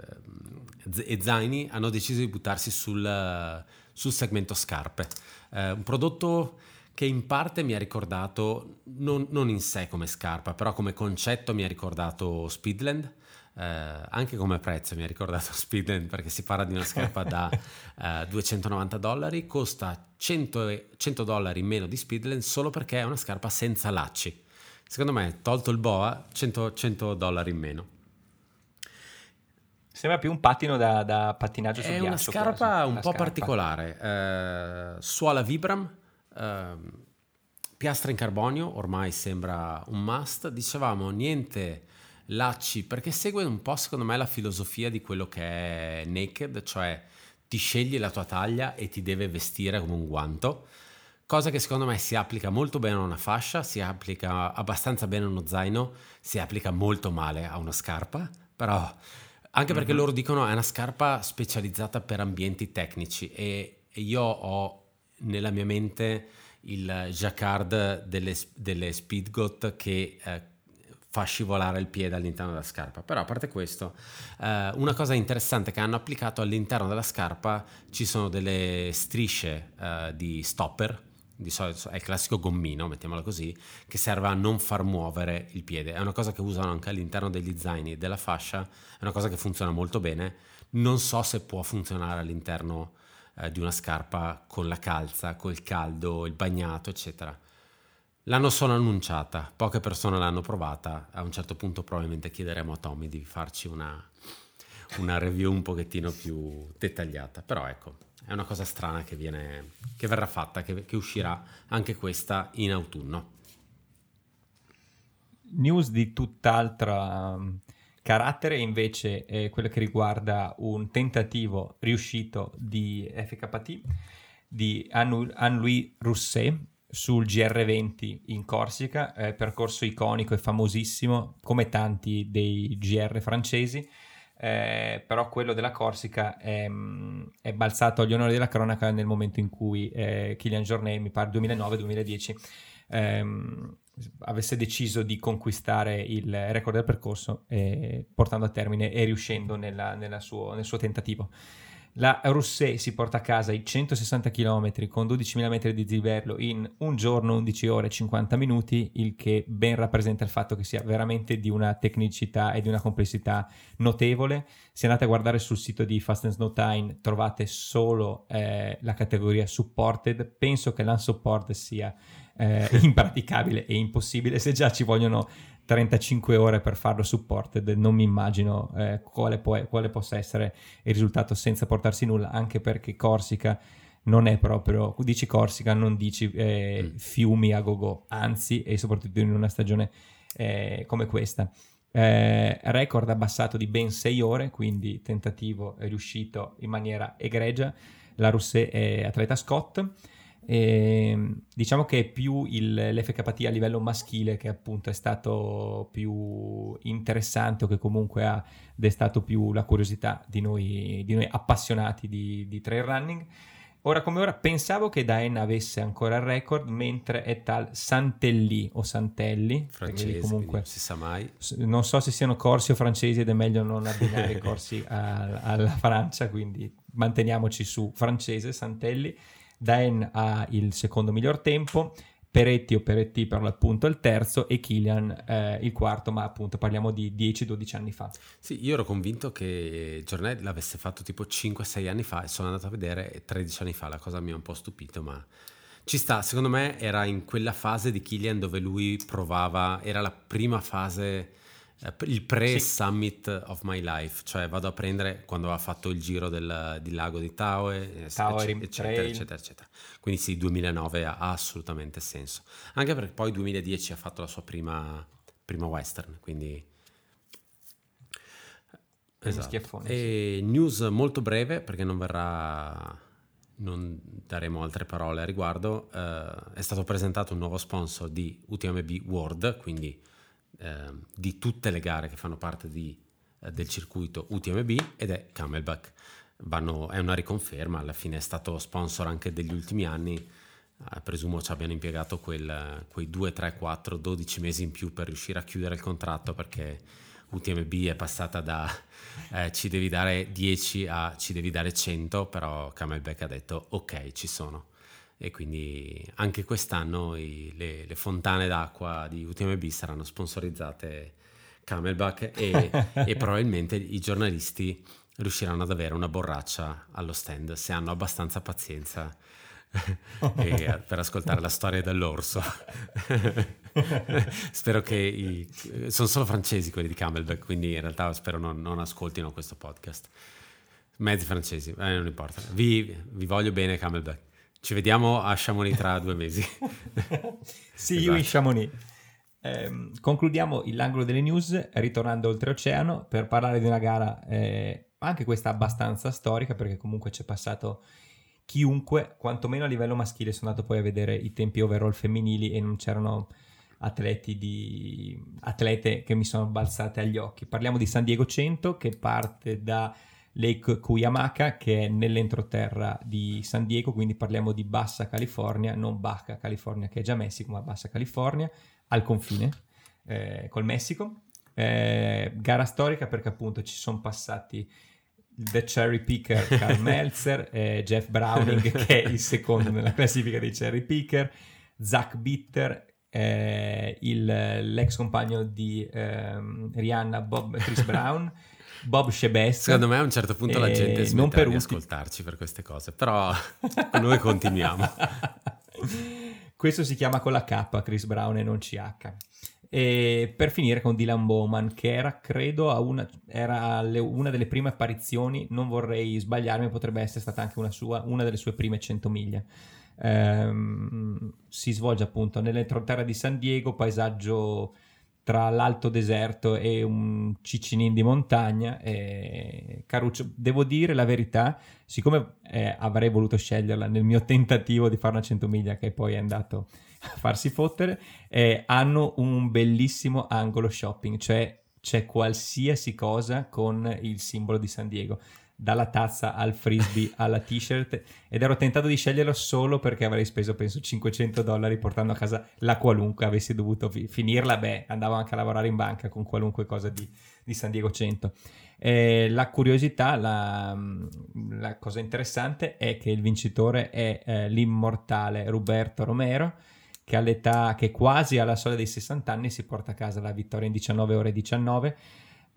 e zaini hanno deciso di buttarsi sul sul segmento scarpe. Eh, un prodotto che in parte mi ha ricordato, non, non, in sé come scarpa, però come concetto mi ha ricordato Speedland. Eh, anche come prezzo mi ha ricordato [LAUGHS] Speedland perché si parla di una scarpa da [LAUGHS] eh, 290 dollari, costa 100, 100 dollari in meno di Speedland solo perché è una scarpa senza lacci. Secondo me, tolto il boa, 100, 100 dollari in meno. Sembra più un pattino da, da pattinaggio sul È ghiaccio. una scarpa forse. un Una po' scarpa. particolare. Eh, suola Vibram, ehm, piastra in carbonio, ormai sembra un must. Dicevamo niente lacci, perché segue un po' secondo me la filosofia di quello che è Naked, cioè ti scegli la tua taglia e ti deve vestire come un guanto. Cosa che secondo me si applica molto bene a una fascia, si applica abbastanza bene a uno zaino, si applica molto male a una scarpa, però anche perché Mhm. loro dicono è una scarpa specializzata per ambienti tecnici e e io ho nella mia mente il jacquard delle, delle Speedgoat che eh, fa scivolare il piede all'interno della scarpa. Però a parte questo, eh, una cosa interessante che hanno applicato all'interno della scarpa ci sono delle strisce eh, di stopper. Di solito è il classico gommino, mettiamolo così, che serve a non far muovere il piede. È una cosa che usano anche all'interno degli zaini della fascia, è una cosa che funziona molto bene. Non so se può funzionare all'interno eh, di una scarpa con la calza, col caldo, il bagnato, eccetera. L'hanno solo annunciata, poche persone l'hanno provata, a un certo punto probabilmente chiederemo a Tommy di farci una, una review un pochettino più dettagliata, però ecco, è una cosa strana che, viene, che verrà fatta, che, che uscirà anche questa in autunno. News di tutt'altro um, carattere invece è quella che riguarda un tentativo riuscito di FKT di Anne- Anne-Louis Rousset sul GR20 in Corsica, eh, percorso iconico e famosissimo come tanti dei GR francesi, eh, però quello della Corsica è, mm, è balzato agli onori della cronaca nel momento in cui eh, Kylian Jornet, mi pare 2009-2010, ehm, avesse deciso di conquistare il record del percorso eh, portando a termine e riuscendo nella- nella suo- nel suo tentativo. La Rousset si porta a casa i 160 km con 12.000 metri di dislivello in un giorno, 11 ore e 50 minuti, il che ben rappresenta il fatto che sia veramente di una tecnicità e di una complessità notevole. Se andate a guardare sul sito di Fast and Snow Time trovate solo eh, la categoria supported. Penso che l'unsupported sia eh, [LAUGHS] impraticabile e impossibile. Se già ci vogliono 35 ore per farlo supported, non mi immagino eh, quale, può- quale possa essere il risultato senza portarsi nulla, anche perché Corsica non è proprio, dici Corsica, non dici eh, Mm. fiumi a go-go, anzi, e soprattutto in una stagione eh, come questa. Eh, record abbassato di ben 6 ore, quindi tentativo riuscito in maniera egregia. La Rousset è atleta Scott. E, diciamo che è più il, l'FKT a livello maschile che appunto è stato più interessante o che comunque ha destato più la curiosità di noi, di noi appassionati di, di trail running. Ora come ora pensavo che Daen avesse ancora il record mentre è tal Santelli o Santelli, perché Francese, comunque non si sa mai. non so se siano corsi o francesi ed è meglio non abbinare i [LAUGHS] corsi a- alla Francia, quindi manteniamoci su francese, Santelli. Daen ha il secondo miglior tempo, Peretti o Peretti per l'appunto il terzo e Kilian eh, il quarto, ma appunto parliamo di 10-12 anni fa. Sì, io ero convinto che Giornet l'avesse fatto tipo 5-6 anni fa e sono andato a vedere 13 anni fa, la cosa mi ha un po' stupito, ma ci sta, secondo me era in quella fase di Killian dove lui provava, era la prima fase, il pre-summit of my life, cioè vado a prendere quando aveva fatto il giro del, del lago di Taue, eh, Taue, ecc- eccetera, Trail. eccetera, eccetera. Quindi sì, 2009 ha assolutamente senso, anche perché poi 2010 ha fatto la sua prima, prima western, quindi... Schiaffone, E news molto breve perché non verrà, non daremo altre parole a riguardo. eh, è stato presentato un nuovo sponsor di UTMB World, quindi eh, di tutte le gare che fanno parte di, eh, del circuito UTMB ed è Camelback. Vanno- è una riconferma, alla fine è stato sponsor anche degli ultimi anni. eh, presumo ci abbiano impiegato quel- quei 2, 3, 4, 12 mesi in più per riuscire a chiudere il contratto perché UTMB è passata da [LAUGHS] eh, ci devi dare 10 a ci devi dare 100, però Camelback ha detto ok, ci sono. E quindi anche quest'anno i- le, le fontane d'acqua di UTMB saranno sponsorizzate Camelback e, [LAUGHS] e probabilmente i giornalisti riusciranno ad avere una borraccia allo stand se hanno abbastanza pazienza [LAUGHS] e, per ascoltare la storia dell'orso. [LAUGHS] spero che i, sono solo francesi quelli di Camelback, quindi in realtà spero non, non ascoltino questo podcast. Mezzi francesi, eh, non importa. Vi, vi voglio bene Camelback. Ci vediamo a Chamonix tra due mesi. [LAUGHS] sì, esatto. io in Chamonix. Eh, concludiamo l'angolo delle news ritornando oltreoceano per parlare di una gara, eh, anche questa abbastanza storica, perché comunque c'è passato chiunque, quantomeno a livello maschile, sono andato poi a vedere i tempi overall femminili e non c'erano atleti di, atlete che mi sono balzate agli occhi. Parliamo di San Diego 100 che parte da Lake Cuyamaca che è nell'entroterra di San Diego, quindi parliamo di Bassa California, non Baja California che è già Messico, ma Bassa California, al confine eh, col Messico. Eh, gara storica perché appunto ci sono passati The Cherry Picker Carl [LAUGHS] Meltzer, eh, Jeff Browning che è il secondo [LAUGHS] nella classifica dei Cherry Picker, Zach Bitter, eh, il, l'ex compagno di ehm, Rihanna Bob Chris Brown [LAUGHS] Bob Shebest. Secondo me a un certo punto la gente smette di ascoltarci per queste cose, però [LAUGHS] noi continuiamo. [LAUGHS] Questo si chiama con la K, Chris Brown e non CH. E per finire con Dylan Bowman, che era, credo, una, era le, una delle prime apparizioni, non vorrei sbagliarmi, potrebbe essere stata anche una, sua, una delle sue prime 100 miglia. Ehm, si svolge appunto nell'entroterra di San Diego, paesaggio tra l'alto deserto e un cicinin di montagna. E Caruccio, devo dire la verità, siccome eh, avrei voluto sceglierla nel mio tentativo di fare una 100 miglia che poi è andato a farsi fottere, eh, hanno un bellissimo angolo shopping, cioè c'è qualsiasi cosa con il simbolo di San Diego dalla tazza al frisbee [LAUGHS] alla t-shirt ed ero tentato di sceglierlo solo perché avrei speso penso 500 dollari portando a casa la qualunque avessi dovuto fi- finirla. Beh andavo anche a lavorare in banca con qualunque cosa di, di San Diego 100 eh, la curiosità la, la, cosa interessante è che il vincitore è eh, l'immortale Roberto Romero che all'età che quasi alla soglia dei 60 anni si porta a casa la vittoria in 19 ore 19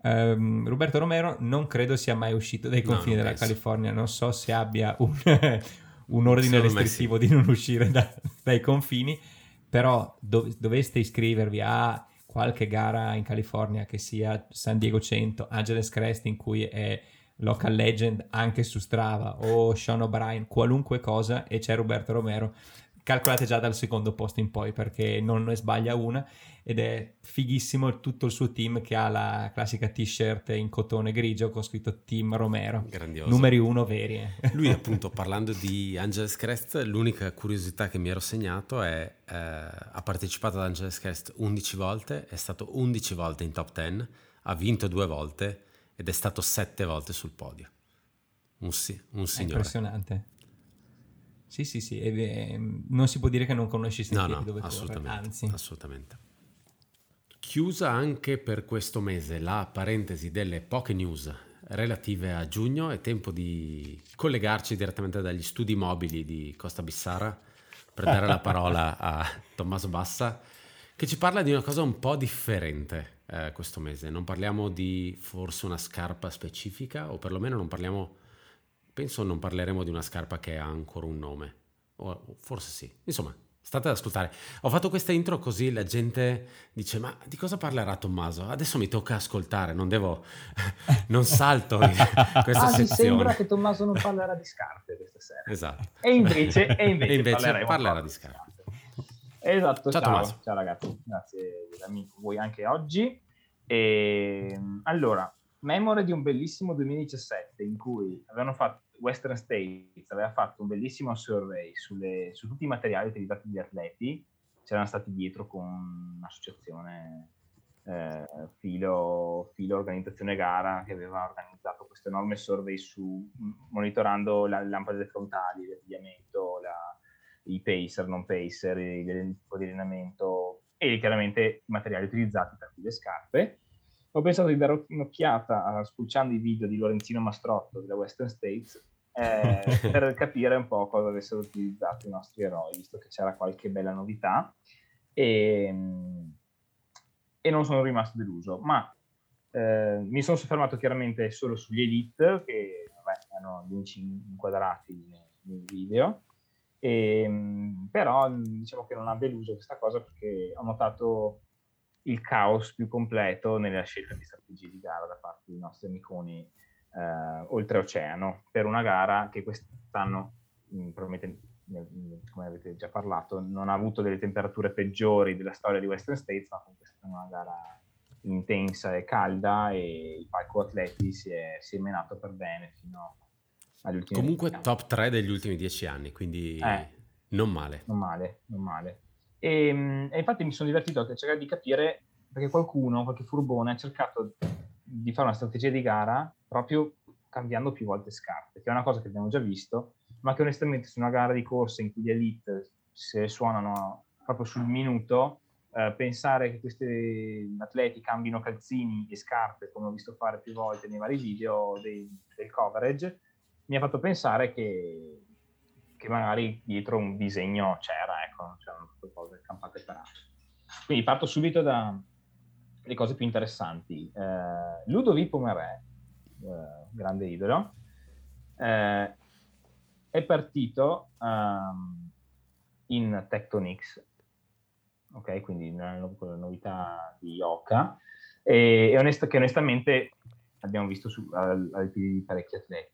Um, Roberto Romero non credo sia mai uscito dai confini no, della penso. California, non so se abbia un, [LAUGHS] un ordine restrittivo sì. di non uscire da, dai confini, però dov- doveste iscrivervi a qualche gara in California che sia San Diego 100, Angeles Crest in cui è local legend anche su Strava o Sean O'Brien, qualunque cosa e c'è Roberto Romero calcolate già dal secondo posto in poi perché non ne sbaglia una ed è fighissimo tutto il suo team che ha la classica t-shirt in cotone grigio con scritto Team Romero. Grandioso. Numeri uno veri. Eh. Lui [LAUGHS] appunto parlando di Angeles Crest, l'unica curiosità che mi ero segnato è eh, ha partecipato ad Angeles Crest 11 volte, è stato 11 volte in top 10, ha vinto due volte ed è stato 7 volte sul podio. Un, sì, un signore. È impressionante. Sì, sì, sì, e, non si può dire che non conosci i sentieri no, no, dove assolutamente, corre, anzi. Assolutamente. Chiusa anche per questo mese la parentesi delle poche news relative a giugno, è tempo di collegarci direttamente dagli studi mobili di Costa Bissara per dare la parola a Tommaso Bassa che ci parla di una cosa un po' differente eh, questo mese. Non parliamo di forse una scarpa specifica o perlomeno non parliamo penso non parleremo di una scarpa che ha ancora un nome. O forse sì. Insomma, state ad ascoltare. Ho fatto questa intro così la gente dice ma di cosa parlerà Tommaso? Adesso mi tocca ascoltare, non devo... [LAUGHS] non salto [LAUGHS] questa ah, sezione. sembra che Tommaso non parlerà di scarpe questa sera. Esatto. E invece, e [LAUGHS] invece, e invece parlerà di scarpe. Esatto, ciao, ciao, ciao ragazzi, grazie amico voi anche oggi. E, ehm, allora, memoria di un bellissimo 2017 in cui avevano fatto Western States aveva fatto un bellissimo survey sulle, su tutti i materiali utilizzati dagli atleti, c'erano stati dietro con un'associazione eh, filo, filo, organizzazione gara che aveva organizzato questo enorme survey su monitorando la, le lampade frontali, l'abbigliamento, la, i pacer, non pacer, il tipo di allenamento e chiaramente i materiali utilizzati per cui le scarpe ho pensato di dare un'occhiata spulciando i video di Lorenzino Mastrotto della Western States eh, [LAUGHS] per capire un po' cosa avessero utilizzato i nostri eroi, visto che c'era qualche bella novità. E, e non sono rimasto deluso, ma eh, mi sono soffermato chiaramente solo sugli elite che vabbè, hanno gli unci inquadrati nei, nei video. E, ehm, però diciamo che non ha deluso questa cosa perché ho notato il caos più completo nella scelta di strategie di gara da parte dei nostri amiconi eh, oltreoceano per una gara che quest'anno mh, probabilmente come avete già parlato non ha avuto delle temperature peggiori della storia di Western States ma comunque è stata una gara intensa e calda e il palco atleti si è, si è menato per bene fino agli ultimi comunque top 3 degli ultimi dieci anni quindi eh, non male. Non male non male e, ehm, e, infatti mi sono divertito a cercare di capire perché qualcuno, qualche furbone ha cercato di fare una strategia di gara proprio cambiando più volte scarpe, che è una cosa che abbiamo già visto, ma che onestamente su una gara di corsa in cui gli elite se suonano proprio sul minuto, eh, pensare che questi atleti cambino calzini e scarpe, come ho visto fare più volte nei vari video dei, del coverage, mi ha fatto pensare che che magari dietro un disegno c'era, ecco, c'erano tutte cose campate per aria. Quindi parto subito dalle cose più interessanti. Eh, Ludovic Pomerè, eh, grande idolo, eh, è partito um, in Tectonics, ok, quindi una novità di Yoka, e, e onest- che onestamente abbiamo visto su, al, al di parecchi atleti.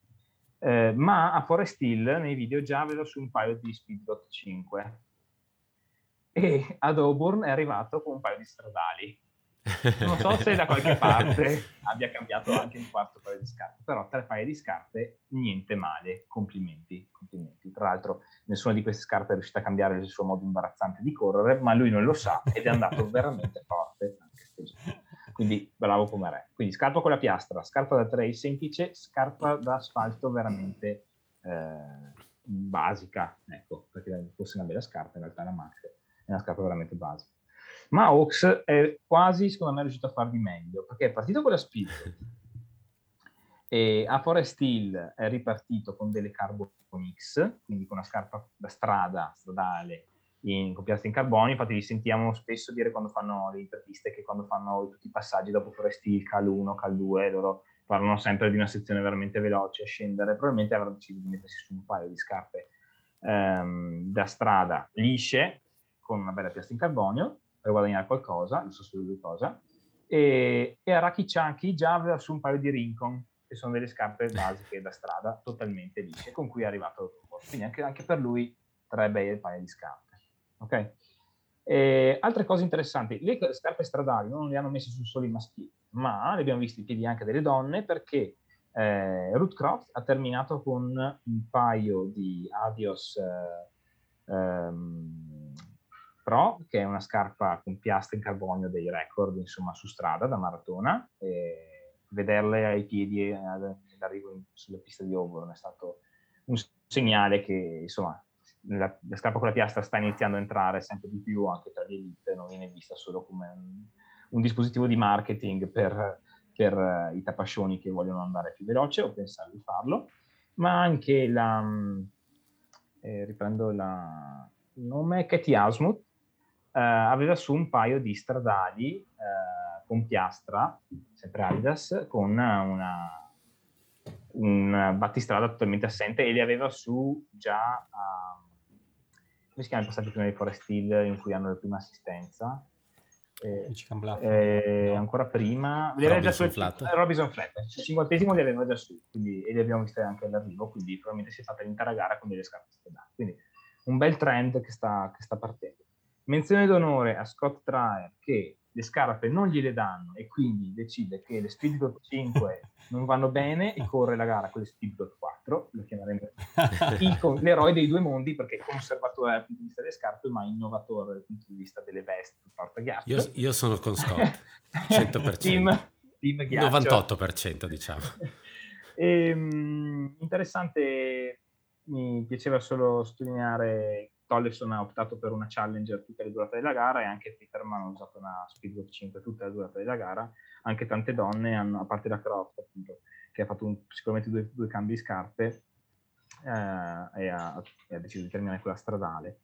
Eh, ma a Forest Hill nei video già vedo su un paio di Speedbot 5 e ad Auburn è arrivato con un paio di stradali. Non so se da qualche [LAUGHS] parte abbia cambiato anche un quarto paio di scarpe, però tre paia di scarpe, niente male, complimenti, complimenti. Tra l'altro nessuna di queste scarpe è riuscita a cambiare il suo modo imbarazzante di correre, ma lui non lo sa ed è andato veramente forte anche stagione quindi bravo come re. Quindi scarpa con la piastra, scarpa da trail semplice, scarpa da asfalto veramente eh, basica, ecco, perché fosse una bella scarpa, in realtà la Max è una scarpa veramente basica. Ma Ox è quasi, secondo me, riuscito a far di meglio, perché è partito con la speed, e a Forest Hill è ripartito con delle Carbon X, quindi con una scarpa da strada, stradale, in, con piastre in carbonio, infatti li sentiamo spesso dire quando fanno le interviste che quando fanno tutti i passaggi dopo Forest Hill, Cal 1, Cal 2, loro parlano sempre di una sezione veramente veloce a scendere, probabilmente avranno deciso di mettersi su un paio di scarpe ehm, da strada lisce, con una bella piastra in carbonio, per guadagnare qualcosa, non so se lui cosa, e, e Araki Chunky già aveva su un paio di Rincon, che sono delle scarpe [LAUGHS] basiche da strada, totalmente lisce, con cui è arrivato quindi anche, anche per lui tre bei paio di scarpe. Ok? E altre cose interessanti, le scarpe stradali non le hanno messe su solo i maschili, ma le abbiamo viste i piedi anche delle donne perché eh, Ruth Croft ha terminato con un paio di Adios eh, ehm, Pro, che è una scarpa con piastre in carbonio dei record, insomma, su strada da maratona. E vederle ai piedi all'arrivo sulla pista di Auburn è stato un segnale che, insomma, la, la, scarpa con la piastra sta iniziando a entrare sempre di più anche tra gli elite, non viene vista solo come un, un dispositivo di marketing per, per uh, i tapascioni che vogliono andare più veloce o pensare di farlo, ma anche la, mm, eh, riprendo la, il nome, Katie Asmuth, uh, aveva su un paio di stradali uh, con piastra, sempre Adidas, con una un battistrada totalmente assente e li aveva su già uh, come si chiama il passaggio prima di Forest Hill in cui hanno la prima assistenza? Eh, eh, ancora prima. Robinson già Flat. Eh, Robinson Flat. Il cinquantesimo li aveva già su quindi, e li abbiamo visti anche all'arrivo quindi probabilmente si è fatta l'intera gara con delle scarpe stradali quindi un bel trend che sta, che sta partendo. Menzione d'onore a Scott Trier che le scarpe non gliele danno e quindi decide che le Speedgoat 5 [LAUGHS] non vanno bene e corre la gara con le Speedgoat 4, lo chiameremo [LAUGHS] l'eroe dei due mondi perché è conservatore dal punto di vista delle scarpe ma innovatore dal punto di vista delle vesti portaghiaccio. Io, io sono con Scott, 100%. [LAUGHS] team, team 98% diciamo. E, um, interessante, mi piaceva solo sottolineare Tollefson ha optato per una Challenger tutte le durate della gara e anche Peterman ha usato una Speedway 5 tutte le durate della gara. Anche tante donne, hanno, a parte la Croft, appunto, che ha fatto un, sicuramente due, due, cambi di scarpe eh, e, ha, e, ha, deciso di terminare quella stradale.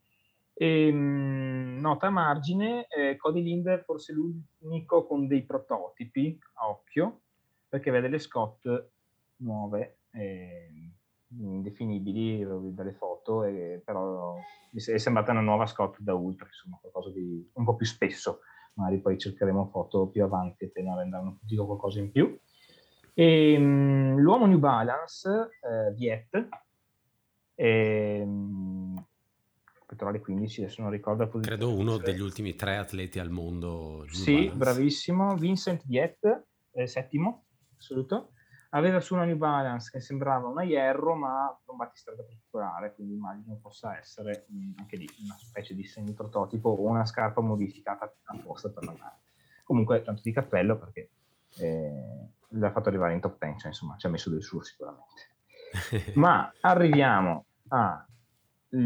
E, ehm, mh, nota a margine, eh, Cody Linder forse l'unico con dei prototipi a occhio, perché vede le Scott nuove. Eh, indefinibili dalle foto, e, però mi è sembrata una nuova Scott da Ultra, insomma qualcosa di un po' più spesso, magari poi cercheremo foto più avanti appena renderanno dico qualcosa in più. E, um, l'uomo New Balance, eh, Viet, e, um, Petrolio 15, adesso non ricordo. Credo uno degli ultimi tre atleti al mondo. Sì, Balance. bravissimo. Vincent Viet, eh, settimo, assoluto aveva su una New Balance che sembrava una Hierro ma con battistrada particolare, quindi immagino possa essere mh, anche lì una specie di semi prototipo o una scarpa modificata apposta per la gara. Comunque tanto di cappello perché eh, l'ha fatto arrivare in top 10, cioè, insomma ci ha messo del suo sicuramente. [LAUGHS] ma arriviamo al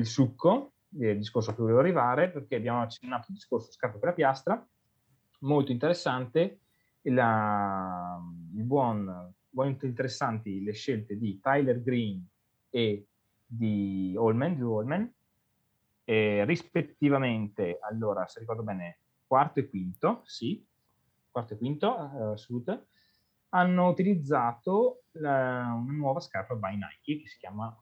succo del discorso a cui volevo arrivare perché abbiamo accennato il discorso scarpa per la piastra, molto interessante, la, il buon molto interessanti le scelte di Tyler Green e di Allman, di Allman e rispettivamente, allora, se ricordo bene, quarto e quinto, sì, quarto e quinto, uh, assoluto, hanno utilizzato la, una nuova scarpa by Nike che si chiama,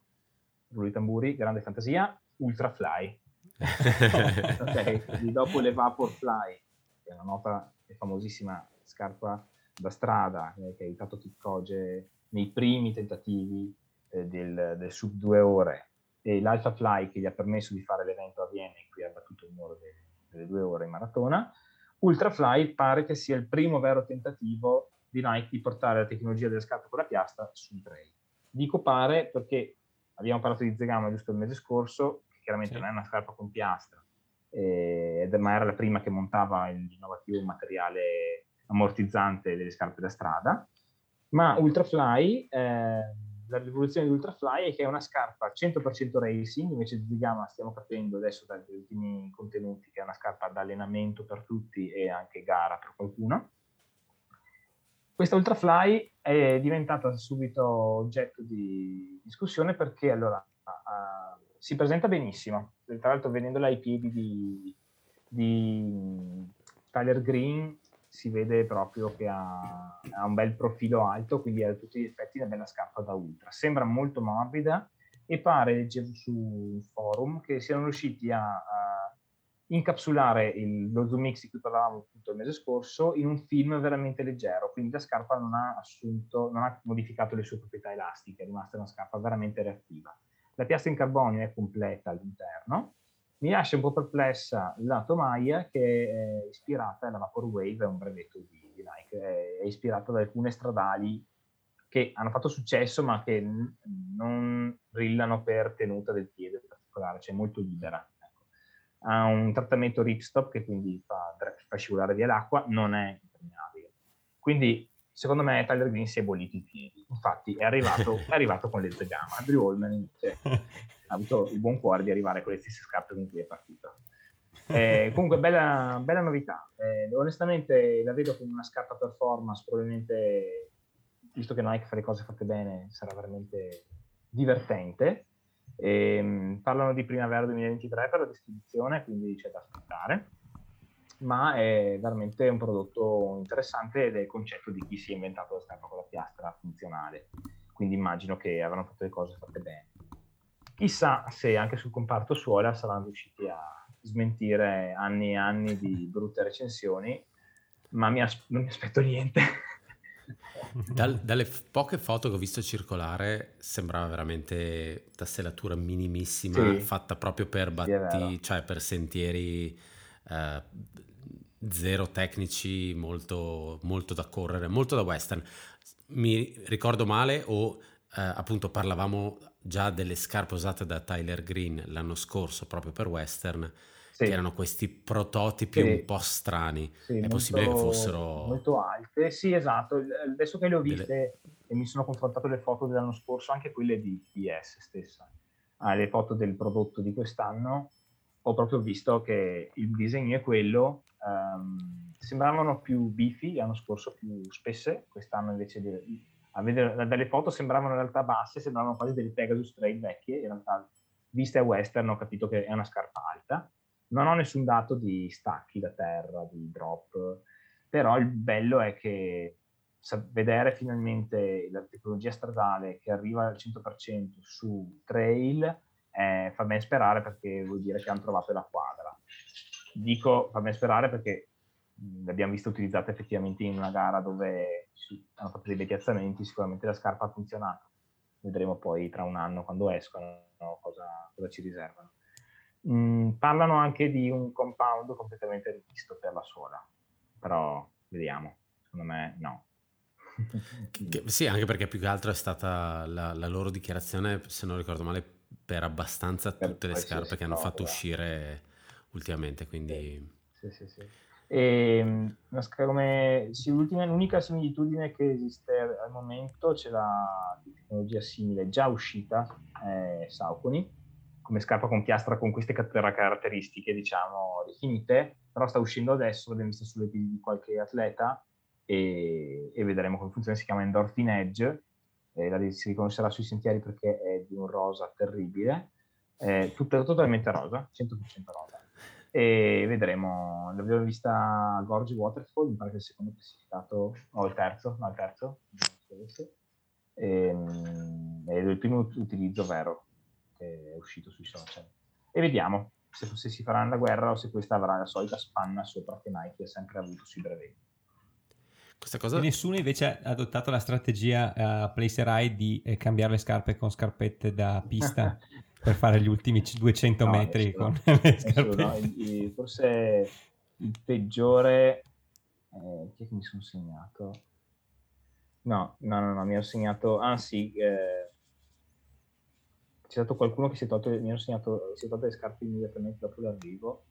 Rulli Tamburi, grande fantasia, Ultra Fly. [LAUGHS] ok, dopo le Vaporfly, che è una nota e famosissima scarpa da strada eh, che ha aiutato Kipchoge nei primi tentativi eh, del, del, sub due ore e l'Alpha Fly che gli ha permesso di fare l'evento a Vienna in cui ha battuto il muro delle, delle due ore in maratona, Ultrafly pare che sia il primo vero tentativo di Nike di portare la tecnologia delle scarpe con la piastra sul trail. Dico pare perché abbiamo parlato di Zegama giusto il mese scorso, che chiaramente sì. non è una scarpa con piastra, eh, ma era la prima che montava l'innovativo materiale ammortizzante delle scarpe da strada, ma Ultrafly, eh, la rivoluzione di Ultrafly è che è una scarpa 100% racing, invece di Gama stiamo capendo adesso dagli ultimi contenuti che è una scarpa da allenamento per tutti e anche gara per qualcuno. Questa Ultrafly è diventata subito oggetto di discussione perché allora uh, si presenta benissimo, tra l'altro vedendola ai piedi di, di Tyler Green si vede proprio che ha, ha, un bel profilo alto, quindi ha tutti gli effetti una bella scarpa da ultra. Sembra molto morbida e pare, leggevo su un forum, che siano riusciti a, a incapsulare il, lo Zoom X di cui parlavamo appunto il mese scorso in un film veramente leggero, quindi la scarpa non ha assunto, non ha modificato le sue proprietà elastiche, è rimasta una scarpa veramente reattiva. La piastra in carbonio è completa all'interno, mi lascia un po' perplessa la tomaia che è ispirata, la Vaporwave è un brevetto di, di Nike, è ispirata da alcune stradali che hanno fatto successo ma che n- non brillano per tenuta del piede in particolare, cioè molto libera. Ecco. Ha un trattamento ripstop che quindi fa, fa scivolare via l'acqua, non è impermeabile. Quindi secondo me Tyler Green si è bollito i piedi. Infatti è arrivato, è arrivato con le Zegama. Andrew Holman invece [LAUGHS] ha avuto il buon cuore di arrivare con le stesse scarpe con cui è partito. Eh, comunque, bella, bella novità. Eh, onestamente la vedo come una scarpa performance, probabilmente, visto che Nike fa le cose fatte bene, sarà veramente divertente. Eh, parlano di primavera 2023 per la distribuzione, quindi c'è da aspettare ma è veramente un prodotto interessante ed è il concetto di chi si è inventato la scarpa con la piastra funzionale. Quindi immagino che avranno fatto le cose fatte bene. Chissà se anche sul comparto suola saranno riusciti a smentire anni e anni di [LAUGHS] brutte recensioni, ma mi as- non mi aspetto niente. [LAUGHS] Dal, dalle poche foto che ho visto circolare sembrava veramente tastellatura minimissima, sì, fatta proprio per, batti, cioè per sentieri eh, zero tecnici, molto, molto da correre, molto da western. Mi ricordo male o eh, appunto parlavamo già delle scarpe usate da Tyler Green l'anno scorso proprio per western, sì. che erano questi prototipi sì. un po' strani. Sì, È molto, possibile che fossero... Molto alte, sì esatto. Adesso che le ho viste delle... e mi sono confrontato le foto dell'anno scorso, anche quelle di PS stessa, ah, le foto del prodotto di quest'anno, ho proprio visto che il disegno è quello, um, sembravano più bifi l'anno scorso, più spesse, quest'anno invece di, a vedere dalle foto sembravano in realtà basse, sembravano quasi delle Pegasus Trail vecchie, in realtà viste a western ho capito che è una scarpa alta, non ho nessun dato di stacchi da terra, di drop, però il bello è che vedere finalmente la tecnologia stradale che arriva al 100% su trail eh, fa ben sperare perché vuol dire che hanno trovato la quadra. Dico fa ben sperare perché l'abbiamo vista utilizzata effettivamente in una gara dove hanno fatto dei piazzamenti, sicuramente la scarpa ha funzionato. Vedremo poi tra un anno quando escono cosa, cosa ci riservano. Mm, parlano anche di un compound completamente rivisto per la sola, però vediamo, secondo me no. Che, sì, anche perché più che altro è stata la, la, loro dichiarazione, se non ricordo male, per abbastanza per tutte le scarpe che hanno fatto uscire ultimamente, quindi... Sì, sì, sì. E, ehm, come, sì, l'unica similitudine che esiste al momento c'è la tecnologia simile già uscita, è Saucony, come scarpa con piastra con queste caratteristiche, diciamo, definite, però sta uscendo adesso, l'abbiamo vista sulle piedi di qualche atleta e, e, vedremo come funziona, si chiama Endorphin Edge, eh, la si riconoscerà sui sentieri perché è di un rosa terribile, eh, tutta, totalmente rosa, 100% rosa. E vedremo, l'abbiamo vista a Gorgi Waterfall, mi pare che il secondo classificato, o il terzo, no il terzo, e, ehm, è il primo utilizzo vero che è uscito sui social. E vediamo se, se si faranno la guerra o se questa avrà la solita spanna sopra che Nike ha sempre avuto sui brevetti. Questa cosa... nessuno invece ha adottato la strategia uh, Placerai di eh, cambiare le scarpe con scarpette da pista [LAUGHS] per fare gli ultimi 200 no, metri con [LAUGHS] le scarpette. No, il, forse il peggiore... Eh, chi è che mi sono segnato? No, no, no, no, mi ho segnato... Ah sì, eh, c'è stato qualcuno che si è tolto, mi ha segnato, si è tolto le scarpe immediatamente dopo l'arrivo.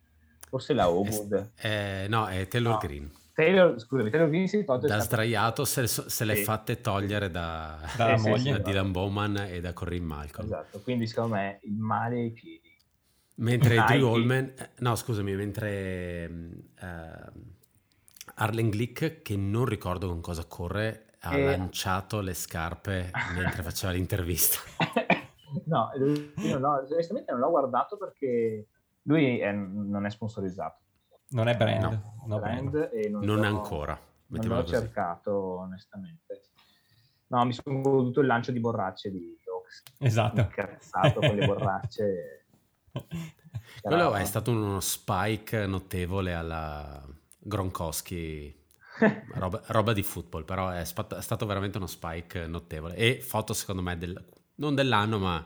Forse la Obud. Eh, no, è Taylor no. Green. Taylor, scusami, Taylor tolto Da sdraiato se, se le sì. fatte togliere da, [LAUGHS] da sì, moglie. da Dylan Bowman e da Corinne Malcolm. Esatto, quindi secondo me il male ai piedi. Mentre Drew Holman, eh, no scusami, mentre uh, Arlen Glick, che non ricordo con cosa corre, ha e... lanciato le scarpe mentre faceva l'intervista. [LAUGHS] No, no, onestamente non l'ho guardato perché lui è, non è sponsorizzato. Non è brand. No, no brand, brand. non, non ancora. Non l'ho così. cercato onestamente. No, mi sono goduto il lancio di borracce di Ox. Esatto. Incazzato con le borracce. [LAUGHS] Quello è stato uno spike notevole alla Gronkowski [LAUGHS] roba, roba, di football, però è, spat- è, stato veramente uno spike notevole. E foto, secondo me, del, non dell'anno, ma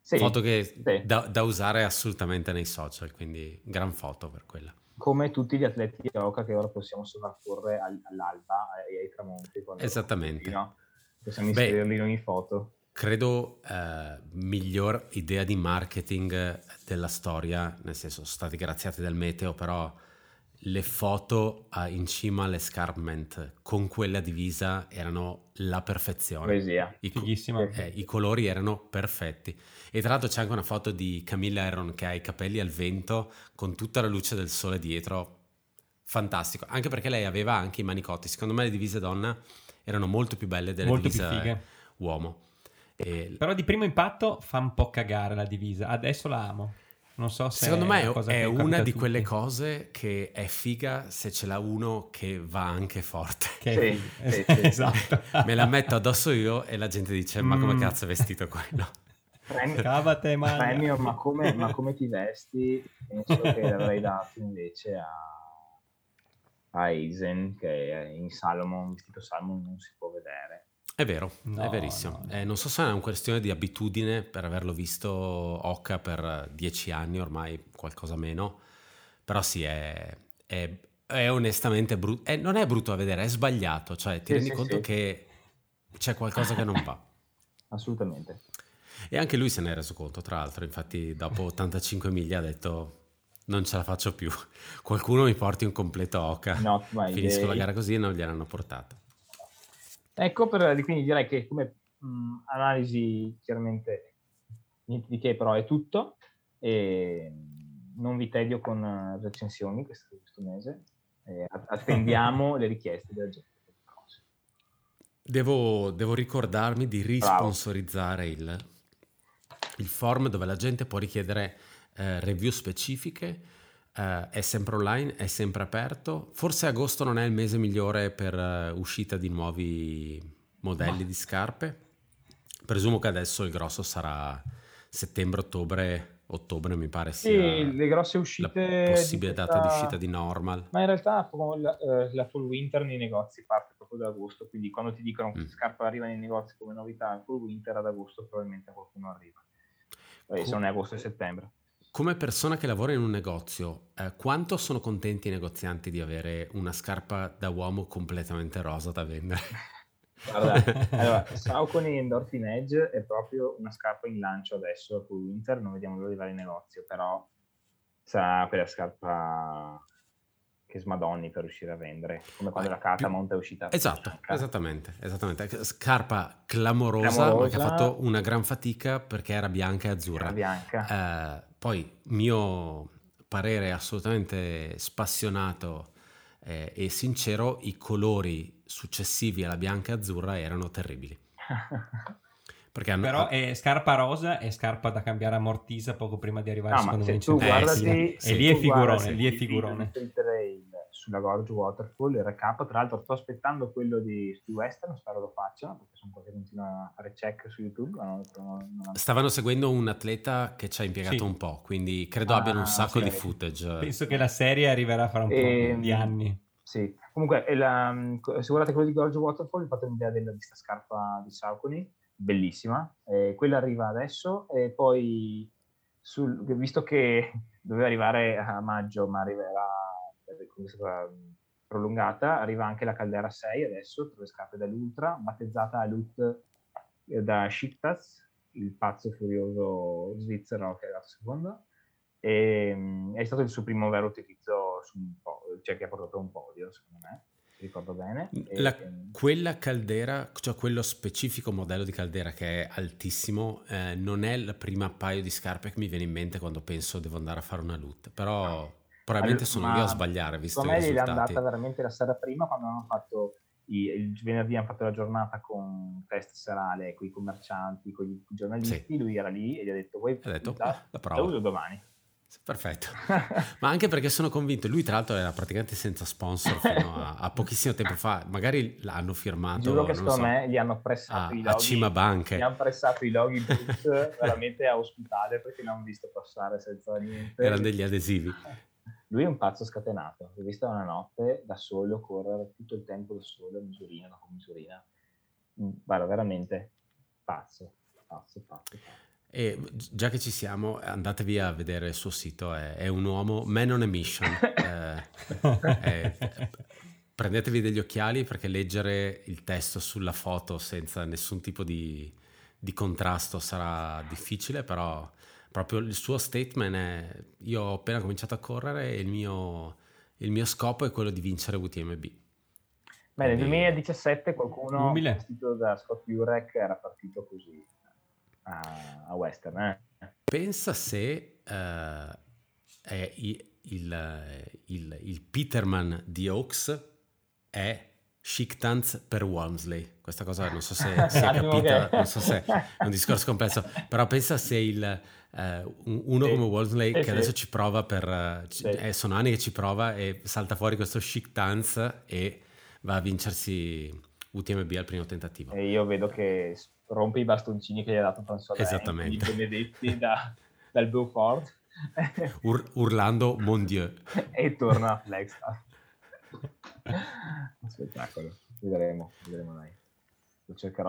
sì, foto che sì. da, da, usare assolutamente nei social, quindi gran foto per quella. Come tutti gli atleti di Oca che ora possiamo sovrapporre all'alba e ai tramonti. Esattamente. No? Possiamo inserirli in ogni foto. Credo eh, miglior idea di marketing della storia, nel senso sono stati graziati dal meteo, però le foto in cima all'escarpment con quella divisa erano la perfezione. Poesia. I, eh, I, colori erano perfetti. E tra l'altro c'è anche una foto di Camilla Aaron che ha i capelli al vento con tutta la luce del sole dietro. Fantastico. Anche perché lei aveva anche i manicotti. Secondo me le divise donna erano molto più belle delle molto divise uomo. E... Però di primo impatto fa un po' cagare la divisa. Adesso la amo. Non so se Secondo me è, è una di quelle cose che è figa se ce l'ha uno che va anche forte. Che sì, sì, sì, [LAUGHS] esatto. Me la metto addosso io e la gente dice ma come mm. cazzo è vestito quello? Premio, Cavate, premio ma, come, ma come ti vesti? Penso che l'avrei dato invece a, a Eisen che in Salomon, vestito Salomon non si può vedere è vero, no, è verissimo. No, no. Eh, non so se è una questione di abitudine per averlo visto Oca per dieci anni, ormai qualcosa meno, però sì, è, è, è onestamente brutto. Non è brutto da vedere, è sbagliato, cioè ti sì, rendi sì, conto sì. che c'è qualcosa che non va. [LAUGHS] Assolutamente. E anche lui se ne è reso conto, tra l'altro, infatti dopo 85 miglia ha detto non ce la faccio più, [LAUGHS] qualcuno mi porti un completo Oca, finisco la gara così e non gliel'hanno portata. Ecco, per, quindi direi che come mh, analisi chiaramente niente di che, però è tutto. E non vi tedio con recensioni questo, questo mese. E attendiamo [LAUGHS] le richieste della gente. Devo, devo ricordarmi di risponsorizzare il, il, form dove la gente può richiedere eh, review specifiche Uh, è sempre online, è sempre aperto. Forse agosto non è il mese migliore per uh, uscita di nuovi modelli Ma. di scarpe. Presumo che adesso il grosso sarà settembre-ottobre, ottobre mi pare sia sì, le grosse uscite la possibile questa... data di uscita di normal. Ma in realtà la, uh, la full winter nei negozi parte proprio da agosto, quindi quando ti dicono che mm. scarpa arriva nei negozi come novità, full winter ad agosto probabilmente qualcuno arriva. Eh, se non è agosto e settembre. Come persona che lavora in un negozio, eh, quanto sono contenti i negozianti di avere una scarpa da uomo completamente rosa da vendere? Guarda, [LAUGHS] allora, Saucony Endorphin Edge è proprio una scarpa in lancio adesso con Winter, non vediamo l'ora di arrivare in negozio, però sarà quella scarpa che smadonni per riuscire a vendere, come quando eh, la Catamount è uscita. Esatto, esattamente, esattamente. Scarpa clamorosa, clamorosa, ma che ha fatto una gran fatica perché era bianca e azzurra. Era bianca. Eh, poi, mio parere assolutamente spassionato eh, e sincero, i colori successivi alla bianca e azzurra erano terribili. [LAUGHS] Hanno... Però è scarpa rosa e scarpa da cambiare a Mortisa poco prima di arrivare no, secondo me guardati, eh, sì. E lì è figurone, lì è figurone. Sulla Gorge Waterfall, il recap, tra l'altro sto aspettando quello di, di Western, spero lo faccia, perché sono qua che continuo a fare check su YouTube. Non, non, non... Stavano seguendo un atleta che ci ha impiegato sì. un po', quindi credo ah, abbiano un sacco sì, di footage. Penso che la serie arriverà fra un e, po' di ehm, anni. Sì, comunque la, se guardate quello di Gorge Waterfall, vi fate un'idea della, di questa scarpa di Saucony bellissima. Eh, quella arriva adesso e poi, sul, visto che [LAUGHS] doveva arrivare a maggio, ma arriverà prolungata, arriva anche la Caldera 6 adesso, tre scarpe dall'Ultra, battezzata a Lut eh, da Shiktas, il pazzo furioso svizzero che è la seconda. E, è stato il suo primo vero utilizzo su un po', cioè che ha portato un podio, secondo me ricordo bene. La, e, quella caldera, cioè quello specifico modello di caldera che è altissimo, eh, non è il primo paio di scarpe che mi viene in mente quando penso devo andare a fare una loot, però probabilmente allora, sono io a sbagliare visto i risultati. me è andata veramente la sera prima quando hanno fatto il venerdì hanno fatto la giornata con test serale con i commercianti, con i giornalisti, sì. lui era lì e gli ha detto vuoi ha detto, la, la, la uso domani. Perfetto, [LAUGHS] ma anche perché sono convinto, lui tra l'altro era praticamente senza sponsor fino a, a pochissimo tempo fa, magari l'hanno firmato. Giuro che secondo so, me gli hanno pressato a, i loghi. A Cima Banche. Gli hanno pressato i loghi veramente a ospitale perché l'hanno visto passare senza niente. Erano degli adesivi. [LAUGHS] Lui è un pazzo scatenato, l'ho visto una notte da solo correre tutto il tempo da solo, misurina dopo misurina. Mm, guarda, veramente pazzo, pazzo, pazzo. pazzo. E già che ci siamo, andatevi a vedere il suo sito, è, è un uomo man on a mission. [LAUGHS] eh, è, prendetevi degli occhiali perché leggere il testo sulla foto senza nessun tipo di, di contrasto sarà difficile, però proprio il suo statement è io ho appena cominciato a correre e il mio, il mio scopo è quello di vincere UTMB. Beh, nel 2017 qualcuno vestito da Scott Jurek era partito così a, a Western. Eh? Pensa se uh, è il, il, il, Peterman di Oaks è Chic per Walmsley. Questa cosa non so se si è [LAUGHS] capita, non so se è un discorso complesso, però pensa se il, uh, uno sì. come Walmsley sì, che sì. adesso ci prova per... Uh, eh, sono anni che ci prova e salta fuori questo Chic e va a vincersi UTMB al primo tentativo. E io vedo che rompe i bastoncini che gli ha dato François Esattamente. Benedetti da, dal Beaufort. [LAUGHS] Ur- urlando Mon Dieu. e torna a Flagstaff. Spettacolo, vedremo, vedremo dai.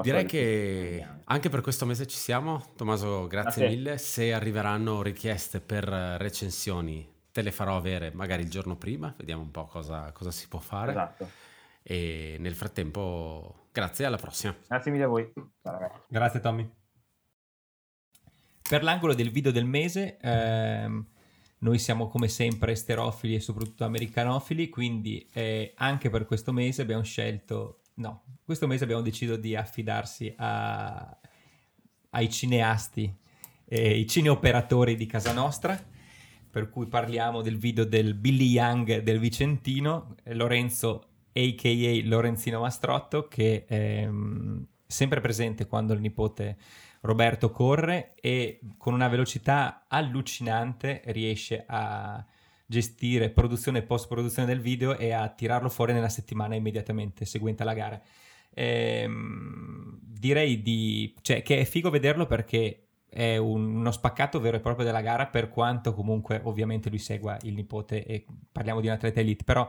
Direi che anche per questo mese ci siamo. Tommaso, grazie mille. Se arriveranno richieste per recensioni, te le farò avere magari il giorno prima, vediamo un po' cosa, cosa si può fare. Esatto. E nel frattempo, grazie, alla prossima. Grazie mille a voi. Grazie Tommy. Per l'angolo del video del mese, ehm, noi siamo come sempre esterofili e soprattutto americanofili, quindi eh, anche per questo mese abbiamo scelto, no, questo mese abbiamo deciso di affidarsi a, ai cineasti, eh, i cineoperatori di casa nostra, per cui parliamo del video del Billy Young del Vicentino, Lorenzo a.k.a. Lorenzino Mastrotto, che è mm, sempre presente quando il nipote Roberto corre e con una velocità allucinante riesce a gestire produzione e post produzione del video e a tirarlo fuori nella settimana immediatamente seguente alla gara. Ehm, direi di, cioè, che è figo vederlo perché è un, uno spaccato vero e proprio della gara per quanto comunque ovviamente lui segua il nipote e parliamo di un atleta elite però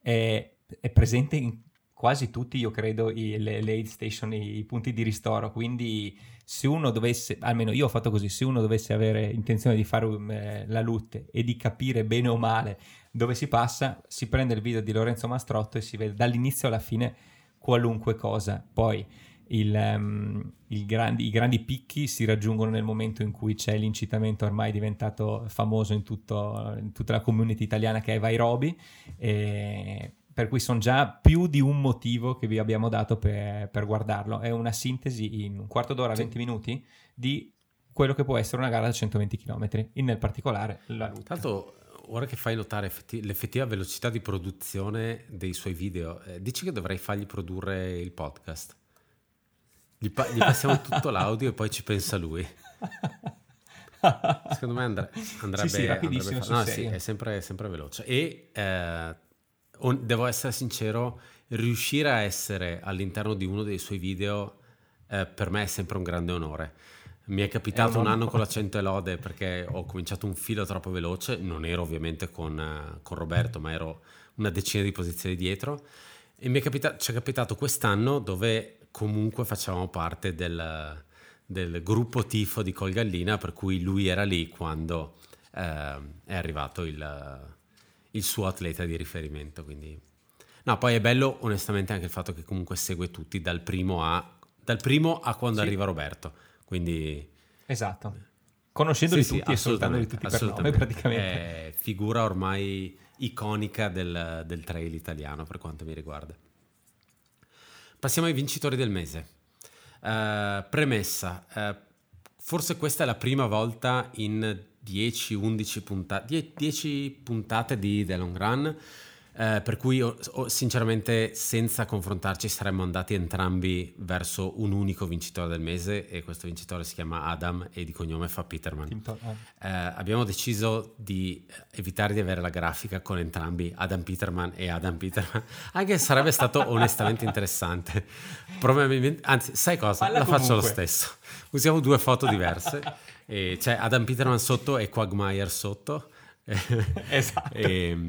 è, è presente in quasi tutti io credo i, le, le aid station i, i, punti di ristoro. Quindi se uno dovesse almeno io ho fatto così se uno dovesse avere intenzione di fare um, eh, la lutte e di capire bene o male dove si passa si prende il video di Lorenzo Mastrotto e si vede dall'inizio alla fine qualunque cosa. Poi il, um, il grandi, i grandi picchi si raggiungono nel momento in cui c'è l'incitamento ormai diventato famoso in, tutto, in tutta la community italiana che è Vai Roby, per cui sono già più di un motivo che vi abbiamo dato per, per guardarlo. È una sintesi in un quarto d'ora, sì. 20 minuti di quello che può essere una gara da 120 km, in nel particolare la luta. Tanto ora che fai notare effetti- l'effettiva velocità di produzione dei suoi video, eh, dici che dovrei fargli produrre il podcast. Gli, pa- gli passiamo tutto [LAUGHS] l'audio e poi ci pensa lui. Secondo me andre- andrebbe, sì, sì, andrebbe fa- no, sì, è sempre, sempre, veloce. E eh, on- devo essere sincero, riuscire a essere all'interno di uno dei suoi video eh, per me è sempre un grande onore. Mi è capitato un anno con l'accento e lode [LAUGHS] perché ho cominciato un filo troppo veloce, non ero ovviamente con, uh, con Roberto, ma ero una decina di posizioni dietro. E mi è capitato, ci è capitato quest'anno dove comunque facevamo parte del, del gruppo tifo di Colgallina, per cui lui era lì quando eh, è arrivato il, il, suo atleta di riferimento. Quindi... No, poi è bello onestamente anche il fatto che comunque segue tutti dal primo a, dal primo a quando sì. arriva Roberto. Quindi... Esatto. Conoscendoli sì, tutti sì, e salutandoli tutti per nome praticamente. È figura ormai iconica del, del trail italiano per quanto mi riguarda. Passiamo ai vincitori del mese. Uh, premessa, uh, forse questa è la prima volta in 10-11 puntate, 10 puntate di The Long Run eh, per cui oh, oh, sinceramente senza confrontarci saremmo andati entrambi verso un unico vincitore del mese e questo vincitore si chiama Adam e di cognome fa Peterman. Eh, abbiamo deciso di evitare di avere la grafica con entrambi Adam Peterman e Adam Peterman, [LAUGHS] anche se sarebbe stato onestamente interessante. Probabilmente, anzi, sai cosa? Falla la comunque. faccio lo stesso. Usiamo due foto diverse. [LAUGHS] E c'è Adam Peterman sotto e Quagmire sotto [LAUGHS] esatto. e, ehm,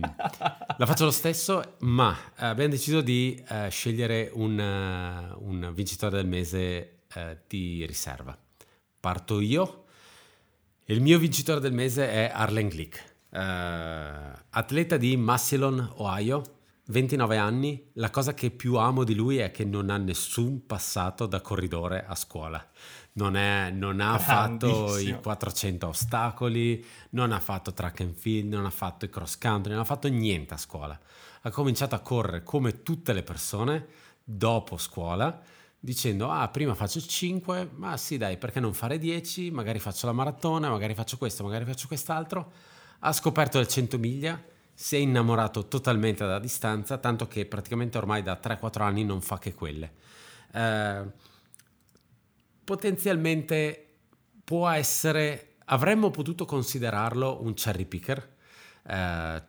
la faccio lo stesso, ma abbiamo deciso di uh, scegliere un, uh, un, vincitore del mese uh, di riserva. Parto io. Il mio vincitore del mese è Arlen Glick, atleta di Massillon, Ohio, 29 anni. La cosa che più amo di lui è che non ha nessun passato da corridore a scuola non, è, non ha fatto i 400 ostacoli, non ha fatto track and field, non ha fatto i cross country, non ha fatto niente a scuola. Ha cominciato a correre come tutte le persone dopo scuola, dicendo ah prima faccio 5, ma sì dai perché non fare 10, magari faccio la maratona, magari faccio questo, magari faccio quest'altro. Ha scoperto le 100 miglia, si è innamorato totalmente dalla distanza, tanto che praticamente ormai da 3-4 anni non fa che quelle. Eh, potenzialmente può essere, avremmo potuto considerarlo un cherry picker. Eh,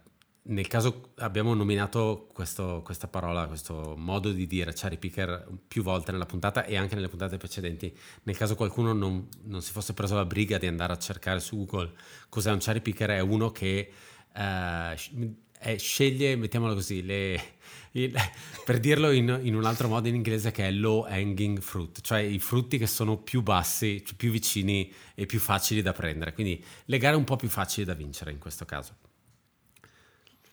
nel caso abbiamo nominato questo, questa parola, questo modo di dire cherry picker più volte nella puntata e anche nelle puntate precedenti. Nel caso qualcuno non, non si fosse preso la briga di andare a cercare su Google cos'è un cherry picker, è uno che eh, è, sceglie, mettiamolo così, le, il, [LAUGHS] per dirlo in, in, un altro modo in inglese che è low hanging fruit, cioè i frutti che sono più bassi, cioè più vicini e più facili da prendere, quindi le gare un po' più facili da vincere in questo caso.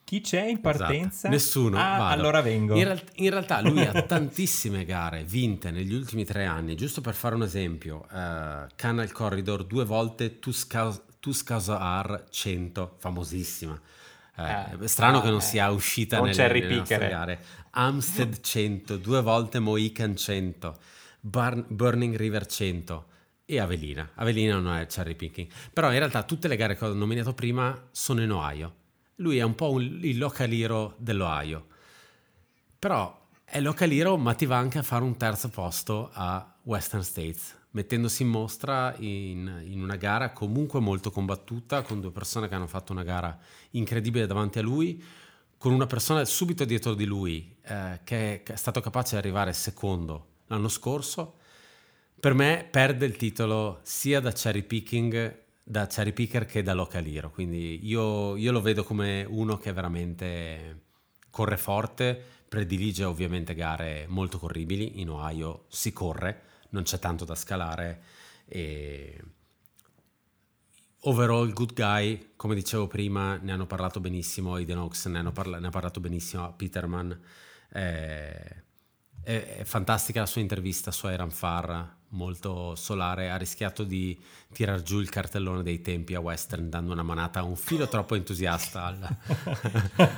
Chi c'è in partenza? Esatto. Nessuno. Ah, allora vengo. In, real- in, realtà lui ha [LAUGHS] tantissime gare vinte negli ultimi tre anni. Giusto per fare un esempio, uh, Canal Corridor due volte Tuscasar 100, famosissima. Eh, strano ah, che non sia uscita non nelle, nelle nostre gare. Amstead 100, due volte Mohican 100, Burn, Burning River 100 e Avelina. Avelina non è cherry picking. Però in realtà tutte le gare che ho nominato prima sono in Ohio. Lui è un po' un, il local hero dell'Ohio. Però è local hero ma ti va anche a fare un terzo posto a Western States mettendosi in mostra in, in, una gara comunque molto combattuta, con due persone che hanno fatto una gara incredibile davanti a lui, con una persona subito dietro di lui eh, che, è stato capace di arrivare secondo l'anno scorso. Per me perde il titolo sia da cherry picking da cherry picker che da local hero, quindi io, io lo vedo come uno che veramente corre forte, predilige ovviamente gare molto corribili, in Ohio si corre, non c'è tanto da scalare e overall good guy, come dicevo prima, ne hanno parlato benissimo Aiden Hawks, ne, parla- ne ha parlato benissimo Peterman, è, è, fantastica la sua intervista su Iron Farr, molto solare, ha rischiato di tirar giù il cartellone dei tempi a Western dando una manata un filo troppo entusiasta al,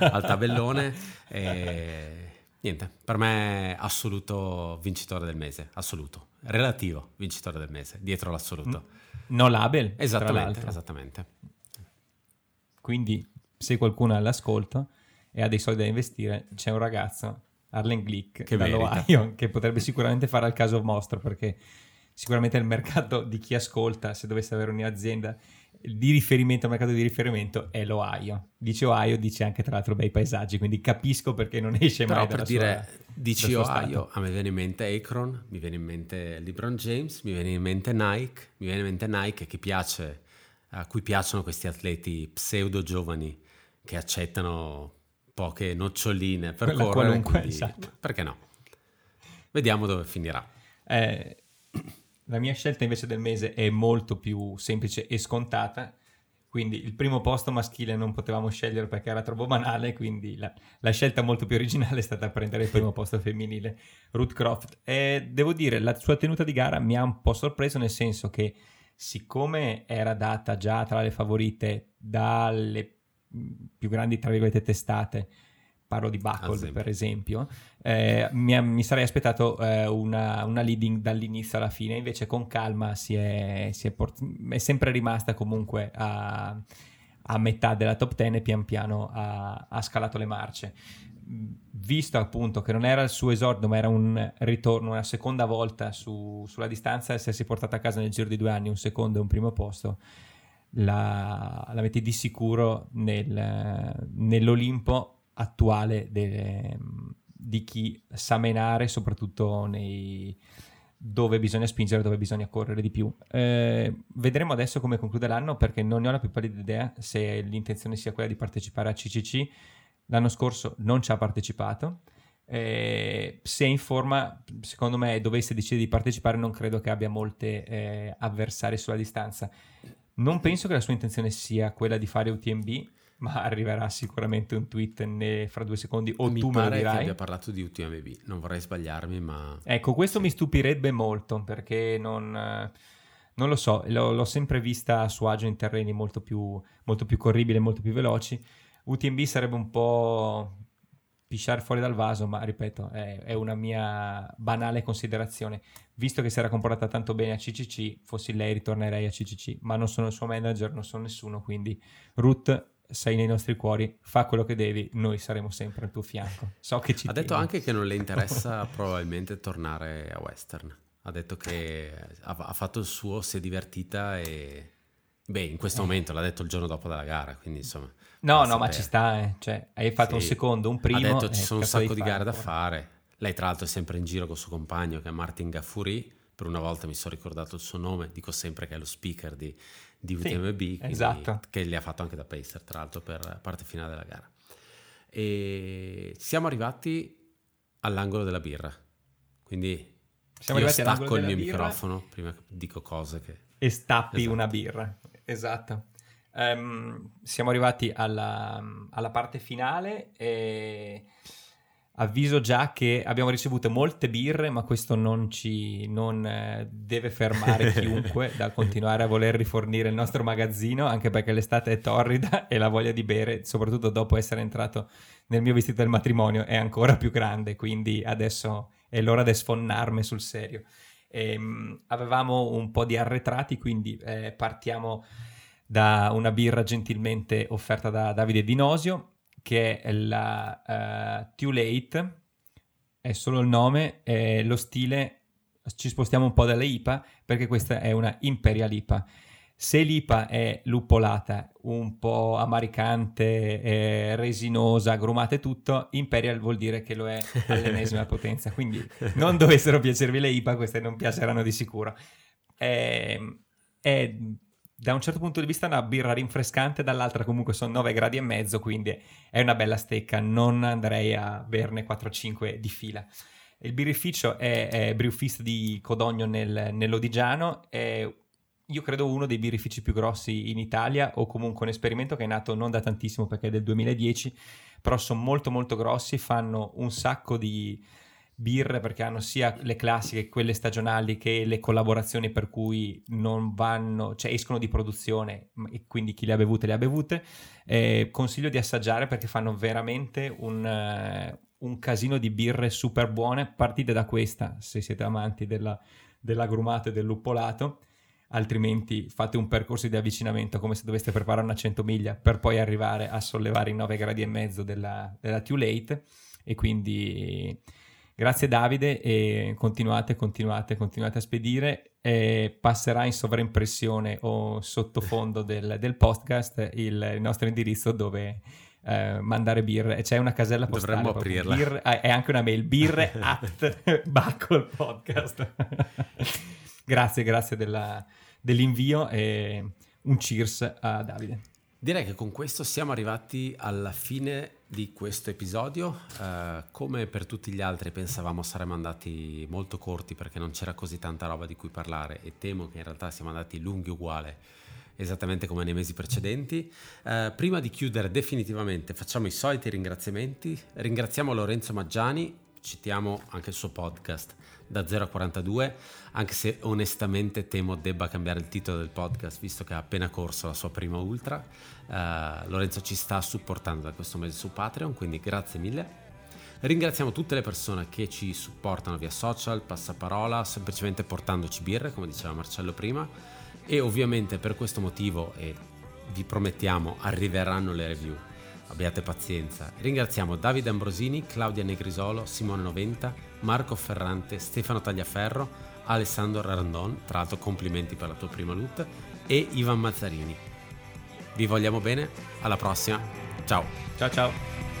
[LAUGHS] al tabellone. E, niente, per me assoluto vincitore del mese, assoluto, relativo vincitore del mese, dietro l'assoluto. No label. Esattamente, esattamente. Quindi se qualcuno è all'ascolto e ha dei soldi da investire, c'è un ragazzo Arlen Glick che dall'Ohio che potrebbe sicuramente fare al caso vostro perché sicuramente il mercato di chi ascolta se dovesse avere un'azienda di riferimento, il mercato di riferimento è l'Ohio. Dice Ohio, dice anche tra l'altro bei paesaggi, quindi capisco perché non esce Però mai per dire, sua, dici Ohio, a me viene in mente Akron, mi viene in mente LeBron James, mi viene in mente Nike, mi viene in mente Nike che piace, a cui piacciono questi atleti pseudo giovani che accettano poche noccioline per Quella correre. Qualunque, quindi, esatto. Perché no? Vediamo dove finirà. Eh, la mia scelta invece del mese è molto più semplice e scontata. Quindi il primo posto maschile non potevamo scegliere perché era troppo banale, quindi la, la scelta molto più originale è stata prendere il primo [LAUGHS] posto femminile, Ruth Croft. E devo dire, la sua tenuta di gara mi ha un po' sorpreso nel senso che siccome era data già tra le favorite dalle più grandi, tra virgolette, testate, parlo di Buckle per esempio, eh, mi, mi, sarei aspettato eh, una, una, leading dall'inizio alla fine, invece con calma si è, si è, port- è sempre rimasta comunque a, a, metà della top 10 e pian piano ha, ha, scalato le marce. Visto appunto che non era il suo esordio, ma era un ritorno, una seconda volta su, sulla distanza, essersi portata a casa nel giro di due anni un secondo e un primo posto, la, la metti di sicuro nel, nell'Olimpo attuale de, di chi sa menare, soprattutto nei, dove bisogna spingere, dove bisogna correre di più. Eh, vedremo adesso come conclude l'anno perché non ne ho la più pallida idea se l'intenzione sia quella di partecipare a CCC. L'anno scorso non ci ha partecipato. Eh, se in forma, secondo me, dovesse decidere di partecipare, non credo che abbia molte eh, avversari sulla distanza. Non penso che la sua intenzione sia quella di fare UTMB, ma arriverà sicuramente un tweet ne, fra due secondi o mi tu me lo dirai. che abbia parlato di UTMB, non vorrei sbagliarmi, ma... Ecco, questo sì. mi stupirebbe molto perché non, non lo so, l'ho, l'ho, sempre vista a suo agio in terreni molto più, molto più corribili, molto più veloci. UTMB sarebbe un po' pisciare fuori dal vaso, ma ripeto, è, è, una mia banale considerazione. Visto che si era comportata tanto bene a CCC, fossi lei ritornerei a CCC, ma non sono il suo manager, non sono nessuno, quindi Ruth sei nei nostri cuori, fa quello che devi, noi saremo sempre al tuo fianco. So che ci Ha detto anche che non le interessa [LAUGHS] probabilmente tornare a Western. Ha detto che ha, ha fatto il suo, si è divertita e... Beh, in questo eh. momento l'ha detto il giorno dopo della gara, quindi insomma... No, no, ma ci sta, eh. cioè, hai fatto sì. un secondo, un primo. Ha detto ci sono un sacco di gare da fare. Lei tra l'altro è sempre in giro con il suo compagno che è Martin Gaffuri. Per una volta mi sono ricordato il suo nome, dico sempre che è lo speaker di, di UTMB, sì, esatto. che gli ha fatto anche da pacer tra l'altro per la parte finale della gara. E siamo arrivati all'angolo della birra, quindi siamo io stacco il mio microfono prima che dico cose che... E stappi esatto. una birra, esatto. Um, siamo arrivati alla, alla, parte finale e avviso già che abbiamo ricevuto molte birre, ma questo non ci non, eh, deve fermare [LAUGHS] chiunque dal continuare a voler rifornire il nostro magazzino, anche perché l'estate è torrida [LAUGHS] e la voglia di bere, soprattutto dopo essere entrato nel mio vestito del matrimonio, è ancora più grande, quindi adesso è l'ora di sfonnarmi sul serio. E, um, avevamo un po' di arretrati, quindi eh, partiamo da una birra gentilmente offerta da Davide Dinosio, che è la uh, Too Late, è solo il nome, e lo stile ci spostiamo un po' dalle IPA perché questa è una Imperial IPA. Se l'IPA è luppolata, un po' amaricante, eh, resinosa, agrumata e tutto, Imperial vuol dire che lo è all'ennesima [LAUGHS] potenza. Quindi non dovessero piacervi le IPA, queste non piaceranno di sicuro. È, è da un certo punto di vista una birra rinfrescante, dall'altra comunque sono 9 gradi e mezzo, quindi è una bella stecca, non andrei a berne 4-5 di fila. Il birrificio è, è Brewfist di Codogno nel, nell'Odigiano, è io credo uno dei birrifici più grossi in Italia o comunque un esperimento che è nato non da tantissimo perché è del 2010, però sono molto molto grossi, fanno un sacco di birre perché hanno sia le classiche, quelle stagionali che le collaborazioni per cui non vanno, cioè escono di produzione e quindi chi le ha bevute le ha bevute. Eh, consiglio di assaggiare perché fanno veramente un, uh, un casino di birre super buone. Partite da questa se siete amanti della, dell'agrumato e del luppolato altrimenti fate un percorso di avvicinamento come se doveste preparare una 100 miglia per poi arrivare a sollevare i 9 gradi e mezzo della, della Too Late e quindi grazie Davide e continuate, continuate, continuate a spedire e passerà in sovraimpressione o sottofondo [LAUGHS] del, del podcast il, il nostro indirizzo dove eh, mandare birre. C'è una casella postale. Dovremmo aprirla. Birre, eh, è anche una mail, birre [LAUGHS] at [LAUGHS] Buckle Podcast. grazie, grazie della, dell'invio e un cheers a Davide. Direi che con questo siamo arrivati alla fine di questo episodio. Uh, come per tutti gli altri pensavamo saremmo andati molto corti perché non c'era così tanta roba di cui parlare e temo che in realtà siamo andati lunghi uguale esattamente come nei mesi precedenti. Uh, prima di chiudere definitivamente facciamo i soliti ringraziamenti. Ringraziamo Lorenzo Maggiani, citiamo anche il suo podcast da 0 a 42, anche se onestamente temo debba cambiare il titolo del podcast visto che ha appena corso la sua prima ultra. Uh, Lorenzo ci sta supportando da questo mese su Patreon, quindi grazie mille. Ringraziamo tutte le persone che ci supportano via social, passaparola, semplicemente portandoci birre, come diceva Marcello prima. E ovviamente per questo motivo, e vi promettiamo, arriveranno le review abbiate pazienza. Ringraziamo Davide Ambrosini, Claudia Negrisolo, Simone Noventa, Marco Ferrante, Stefano Tagliaferro, Alessandro Randon, tra l'altro complimenti per la tua prima loot, e Ivan Mazzarini. Vi vogliamo bene, alla prossima, ciao! Ciao ciao!